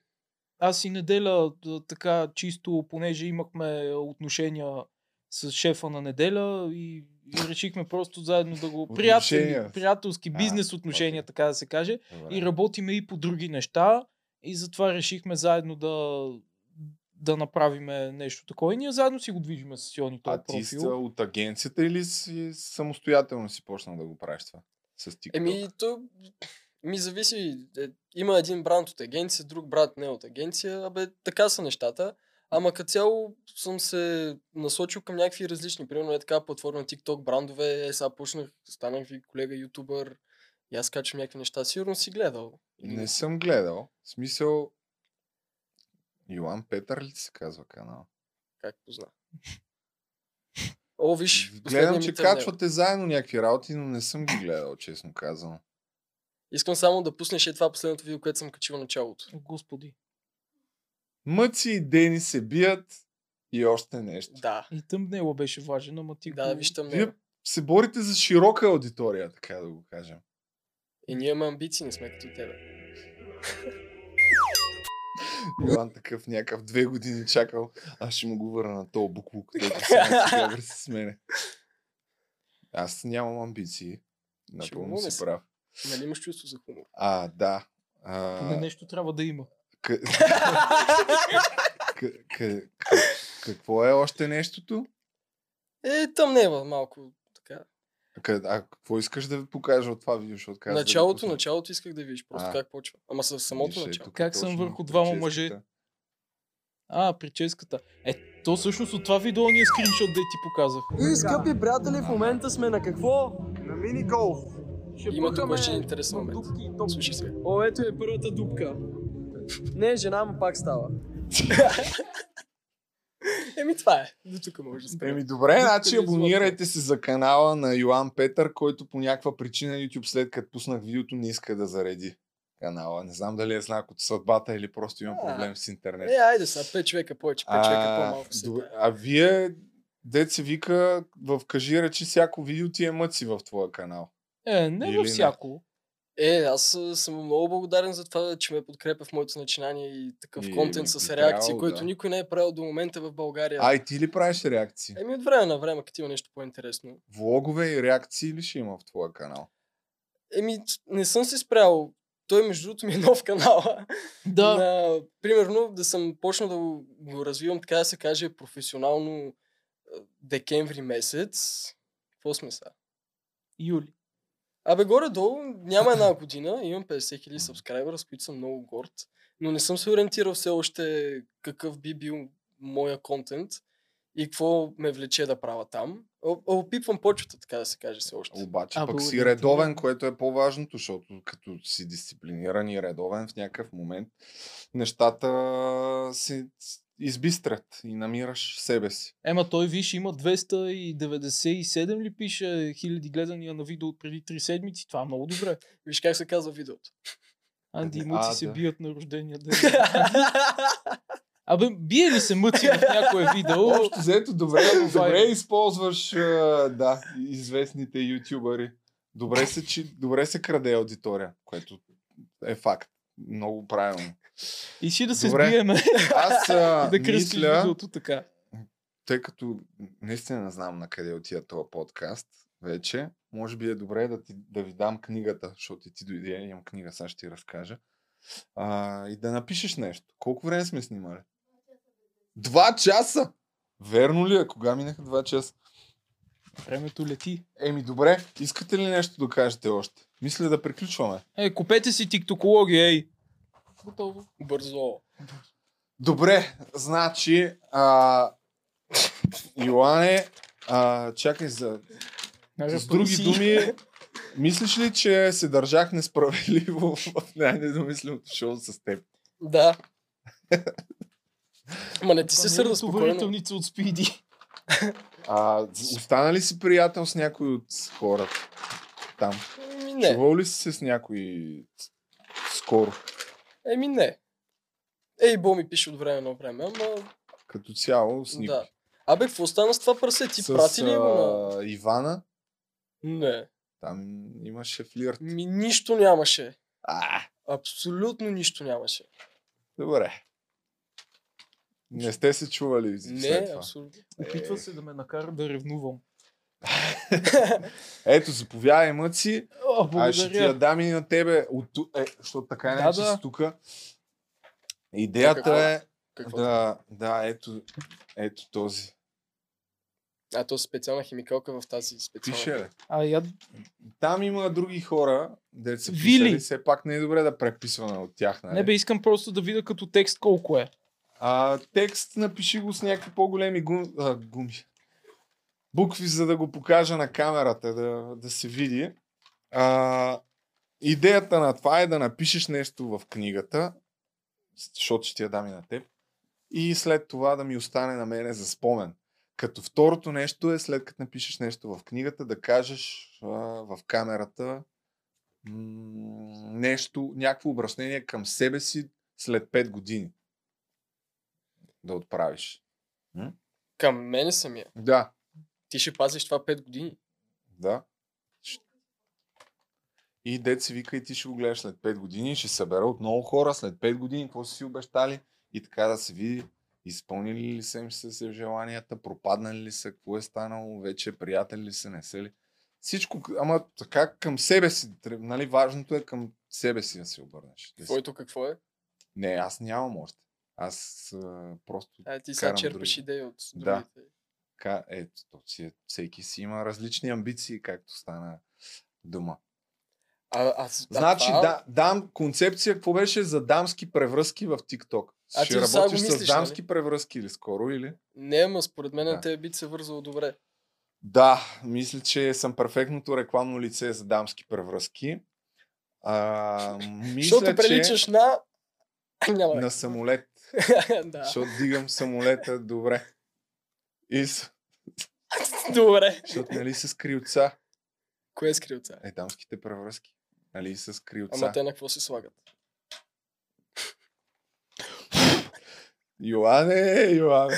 Аз и неделя така чисто, понеже имахме отношения с шефа на неделя и, и решихме просто заедно да го... Приятели, Отношения. приятелски А, бизнес отношения, окей. така да се каже. Добре. И работиме и по други неща. И затова решихме заедно да, да направим нещо такова. И ние заедно си го движиме с Сиони този А ти си от агенцията или си самостоятелно си почнал да го правиш това? С TikTok? Еми, то ми зависи. Е, Има един бранд от агенция, друг брат не от агенция. Абе, така са нещата. Ама като цяло съм се насочил към някакви различни. Примерно е така платформа TikTok брандове. Е, сега почнах, станах ви колега ютубър. И аз качвам някакви неща. Сигурно си гледал. Не съм гледал. В смисъл... Йоан Петър ли се казва канал? Как позна? О, виж, Гледам, че качвате заедно някакви работи, но не съм ги гледал, честно казвам. Искам само да пуснеш и това последното видео, което съм качил началото. Господи. Мъци и Дени се бият и още нещо. Да. И тъмнела беше важен, ама ти Да, го... виж там Вие се борите за широка аудитория, така да го кажем. И ние имаме амбиции, не сме като тебе. Йоан такъв някакъв две години чакал, аз ще му го върна на този буклук, който сега върси с мене. Аз нямам амбиции. Напълно си се. прав. Нали имаш чувство за хумор? А, да. А, Поне нещо трябва да има. К... к... к... к... Какво е още нещото? Е, тъмнева малко така. А какво искаш да ви покажа от това видео? Защото каза да началото, пусна. началото исках да видиш просто А. как почва. Ама със самото Виж, начало. Как съм върху двама мъже. А, прическата. Е, то всъщност от това видео ни е скриншот, да ти показах. И, скъпи приятели, в момента сме на какво? На мини голф. Има тук още интересен момент. Слушай сега. О, ето е първата дупка. Не, жена му пак става. Еми това е. До тук може да спрем. Еми добре, значи Искали абонирайте се за канала на Йоан Петър, който по някаква причина YouTube след като пуснах видеото не иска да зареди канала. Не знам дали е знак от съдбата или просто имам проблем с интернет. Е, айде сега, 5 човека повече, 5 човека по-малко. се добре, дава. а вие, дет се вика, в кажи речи, всяко видео ти е мъци в твоя канал. Е, не Или във не? Е, аз съм много благодарен за това, че ме подкрепя в моето начинание и такъв И, контент с реакции, който да. никой не е правил до момента в България. А и ти ли правиш реакции? Еми от време на време, като има нещо по-интересно. Влогове и реакции ли ще има в твоя канал? Еми, не съм се спрял. Той, между другото, ми е нов канал. Да. На, примерно, да съм почнал да го, го развивам, така да се каже, професионално декември месец. Какво сме сега? Юли. Абе, горе-долу няма една година, имам 50 000 сабскрайбера, с които съм много горд, но не съм се ориентирал все още какъв би бил моя контент. и какво ме влече да правя там. О- Опипвам почвата, така да се каже все още. Обаче А, пък си редовен, което е по-важното, защото като си дисциплиниран и редовен в някакъв момент, нещата се избистрят и намираш себе си. Ема той виж има 297 ли пише хиляди гледания на видео от преди 3 седмици. Това е много добре. Виж как се казва видеото. Анди и А, Мъци се да. бият на рождения ден. Абе, бие ли се Мъци в някое видео? Общо взето, добре, е. добре използваш да, известните ютубъри. Добре се, че, добре се краде аудитория, което е факт. Много правилно. И си да се Добре. сбиеме Аз а, да кръстиш мисля, видеото така. тъй като наистина не знам на къде отива този подкаст вече, може би е добре да, ти, да ви дам книгата, защото и ти дойде, имам книга, сега ще ти разкажа. А, и да напишеш нещо. Колко време сме снимали? Два часа! Верно ли е? Кога минаха два часа? Времето лети. Еми добре, искате ли нещо да кажете още? Мисля да приключваме. Е, купете си тиктокология, ей. Готово. Бързо. Добре, значи, а, Йоане, а, чакай за... С други думи, мислиш ли, че се държах несправедливо в най-недомисленото шоу с теб? Да. Ма не ти се сърда спокойно. От Спиди. А, остана ли си приятел с някой от хората там? Не. Чувал ли си се с някой скоро? Еми не. Ей, Бо ми пише от време на време, ама... Като цяло с никой? Да. Абе, какво стана с това прасе? Ти с прати ли го на... а, Ивана? Не. Там имаше флирт. Ми нищо нямаше. А, Абсолютно нищо нямаше. добре. Не сте се чували след Не, това. абсолютно. Опитва се да ме накара да ревнувам. Ето, заповядай, мъци. О, А ще ти я дам и на тебе. От, е, защото така Да, иначе да. си тук. Идеята Какво? е Какво? да, да, ето, ето този. А, то е специална химикалка в тази специална. Пише, бе. А я... Там има други хора, де са Вили. все пак не е добре да преписваме от тях, нали? Не бе, искам просто да видя като текст колко е. А, текст напиши го с някакви по-големи гум, а, гуми. Букви, за да го покажа на камерата, да, да се види. А, идеята на това е да напишеш нещо в книгата, защото ще ти я дам и на теб, и след това да ми остане на мене за спомен. Като второто нещо е, след като напишеш нещо в книгата, да кажеш а, в камерата м- нещо, някакво обращение към себе си след 5 години да отправиш. Към мене самия. Да, Ти ще пазиш това 5 години. да. И дет си вика и ти ще го гледаш след 5 години, ще събера отново хора след 5 години, какво са си обещали и така да се види изпълнили ли са им се се желанията, пропаднали ли са, какво е станало, вече приятели ли са, не са ли. Всичко, ама така към себе си, нали, важното е към себе си да се обърнеш. Да си- Твоето какво е? Не, аз нямам още. Аз а, просто А, ти сега други. идеи от Да. Така, ето, то си е, всеки си има различни амбиции, както стана дума. А, аз, Значи, това- да, дам концепция, какво беше за дамски превръзки в TikTok? А Ще ти работиш с мислиш, дамски превръзки или скоро, или? Не, ама според мен Да. тебе би се вързало добре. Да, мисля, че съм перфектното рекламно лице за дамски превръзки. А, мисля, Защото приличаш че на... Няма. на самолет, да. защото дигам самолета добре. И с... Добре. Защото нали с крилца? Кое е скрилца? Е, дамските превръзки. Нали с крилца? Ама те на какво се слагат? Йоане, Йоане.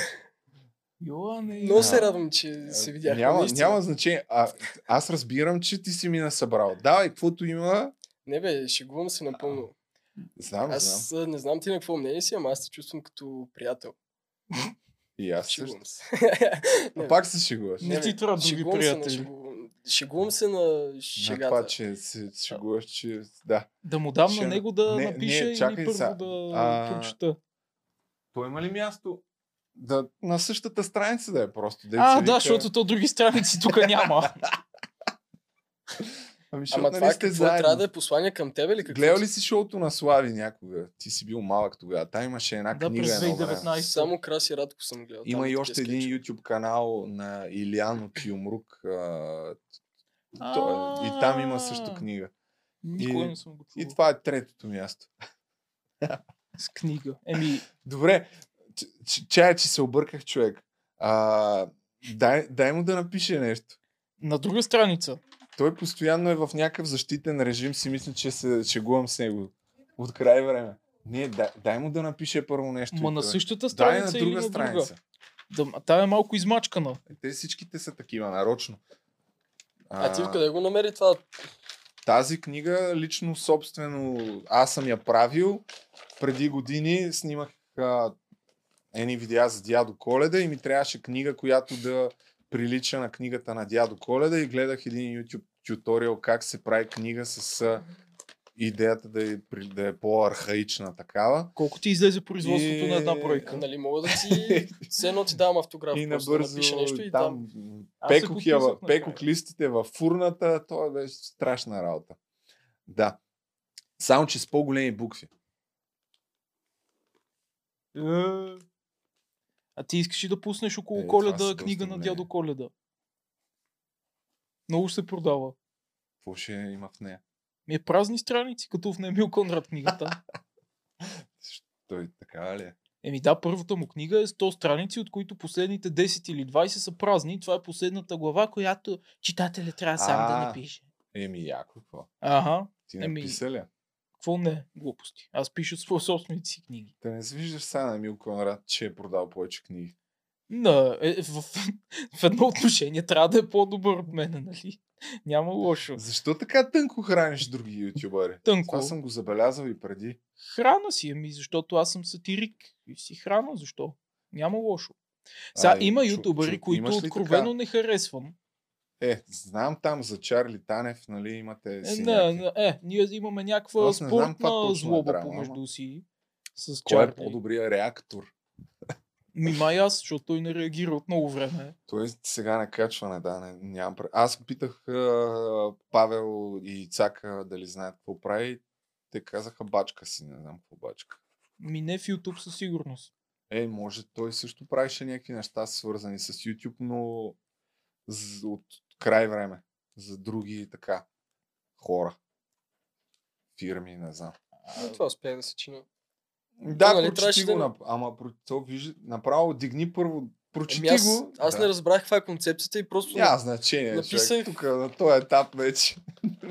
Йоане. Много се А, радвам, че се видяхме. Няма, наистина. няма значение. А, аз разбирам, че ти си ми насъбрал. Давай, каквото има. Не бе, шегувам се напълно. Знам, знам. Аз а, не знам ти на какво мнение си, ама аз те чувствам като приятел. И аз. Шегувам се. А пак се шегуваш. Не ти трябва други шегувам се на приятели. шегу- Шегувам се на На шегата. това, че се шегуваш, че... Да. Да му дам Ще- на него да не, напише не, чакай ни първо сега. да А, прочета. То има ли място? Да, на същата страница да е просто. дето А, се да, вика- защото то други страници тук няма. Ами, Ама нали това сте какво трябва заедно. да е послание към тебе или какво? Гледал ли си шоуто на Слави някога? Ти си бил малък тогава. Та имаше една Да, книга. през едно време. 2019. Само Краси Радко съм гледал. Има Там и е още един. YouTube канал на Илян от Юмрук. И там има също книга. Никога И- не съм го И това е третото място. С книга. Еми, Добре, чая, че се обърках човек. А, дай, дай му да напише нещо. на друга страница. Той постоянно е в някакъв защитен режим, си мисля, че се шегувам с него. От край време. Не, дай, дай му да напише първо нещо. Ма на същата Дай на страница друга или на страница. друга? Да, тая е малко измачкана. Е, Те всичките са такива, нарочно. А ти къде го намери това? Тази книга лично собствено аз съм я правил. Преди години снимах а, едни видеа за дядо Коледа и ми трябваше книга, която да прилича на книгата на дядо Коледа и гледах един YouTube туториал как се прави книга с идеята да е, да е по-архаична такава. Колко ти излезе производството И- на една бройка? Нали мога да ти... Все едно ти давам автограф. И просто да набързо напише нещо и там там. Пекох, я, листите в фурната, това беше страшна работа. Да. Само, че с по-големи букви. А ти искаш ли да пуснеш около Е, коледа книга на дядо Коледа? Много ще се продава. Какво ще има в нея? Ми е празни страници, като в Немил Конрад книгата. Той така ли е? Еми да, първата му книга е 100 страници, от които последните 10 или 20 са празни. Това е последната глава, която читателя трябва сам да А. напише. Еми, яко какво? Ага, Ти Еми- написа ли? Какво не? Глупости. Аз пиша свои собствените си книги. Да не се виждаш сега на Мил Конрад, че е продал повече книги. На, е, в, в едно отношение трябва да е по-добър от мен, нали? Няма лошо. Защо така тънко храниш други ютубъри? Тънко. Това съм го забелязал и преди. Храна си, ами защото аз съм сатирик и си храна, защо? Няма лошо. Сега А, има чу- ютубъри, чу- които откровено така? не харесвам. Е, знам там за Чарли Танев, нали, имате Е, си не, не, е, ние имаме някаква не спортна е злоба драма, помежду ама- си. С Кой е Чарли. по-добрия реактор? Ми май аз, защото той не реагира от много време. Той сега на качване, да, не, нямам. Аз питах а, Павел и Цака дали знаят какво прави. Те казаха бачка си, не знам какво бачка. Ми не в YouTube със сигурност. Е, може той също правеше някакви неща свързани с YouTube, но от край време. За други така хора. Фирми, не знам. Но това успях да се чина. Да, нали, прочети го, да- нап... ама то вижда, направо дигни първо, прочети Ами аз, го. аз да. не разбрах каква е концепцията и просто... Няма значение, Написах- човек. Тук на този етап вече.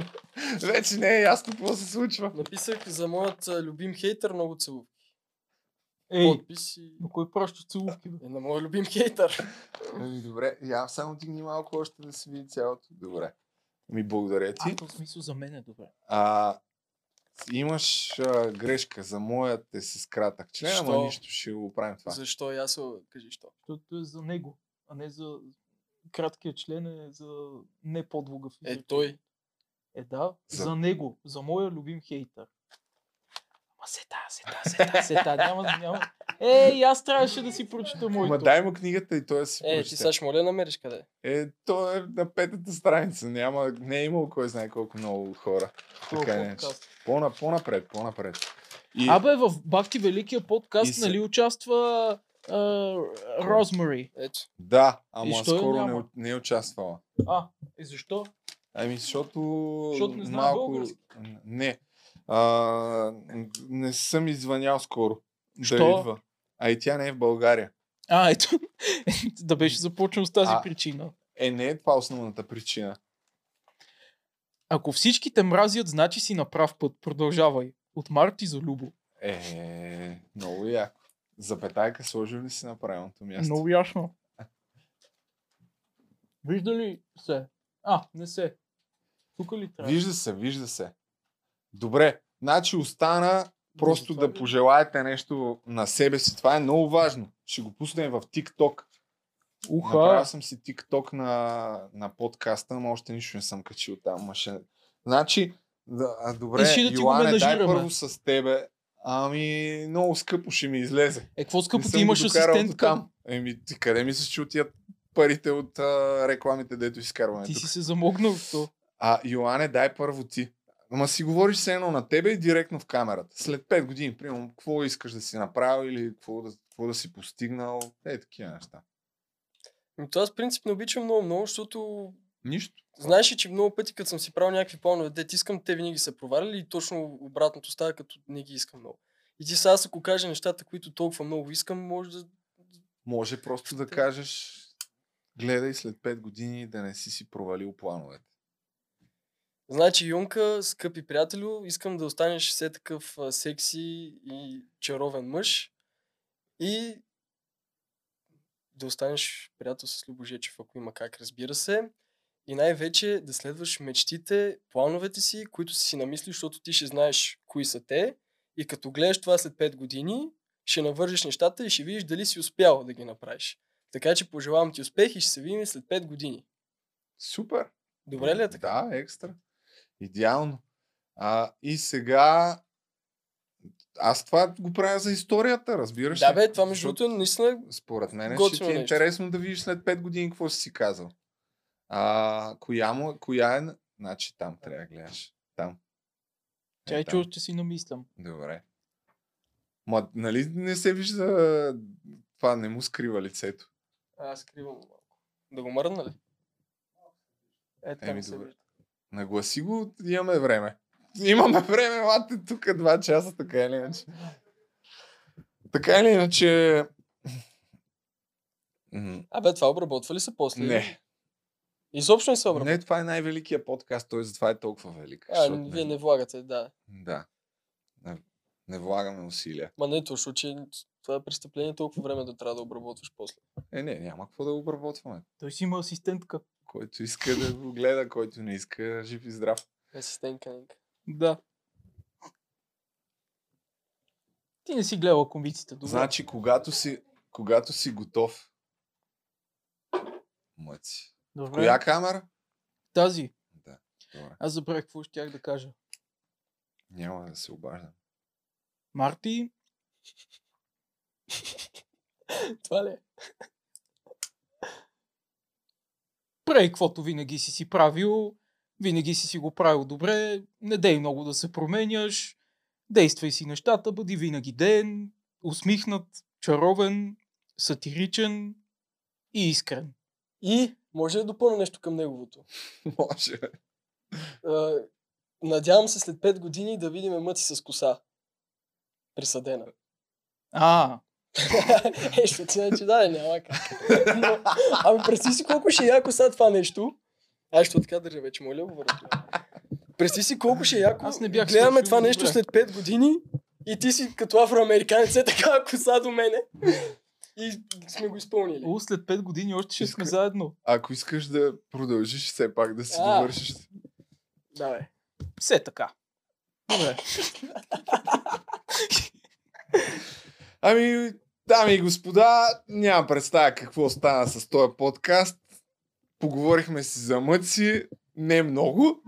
вече не е ясно какво се случва. Написах за моят любим хейтър много целувки. Ей, Подпис и... на кой пращаш целувки, бе? Е, на моят любим хейтър. Ами, добре, я само дигни малко още да се види цялото. Добре. Ми благодаря А, ти. то в смисъл за мен е добре. А, имаш а, грешка. За моят е с кратък член, ама Що? нищо ще го правим това. Защо? И аз се... Кажи, що? Защото е за него, а не за... Краткият член е за не подлугав. Е, той. Е, да, За- за, него, за моя любим хейтър. Ама сета, сета, сета, сета, няма, няма. Е, и аз трябваше да си прочета моето. Ма дай му книгата и той да си Е, ти прочете. сега ще моля да намериш къде. Е, то е на петата страница. Няма, не е имало кой знае колко много хора. Така не е. По-на, по-напред, по-напред. И, Абе, в Бахти Великия подкаст, се- нали, участва Розмари. Ето. да, ама скоро не, няма? не е участвала. А, и защо? Ами, защото, Защото не знае малко... български. Не. А, не съм извънял скоро. Що? Да идва. А и тя не е в България. А, ето. да беше започнал с тази А. причина. Е, не е това основната причина. Ако всичките мразят, значи си на прав път. Продължавай. От Марти за Любо. Е, много яко. Запетайка сложил ли си на правилното място? Много ясно. Вижда ли се? А, не се. Тук ли трябва? Вижда се, вижда се. Добре, значи остана просто това да пожелаете нещо на себе си. Това е много важно. Ще го пуснем в TikTok. Уха. Направил съм си TikTok на, на подкаста, но още нищо не съм качил там. Ма ще... Значи, да, а, добре, Искаш да Йоане, дай първо с тебе. Ами, много скъпо ще ми излезе. Е, какво скъпо ти имаш асистентка? Там. Еми, ти къде мислиш, че отият парите от а, рекламите, дето изкарваме Ти тук? си се замогнал в то. А, Йоане, дай първо ти. Ама си говориш се едно на тебе и директно в камерата. След 5 години, примерно, какво искаш да си направил или какво да, какво да си постигнал. Е, такива неща. Ами, това аз принцип не обичам много, много, защото Нищо. знаеш ли, че много пъти, като съм си правил някакви планове, дет искам, те винаги са проваляли и точно обратното става, като не ги искам много. И ти сега, ако кажа нещата, които толкова много искам, може да... Може просто да кажеш, гледай след 5 години да не си си провалил плановете. Значи, Юнка, скъпи приятелю, искам да останеш все такъв а, секси и чаровен мъж и да останеш приятел с Любожечев, ако има как, разбира се. И най-вече да следваш мечтите, плановете си, които си си намислиш, защото ти ще знаеш кои са те. И като гледаш това след 5 години, ще навържиш нещата и ще видиш дали си успял да ги направиш. Така че пожелавам ти успех и ще се видим след 5 години. Супер. Добре ли е така? Да, екстра. Идеално. А, и сега аз това го правя за историята, разбираш Да, ли? бе, това между другото наистина Според мен ще ти е нещо. интересно да видиш след 5 години какво си си казал. А, коя, му, коя е... Значи там трябва да гледаш. Там. Чай, Е, там. чу, ще си намислям. Добре. Ма, нали не се вижда това, не му скрива лицето. Аз скривам малко. Да го мръдна ли? Е, така Еми, се вижда. Нагласи го, имаме време. Имаме време, лате тук два часа, така или иначе. Така или иначе... Абе, това обработва ли се после? Не, Изобщо не се обработва. не, това е най-великият подкаст, той затова е толкова велик. а, вие не влагате, да. Да. Не, не влагаме усилия. Ма не, точно, че това е престъпление толкова време да трябва да обработваш после. Е, не, няма какво да обработваме. Той си има асистентка. Който иска да го гледа, който не иска, жив и здрав. Асистентка. Ненка. Да. Ти не си гледала комиците, добре. Значи, когато си, когато си готов, мъци. добре. Коя камера? Тази. Да, добре. Аз забравих какво щях да кажа. Няма да се обаждам. Марти, Това ли е? Прави каквото винаги си си правил, винаги си си го правил добре, не дей много да се променяш, действай си нещата, бъди винаги ден, усмихнат, чаровен, сатиричен и искрен. И може да допълня нещо към неговото. Може. Надявам се след 5 години да видим мъци с коса. Присъдена. А, е, ще ти че да, няма как. Но, ами представи си колко ще е яко сега това нещо. Аз ще така държа вече, моля го върху. Представи си колко ще е яко. Аз не бях Гледаме това нещо добре. след 5 години и ти си като афроамериканец е така коса до мене. И сме го изпълнили. о, след 5 години още ще сме Иска- заедно. Ако искаш да продължиш все пак да си А. довършиш. Да, бе. Все така. Добре. Ами, дами и господа, няма представя какво стана с този подкаст. Поговорихме си за мъци, не много.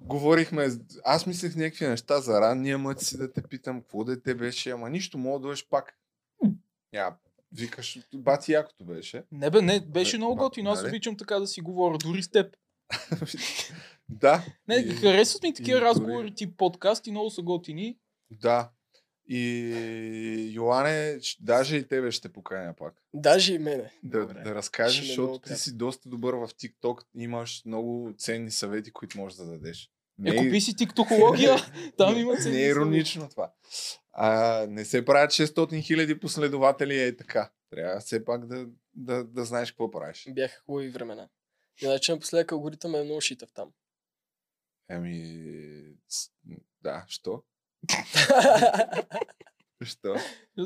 Говорихме, аз мислех някакви неща за ранния мъци, да те питам какво да те беше, ама нищо, мога да дойдеш пак. Я, викаш, бати якото беше. Не бе, не, беше Не, много готино. Аз нали? обичам така да си говоря, дори с теб. да. Не, и- харесват ми такива и разговори, тип подкасти, много са готини. Да. И Йоане, даже и тебе ще поканя пак. Даже и мене. Да, Добре. да разкажеш, Ще е защото ти си доста добър в TikTok, имаш много ценни съвети, които можеш да дадеш. Е, купи си тиктокология, там има не ценни е иронично това. А, не се правят 600 хиляди последователи, е така. Трябва все пак да, да, да знаеш какво правиш. Бяха хубави времена. Иначе напоследък алгоритъм е много шитав там. Еми, да, що? Що?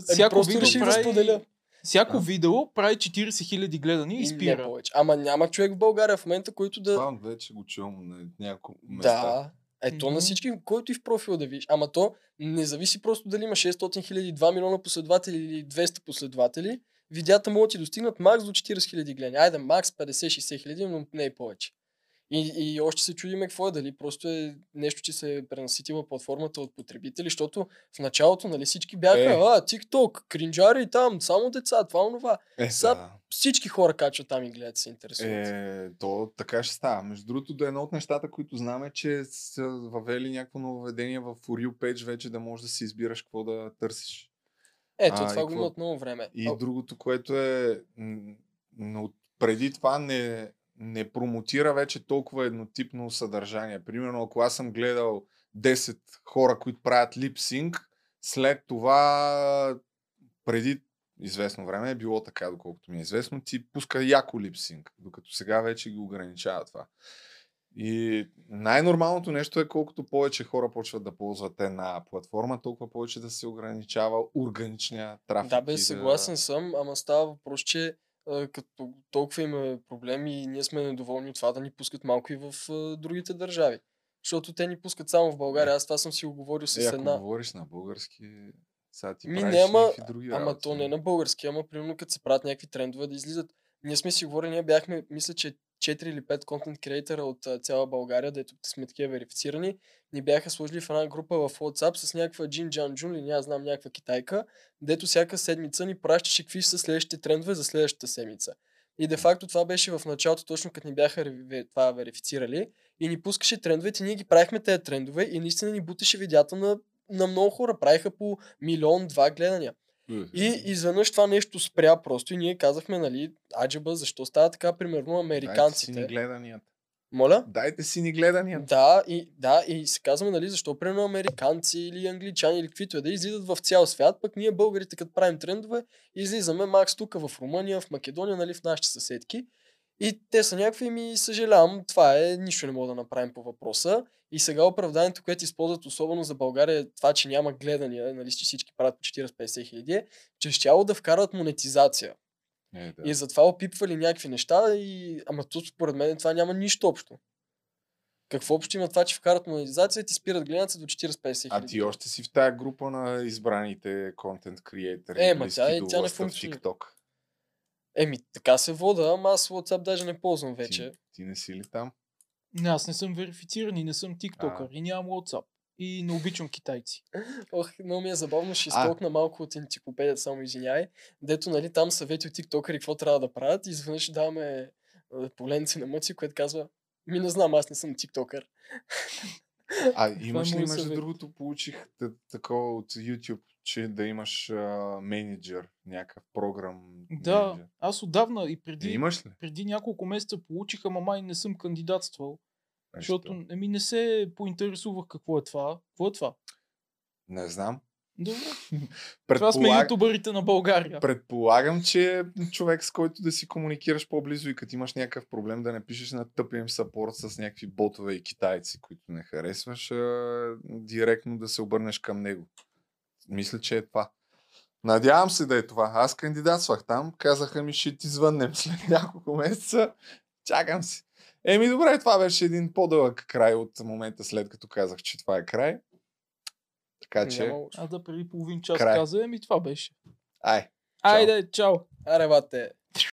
Всяко просто видео реших да прави... споделя. Всяко А. видео прави 40 000 гледания и Не спира. повече. Ама няма човек в България в момента, който да... Това вече го чувам на няколко места. Да. Ето Мгм. на всички, който и в профила да видиш. Ама то не зависи просто дали има 600 хиляди, 2 милиона последователи или 200 последователи. Видеята могат да ти достигнат макс до 40 хиляди гледания. Айде, макс 50-60 хиляди, но не и повече. И, и още се чудиме какво е, дали просто е нещо, че се е пренаситила платформата от потребители, защото в началото нали, всички бяха, Е. а, TikTok, кринджари там, само деца, това, онова. Е, Са- да. Всички хора качват там и гледат, се интересуват. Е, то така ще става. Между другото, да е едно от нещата, които знаме, че са въвели някакво нововведение в For You page вече да можеш да си избираш какво да търсиш. Ето, а, това го какво- има от много време. И А, другото, което е, но преди това не, не промотира вече толкова еднотипно съдържание. Примерно, ако аз съм гледал 10 хора, които правят липсинг, след това, преди известно време е било така, доколкото ми е известно, ти пуска яко липсинг, докато сега вече ги ограничава това. И най-нормалното нещо е колкото повече хора почват да ползват една платформа, толкова повече да се ограничава органичния трафик. Да, бе, съгласен съм, ама става въпрос, че като толкова има проблеми и ние сме недоволни от това да ни пускат малко и в другите държави. Защото те ни пускат само в България. Аз това съм си го говорил с Е, ако една. говориш на български, сега ти Ми, някакви други Ама работи. то не на български, ама примерно като се правят някакви трендове да излизат. Ние сме си говорили, ние бяхме, мисля, че 4 или 5 контент креатора от а, цяла България, дето сме такива верифицирани, ни бяха сложили в една група в WhatsApp с някаква Джин Джан Джун или няма знам някаква китайка, дето всяка седмица ни пращаше какви са следващите трендове за следващата седмица. И де факто това беше в началото, точно като ни бяха това верифицирали и ни пускаше трендовете, ние ги правихме тези трендове и наистина ни бутеше видеята на, на много хора. Правиха по милион, два гледания. И изведнъж това нещо спря просто и ние казахме, нали, аджеба, защо става така, примерно, Дайте си американците. ни гледанията. Моля? Дайте си ни гледанията. Да, и, да, и се казваме, нали, защо примерно американци или англичани или каквито е да излизат в цял свят, пък ние българите, като правим трендове, излизаме макс тук в Румъния, в Македония, нали, в нашите съседки. И те са някакви ми съжалявам, това е, нищо не мога да направим по въпроса. И сега оправданието, което използват особено за България, е това, че няма гледания, нали, че всички правят по 40-50 хиляди, е, че щяло да вкарат монетизация. Е, да. И затова опипвали някакви неща, и... ама тут според мен това няма нищо общо. Какво общо има това, че вкарат монетизация и ти спират гледаница до 40-50 хиляди? А ти още си в тая група на избраните контент креатори. Е, ма близки тя- до тя не функционира. TikTok. Еми, така се вода, ама аз WhatsApp даже не ползвам вече. Ти, ти не си ли там? Не, аз не съм верифициран и не съм тиктокър и нямам WhatsApp. И не обичам китайци. Ох, много ми е забавно, ще А. изтокна малко от енциклопедията, само извиняй. Дето, нали, там съвети от тиктокъри какво трябва да правят и изведнъж даваме поленци на мъци, което казва, ми не знам, аз не съм тиктокър. А имаш ли, между другото, получих такова от YouTube, че да имаш а, менеджер, някакъв програм. Да, менеджер. аз отдавна и преди, имаш ли? преди няколко месеца получих, ама май не съм кандидатствал. А, Защото що? еми, не се поинтересувах какво е това. Какво е това? Не знам. Добре. Това сме Предполаг... ютубърите на България. Предполагам, че е човек с който да си комуникираш по-близо и като имаш някакъв проблем да не пишеш на тъпия им сапорт с някакви ботове и китайци, които не харесваш, а, директно да се обърнеш към него. Мисля, че е това. Надявам се да е това. Аз кандидатствах там, казаха ми, ще ти звъннем след няколко месеца. Чакам си. Еми добре, това беше един по-дълъг край от момента след като казах, че това е край. Така че, Няма лошо. А да преди половин час Край. каза, еми това беше. ай. Айде, чао! Аре, бате.